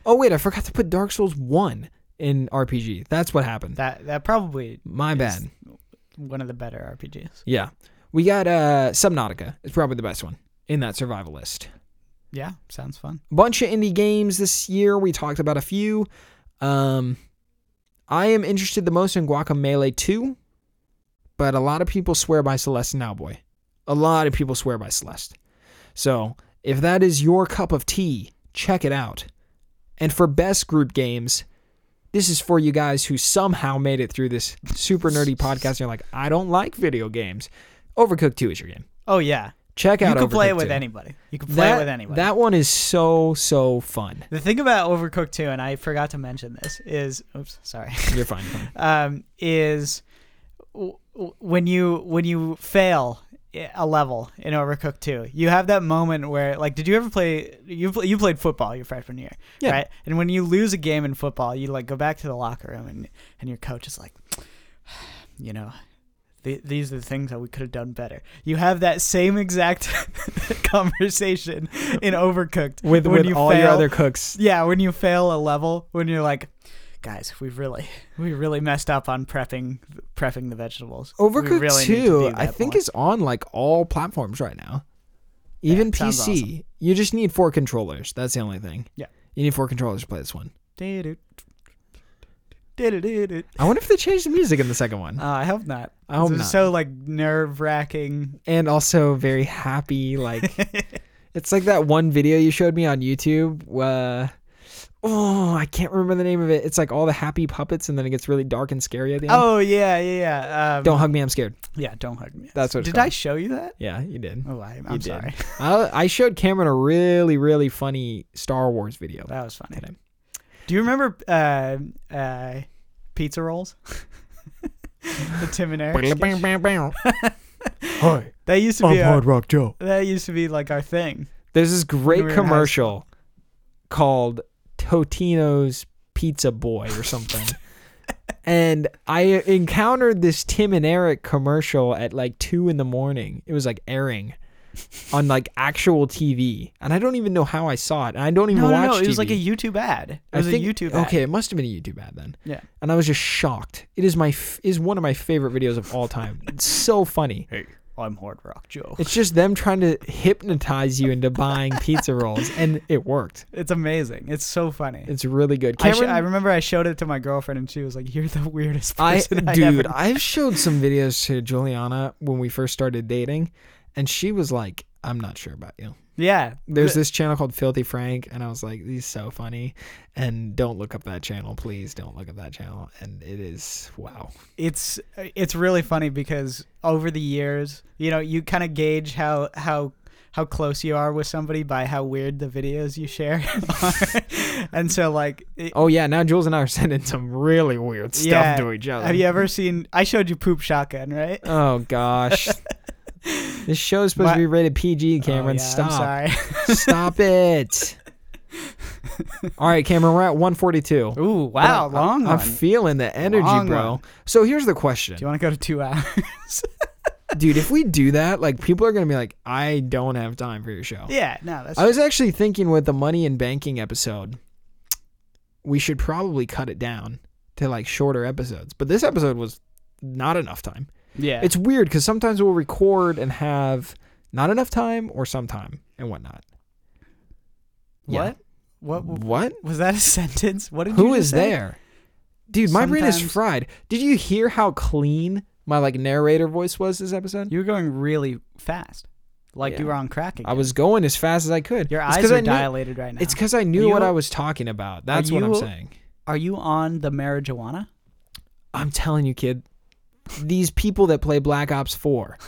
oh, wait, I forgot to put Dark Souls 1 in RPG. That's what happened. That that probably My is bad. one of the better RPGs. Yeah. We got uh Subnautica. It's probably the best one in that survival list. Yeah, sounds fun. Bunch of indie games this year. We talked about a few. Um, I am interested the most in Guacamelee 2, but a lot of people swear by Celeste Now Boy. A lot of people swear by Celeste. So if that is your cup of tea, check it out. And for best group games, this is for you guys who somehow made it through this super nerdy podcast. And you're like, I don't like video games. Overcooked 2 is your game. Oh yeah, Check out. you can play it with 2. anybody. You can play it with anybody. that one is so, so fun. the thing about Overcooked 2, and I forgot to mention this, is oops, sorry. You're fine. fine. um, is w- w- when you when you fail a level in Overcooked 2, you have that moment where like, did you ever play? You you played football your freshman year, Yeah. right? And when you lose a game in football, you like go back to the locker room and and your coach is like, you know. Th- These are the things that we could have done better. You have that same exact conversation in Overcooked with when with you all your fail- other cooks. yeah, when you fail a level, when you're like, guys, we really we really messed up on prepping prepping the vegetables. Overcooked really 2, I think more." is on like all platforms right now. Even sounds PC. awesome. You just need four controllers. That's the only thing. Yeah. You need four controllers to play this one. I wonder if they changed the music in the second one. Uh, I hope not. I hope not. so like nerve wracking. and also very happy like it's like that one video you showed me on YouTube uh oh I can't remember the name of it it's like all the happy puppets and then it gets really dark and scary at the end oh yeah, yeah, yeah. Um, don't hug me I'm scared Yeah, don't hug me. That's what Did I show you that? yeah you did Oh, I, I'm did. sorry. I, I showed Cameron a really really funny Star Wars video That was funny. today. Do you remember uh, uh, pizza rolls? the Tim and Eric. Hi, That used to I'm be our, Hard Rock Joe. that used to be like our thing. There's this great we were in high commercial called Totino's Pizza Boy or something. and I encountered this Tim and Eric commercial at like two in the morning. It was like airing on like actual TV. And I don't even know how I saw it. And I don't even No, no, watch no. It was like a YouTube ad. It I was think- a YouTube ad. Okay, it must have been a YouTube ad then. Yeah. And I was just shocked. It is my f- is one of my favorite videos of all time. It's so funny. Hey, I'm Hard Rock Joe. It's just them trying to hypnotize you into buying pizza rolls, and it worked. It's amazing. It's so funny. It's really good. I, sh- I remember I showed it to my girlfriend and she was like, "You're the weirdest I, person I, dude, ever." I've showed some videos to Juliana when we first started dating, and she was like, "I'm not sure about you." yeah. There's this channel called Filthy Frank, and I was like, "He's so funny," and don't look up that channel, please. Don't look up that channel, and it is wow. it's it's really funny because over the years, you know, you kind of gauge how how how close you are with somebody by how weird the videos you share are. and so like it- Oh yeah, now Jules and I are sending some really weird stuff Yeah. to each other. have you ever seen I showed you poop shotgun, right? Oh gosh. This show is supposed My- to be rated PG, oh, Cameron. Oh, yeah, Stop. I'm sorry. Stop it. All right, Cameron, we're at 142. Ooh, wow, But I- long I'm one. feeling the energy, Long bro. one. So here's the question. Do you want to go to 2 hours? Dude, if we do that, like people are going to be like, I don't have time for your show. yeah, no, that's I was actually thinking with the money and banking episode, we should probably cut it down to like shorter episodes. But this episode was not enough time. Yeah. It's weird because sometimes we'll record and have not enough time or some time and whatnot. yeah. what? What What? was that a sentence? What did Who you is say? there? Dude, my brain is Sometimes- fried. Did you hear how clean my like narrator voice was this episode? You were going really fast. Like Yeah. you were on crack again. I was going as fast as I could. Your It's eyes 'cause are I knew- dilated right now. It's because I knew what you- I was talking about. That's what I'm you- saying. Are you on the marijuana? I'm telling you, kid. These people that play Black Ops 4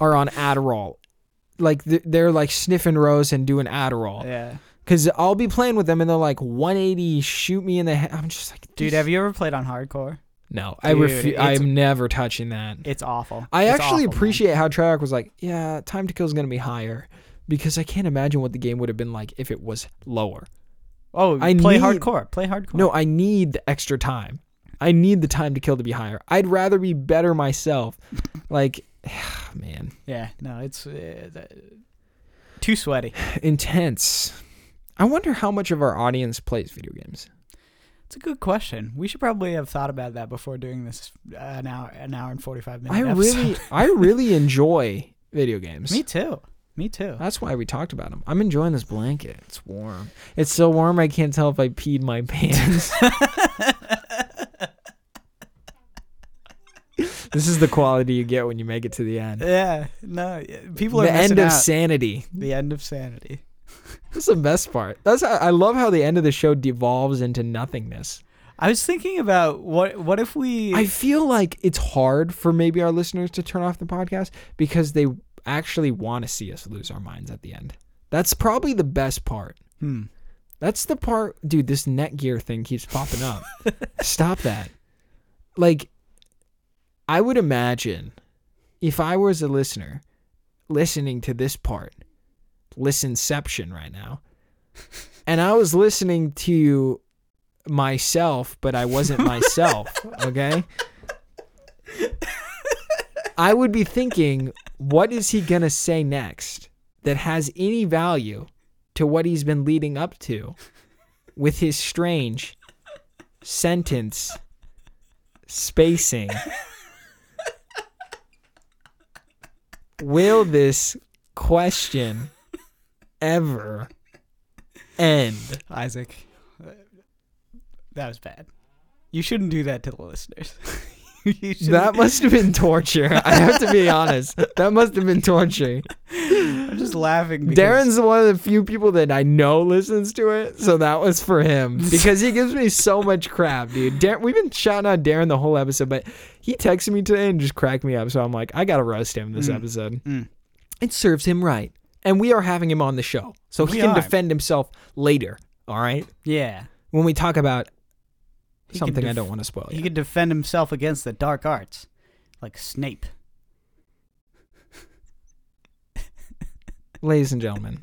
are on Adderall. Like they're like sniffing rose and doing Adderall. Yeah. Cause I'll be playing with them and they're like 180, shoot me in the head. I'm just like, Dude, have you ever played on hardcore? no, I Dude, refu- I'm never touching that. It's awful. I It's actually awful, man. appreciate how Treyarch was like, yeah, time to kill is gonna be higher, because I can't imagine what the game would have been like if it was lower. Oh, I play need- hardcore. Play hardcore. No, I need the extra time. I need the time to kill to be higher. I'd rather be better myself. Like, man, Yeah. No, it's uh, too sweaty. intense. I wonder how much of our audience plays video games. It's a good question. We should probably have thought about that before doing this uh, an hour, an hour and forty five minutes. I really. I really enjoy video games. Me too. Me too. That's why we talked about them. I'm enjoying this blanket. It's warm. It's so warm I can't tell if I peed my pants. this is the quality you get when you make it to the end. yeah. No. People are the end of out. sanity. the end of sanity. That's the best part. That's how, I love how the end of the show devolves into nothingness. I was thinking about what what if we I feel like it's hard for maybe our listeners to turn off the podcast because they actually want to see us lose our minds at the end. That's probably the best part. hmm. That's the part, dude. This Netgear thing keeps popping up. Stop that. Like, I would imagine if I was a listener listening to this part, listenception right now, and I was listening to myself, but I wasn't myself, okay? I would be thinking, what is he going to say next that has any value to what he's been leading up to with his strange sentence spacing? Will this question ever end? Isaac, that was bad. You shouldn't do that to the listeners. That must have been torture. I have to be honest. That must have been torture. I'm just laughing. Because Darren's one of the few people that I know listens to it, so that was for him because he gives me so much crap, dude. Dar- we've been shouting out Darren the whole episode, but he texted me today and just cracked me up. So I'm like, I gotta roast him this Mm. episode. Mm. It serves him right, and we are having him on the show, so he can are. defend himself later. All right, Yeah, when we talk about He can something I don't want to spoil. he yet. could defend himself against the dark arts, like Snape. Ladies and gentlemen,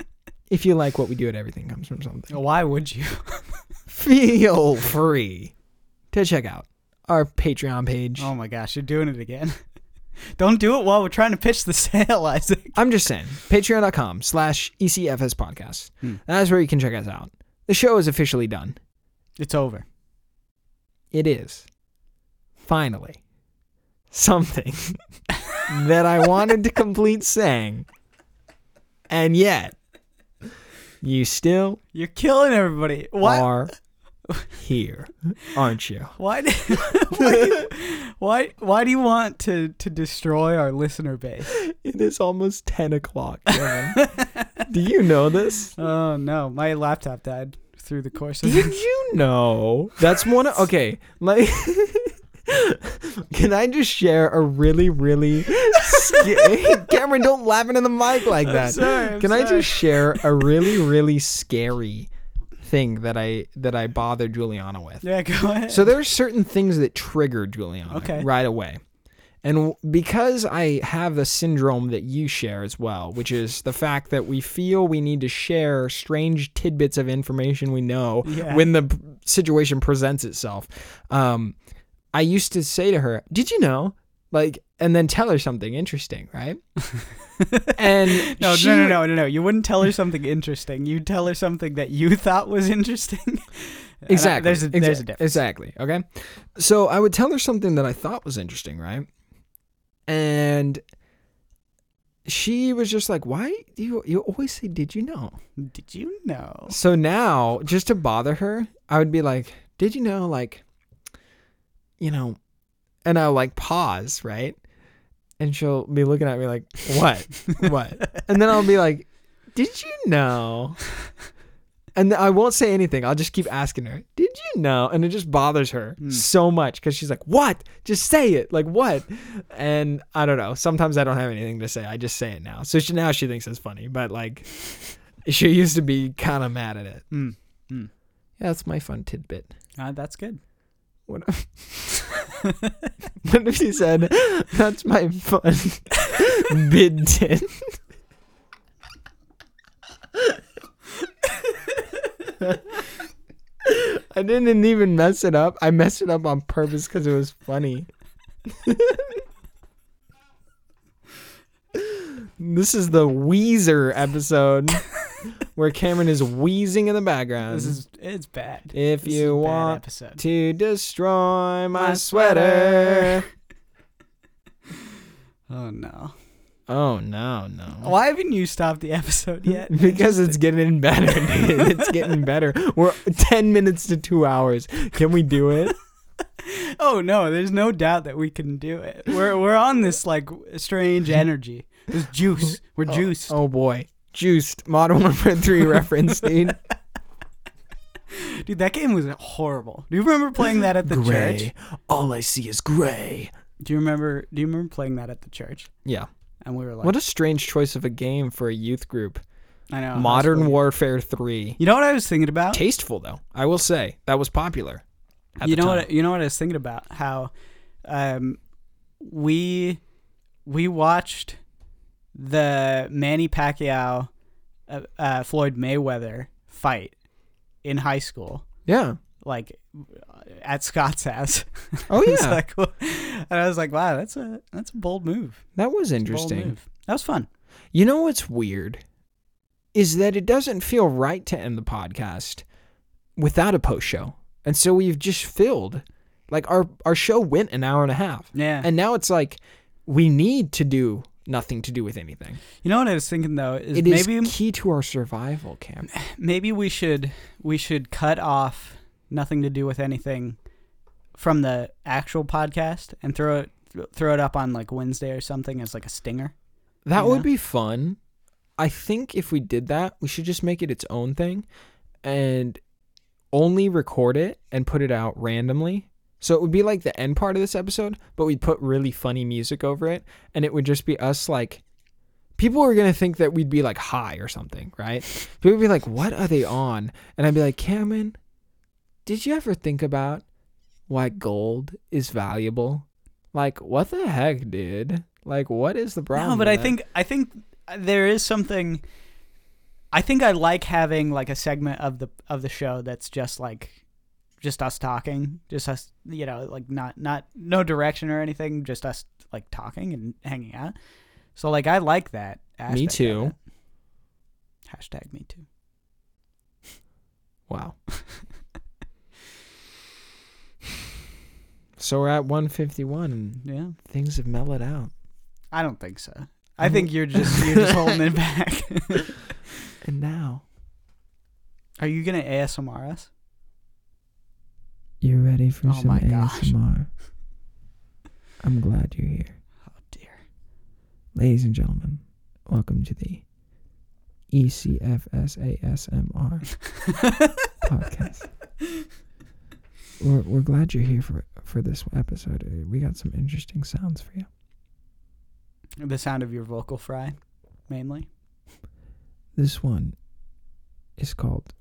if you like what we do, at everything comes from something. Why would you? feel free to check out our Patreon page. Oh my gosh, you're doing it again. Don't do it while we're trying to pitch the sale, Isaac. I'm just saying, patreon.com slash ECFS podcast. Hmm. That's where you can check us out. The show is officially done. It's over. It is finally something that I wanted to complete saying. And yet, you still You're killing everybody. Why? are here, aren't you? Why? do- why, do you- why? Why do you want to to destroy our listener base? It is almost 10 o'clock. Do you know this? Oh no, my laptop died through the course of Did you know? That's one of, okay, like Can I just share a really really sca- Cameron don't laugh into the mic like I'm that. sorry, I'm Can I just share a really really scary thing that I that I bothered Juliana with? Yeah, go ahead. So there are certain things that trigger Juliana Okay. right away. And because I have the syndrome that you share as well, which is the fact that we feel we need to share strange tidbits of information we know Yeah. when the situation presents itself. Um, I used to say to her, "Did you know?" Like, and then tell her something interesting, right? and no, she- no, no, no, no, no. You wouldn't tell her something interesting. You'd tell her something that you thought was interesting. And I- Exactly. there's a there's a difference. Exactly. Okay. So I would tell her something that I thought was interesting, right? And she was just like, "Why do you you always say did you know?" Did you know? So now, just to bother her, I would be like, "Did you know like you know?" And I'll like pause, right? And she'll be looking at me like, "What? what?" And then I'll be like, "Did you know?" And I won't say anything. I'll just keep asking her, "Did you know?" And it just bothers her Hmm. so much because she's like, "What? Just say it. Like what?" And I don't know. Sometimes I don't have anything to say. I just say it now. So she, now she thinks it's funny, but like, she used to be kind of mad at it. Mm. Mm. Yeah, that's my fun tidbit. Uh, that's good. What? what if you said, "That's my fun bidtit"? I didn't even mess it up. I messed it up on purpose because it was funny. this is the Weezer episode where Cameron is wheezing in the background. This is it's bad. if This you want episode. to destroy my, My sweater. Oh no. Oh no, no. Why haven't you stopped the episode yet? Because it's getting better, dude. It's getting better. We're 10 minutes to 2 hours. Can we do it? Oh no, there's no doubt that we can do it. We're we're on this like strange energy. This juice. We're oh, juiced. Oh boy. Juiced. Modern Warfare 3 reference, dude. Dude, that game was horrible. Do you remember playing that at the church? All I see is gray. Do you remember do you remember playing that at the church? Yeah. And we were like What a strange choice of a game for a youth group. I know. Modern Warfare 3. You know what I was thinking about? Tasteful though. I will say. That was popular. you know time. what you know what I was thinking about how um we we watched the Manny Pacquiao uh, uh, Floyd Mayweather fight in high school Yeah. like at Scott's house. Oh yeah. like, and I was like, wow, that's a that's a bold move. that was interesting. That was fun. You know what's weird? Is that it doesn't feel right to end the podcast without a post show. And so we've just filled like our our show went an hour and a half. Yeah. And now it's like we need to do nothing to do with anything. you know what I was thinking though is It is maybe key to our survival, Cam. maybe we should we should cut off nothing to do with anything from the actual podcast and throw it throw it up on like Wednesday or something as like a stinger. That would be fun. I think if we did that, we should just make it its own thing and only record it and put it out randomly. So it would be like the end part of this episode, but we'd put really funny music over it and it would just be us like people were going to think that we'd be like high or something, right? People would be like, "What are they on?" And I'd be like, "Cameron, did you ever think about why gold is valuable? Like, what the heck, dude? Like, what is the problem?" No, but I that?" think I think there is something I think I like having like a segment of the of the show that's just like just us talking, just us, you know, like not not no direction or anything, just us like talking and hanging out. So like I like that. Me too. Hashtag me too. Wow. so we're at 151 and Yeah. things have mellowed out. I don't think so. I think you're just you're just holding it back. And now Are you gonna ASMR us? You ready for Oh some my gosh. ASMR? I'm glad you're here. Oh dear. Ladies and gentlemen, welcome to the ECFSASMR podcast. We're, we're glad you're here for, for this episode. Uh, We got some interesting sounds for you. The sound of your vocal fry, mainly. This one is called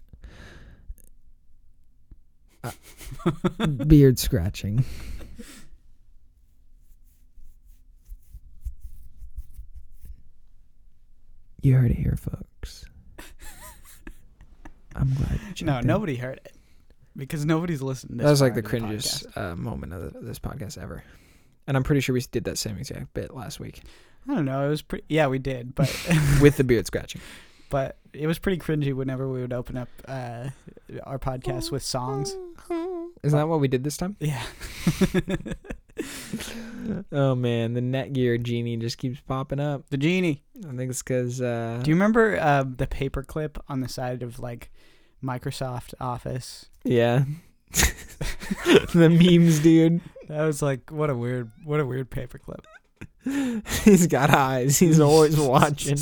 beard scratching. You heard it here, folks. I'm glad you No, in. nobody heard it because nobody's listened. that was like the cringiest uh, moment of the, this podcast ever. And I'm pretty sure we did that same exact bit last week I don't know. It was pretty. Yeah, we did, but with the beard scratching. but it was pretty cringy whenever we would open up uh, our podcast with songs. Isn't that what we did this time? Yeah. Oh man, the Netgear genie just keeps popping up. the genie. I think it's because uh, Do you remember uh, the paperclip on the side of like Microsoft Office? yeah, the memes, dude. That was like what a weird what a weird paperclip. He's got eyes. He's always watching.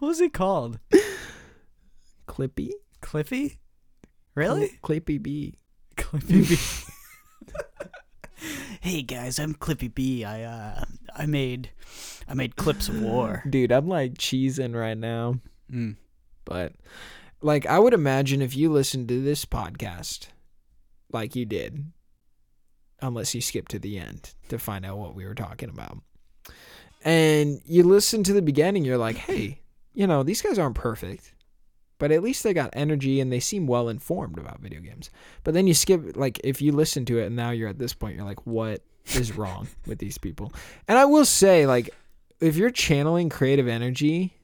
What was it called? Clippy, Cliffy? Really? Clippy B. Clippy B. hey guys, I'm Clippy B. I uh I made I made clips of war. Dude, I'm like cheesing right now. Mm. But like I would imagine if you listened to this podcast like you did, unless you skip to the end to find out what we were talking about. And you listen to the beginning, you're like, hey, you know, these guys aren't perfect, but at least they got energy and they seem well informed about video games. But then you skip, like, if you listen to it and now you're at this point, you're like, what is wrong with these people? And I will say, like, if you're channeling creative energy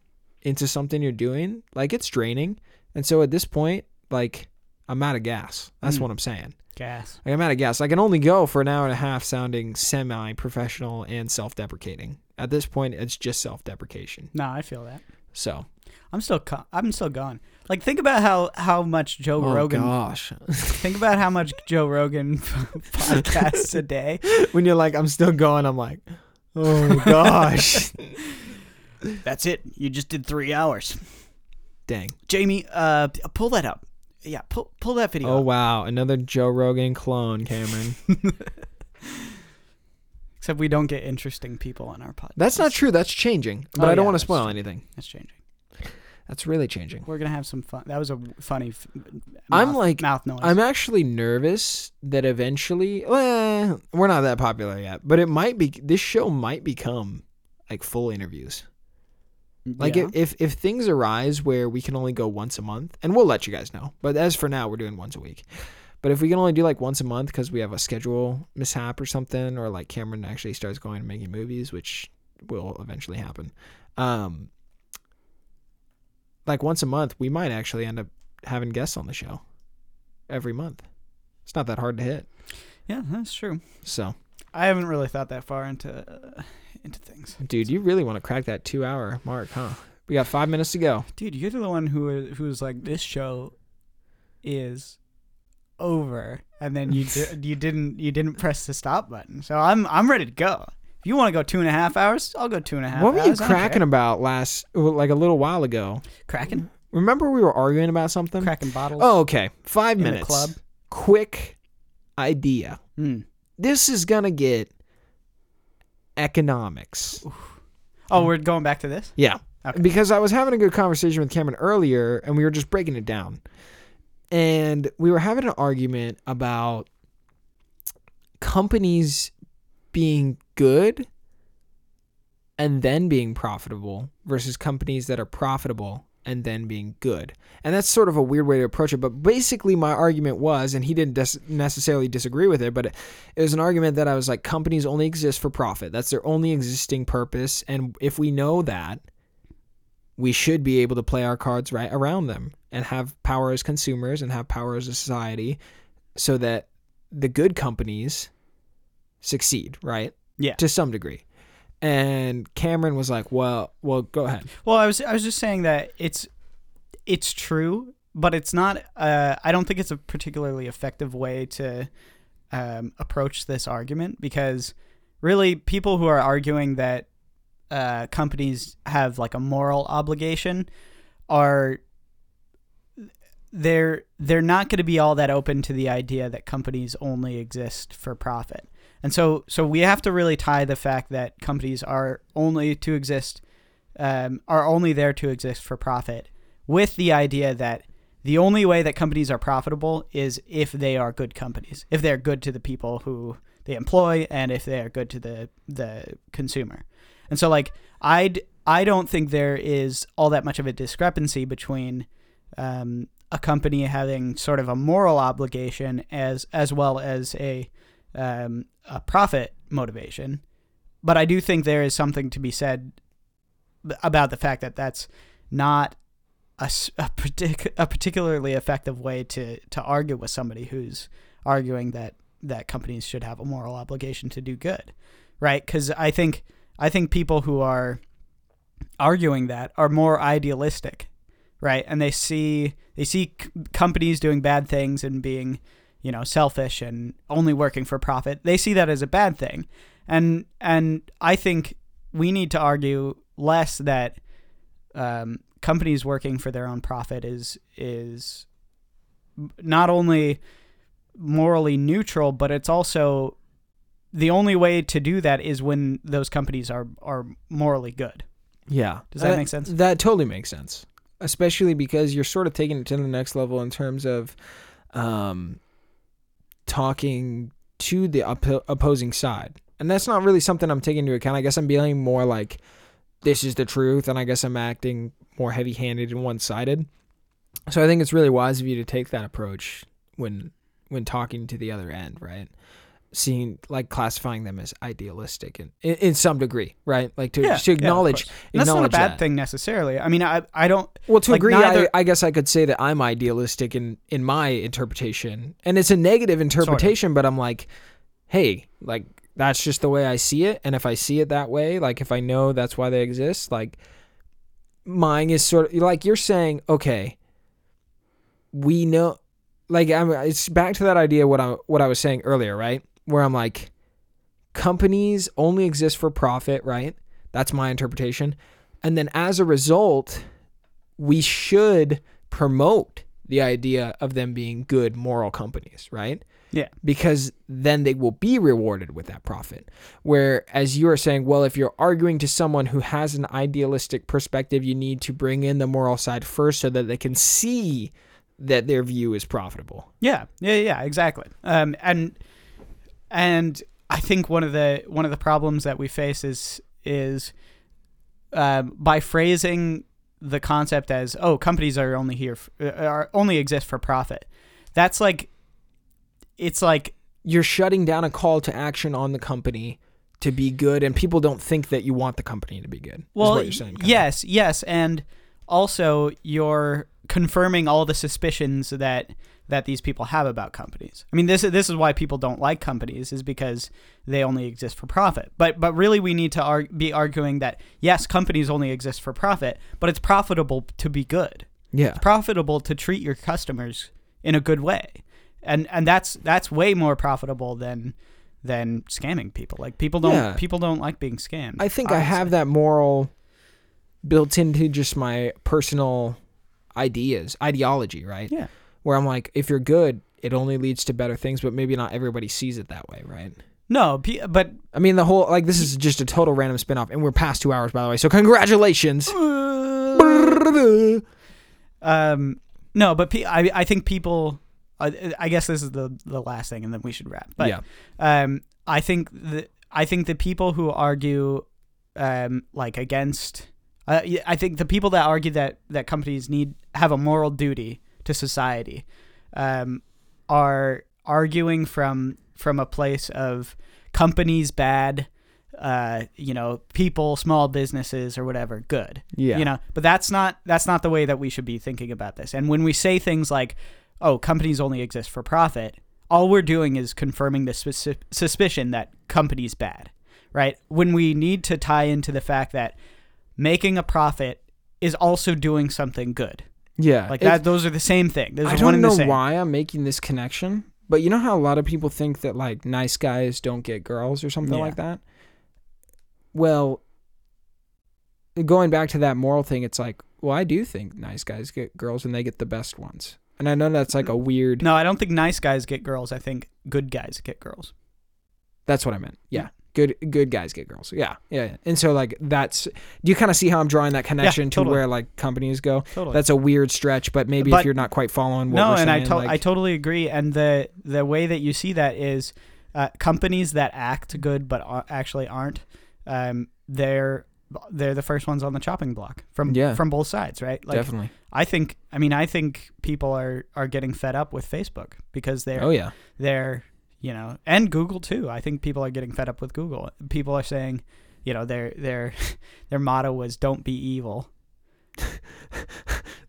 into something you're doing, like it's draining. And so at this point, like I'm out of gas. That's Mm. what I'm saying. Gas. Like I'm out of gas. I can only go for an hour and a half sounding semi professional and self deprecating. At this point, it's just self deprecation. No, I feel that. So, I'm still co- I'm still gone. Like think about how how much Joe oh Rogan gosh. think about how much Joe Rogan podcasts a day. when you're like, I'm still going, I'm like, oh gosh. That's it. You just did 3 hours. Dang. Jamie, uh pull that up. Yeah, pull pull that video Oh up. wow. Another Joe Rogan clone, Cameron. Except we don't get interesting people on our podcast. That's not true. That's changing. But Oh, I don't yeah, want to spoil anything. That's changing. That's really changing. We're gonna have some fun. That was a funny. I'm like- mouth noise. I'm actually nervous that eventually, well, we're not that popular yet, but it might be. This show might become like full interviews. Like Yeah. if, if if things arise where we can only go once a month, and we'll let you guys know. But as for now, we're doing once a week. But if we can only do like once a month because we have a schedule mishap or something, or like Cameron actually starts going and making movies, which will eventually happen. Um, like once a month, we might actually end up having guests on the show every month. It's not that hard to hit. yeah, that's true. So, I haven't really thought that far into uh, into things. dude, you really want to crack that two hour mark, huh? We got five minutes to go. Dude, you're the one who who's like this show is over, and then you you didn't you didn't press the stop button. So I'm I'm ready to go. If you want to go two and a half hours, I'll go two and a half. What were you hours. I don't cracking care. about last, like a little while ago? Cracking, Remember we were arguing about something? cracking bottles. Oh, okay. Five in the minutes. club. Quick idea. Mm. This is gonna get economics. Oh, we're going back to this. Yeah. Okay. Because I was having a good conversation with Cameron earlier and we were just breaking it down. And we were having an argument about companies being good and then being profitable versus companies that are profitable and then being good. And that's sort of a weird way to approach it. But basically, my argument was, and he didn't des- necessarily disagree with it, but it, it was an argument that I was like, companies only exist for profit. That's their only existing purpose. And if we know that, we should be able to play our cards right around them and have power as consumers and have power as a society so that the good companies succeed, right? Yeah. To some degree. And Cameron was like, "Well, well, go ahead." Well, I was I was just saying that it's it's true, but it's not. Uh, I don't think it's a particularly effective way to um, approach this argument because really, people who are arguing that uh, companies have like a moral obligation are they're they're not going to be all that open to the idea that companies only exist for profit. And so so we have to really tie the fact that companies are only to exist um, are only there to exist for profit with the idea that the only way that companies are profitable is if they are good companies, if they're good to the people who they employ, and if they are good to the the consumer. And so, like, I I don't think there is all that much of a discrepancy between um, a company having sort of a moral obligation as as well as a um, a profit motivation. But I do think there is something to be said about the fact that that's not a, a, partic- a particularly effective way to, to argue with somebody who's arguing that, that companies should have a moral obligation to do good, right? Because I think I think people who are arguing that are more idealistic, right? And they see they see c- companies doing bad things and being you know selfish and only working for profit. They see that as a bad thing, and and I think we need to argue less that um, companies working for their own profit is is not only morally neutral, but it's also the only way to do that is when those companies are are morally good. Yeah. Does that Uh, make sense? That totally makes sense. Especially because you're sort of taking it to the next level in terms of um, talking to the oppo- opposing side. And that's not really something I'm taking into account. I guess I'm being more like, this is the truth. And I guess I'm acting more heavy handed and one sided. So I think it's really wise of you to take that approach when when talking to the other end, right? Seeing like classifying them as idealistic and in, in some degree, right? Like to Yeah, to yeah, acknowledge. That's not a bad that. thing necessarily. I mean, I I don't. Well, to Like, agree, neither- I, I guess I could say that I'm idealistic in in my interpretation, and it's a negative interpretation. But I'm like, hey, like that's just the way I see it, and if I see it that way, like if I know that's why they exist, like mine is sort of like you're saying, okay, we know, like I'm. It's back to that idea what I what I was saying earlier, right? Where I'm like, companies only exist for profit, right? That's my interpretation. And then as a result, we should promote the idea of them being good moral companies, right? Yeah. Because then they will be rewarded with that profit. Whereas you are saying, well, if you're arguing to someone who has an idealistic perspective, you need to bring in the moral side first so that they can see that their view is profitable. Yeah, yeah, yeah, exactly. Um, and and I think one of the one of the problems that we face is is um, by phrasing the concept as oh companies are only here f- uh, are only exist for profit. That's like it's like You're shutting down a call to action on the company to be good, and people don't think that you want the company to be good. is well what you're saying. yes yes and also you're confirming all the suspicions that that these people have about companies. I mean this is this is why people don't like companies is because they only exist for profit. But but really we need to ar- be arguing that yes companies only exist for profit, but it's profitable to be good. Yeah. It's profitable to treat your customers in a good way. And and that's that's way more profitable than than scamming people. Like people don't Yeah. people don't like being scammed. I think I have that moral built into just my personal ideas, ideology, right? Yeah. Where I'm like, if you're good, it only leads to better things, but maybe not everybody sees it that way, right? No, but I mean, the whole like this is just a total random spin-off, and we're past two hours, by the way. So congratulations. um, no, but pe- I I think people. I, I guess this is the the last thing, and then we should wrap. But yeah, um, I think the I think the people who argue, um, like against, uh, I think the people that argue that that companies need have a moral duty to society, um, are arguing from from a place of companies bad, uh, you know, people, small businesses or whatever good yeah, you know? But that's not that's not the way that we should be thinking about this. And when we say things like oh companies only exist for profit all we're doing is confirming the suspicion that companies bad right? When we need to tie into the fact that making a profit is also doing something good yeah. like that those are the same thing those I don't know why I'm making this connection, but you know how a lot of people think that like nice guys don't get girls or something Yeah. like that. Well, going back to that moral thing, it's like, well, I do think nice guys get girls and they get the best ones, and I know that's like a mm, weird. no i don't think nice guys get girls i think good guys get girls That's what I meant. Yeah. Good good guys get girls. Yeah, yeah. yeah. And so like that's do you kind of see how I'm drawing that connection to totally. where like companies go? totally That's a weird stretch, but maybe if you're not quite following what no, we're and I saying, to- like, I totally agree. And the the way that you see that is uh, companies that act good but are, actually aren't. Um, they're they're the first ones on the chopping block from Yeah. from both sides, right? Like definitely. I think I mean I think people are are getting fed up with Facebook because they're Oh yeah. they're you know and Google too. I think people are getting fed up with Google. People are saying, you know, their their their motto was "Don't be evil."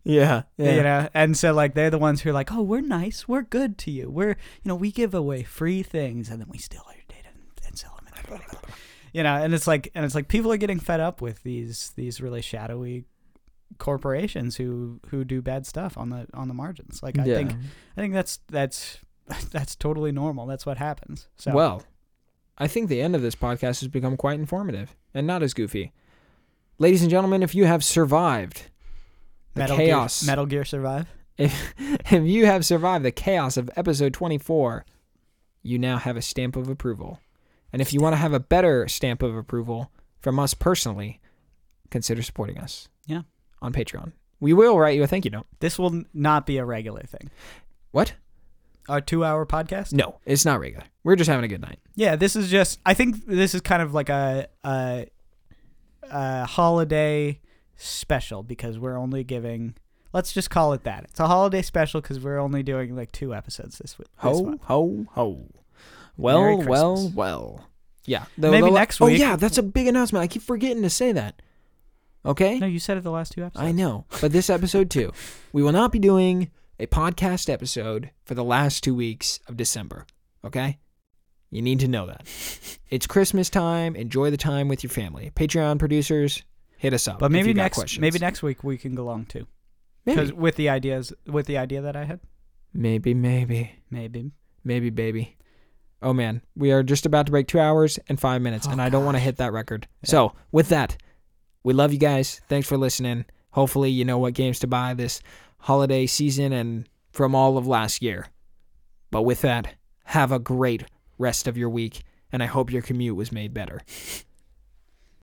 Yeah. Yeah. you know and so like they're the ones who are like oh we're nice we're good to you we're you know we give away free things and then we steal all your data and, and sell them you know and it's like and it's like people are getting fed up with these these really shadowy corporations who who do bad stuff on the on the margins like i Yeah. think i think that's that's that's totally normal that's what happens so Well, I think the end of this podcast has become quite informative and not as goofy. Ladies and gentlemen, if you have survived the metal chaos, gear, metal gear survive if if you have survived the chaos of episode 24, you now have a stamp of approval. And if you want to have a better stamp of approval from us personally, consider supporting us. Yeah. On Patreon. We will write you a thank you note. this will not be a regular thing What? Our two hour podcast No, it's not regular. We're just having a good night. Yeah, this is just. I think this is kind of like a a, a holiday special because we're only giving. Let's just call it that. It's a holiday special because we're only doing like two episodes this week. Ho, month. ho, ho. Well, well, well. Yeah. The- Maybe the next Oh yeah, that's a big announcement. I keep forgetting to say that. Okay. No, you said it the last two episodes. I know, but this episode too, we will not be doing a podcast episode for the last two weeks of December. Okay, you need to know that it's Christmas time. Enjoy the time with your family. Patreon producers, hit us up. But maybe next maybe next week we can go along too. maybe, Because with the ideas with the idea that I had, maybe, maybe, maybe. maybe, baby. Oh man, we are just about to break two hours and five minutes, Oh, and I don't want to hit that record. So with that, we love you guys. Thanks for listening. Hopefully, you know what games to buy this holiday season and from all of last year. But with that, have a great rest of your week, and I hope your commute was made better.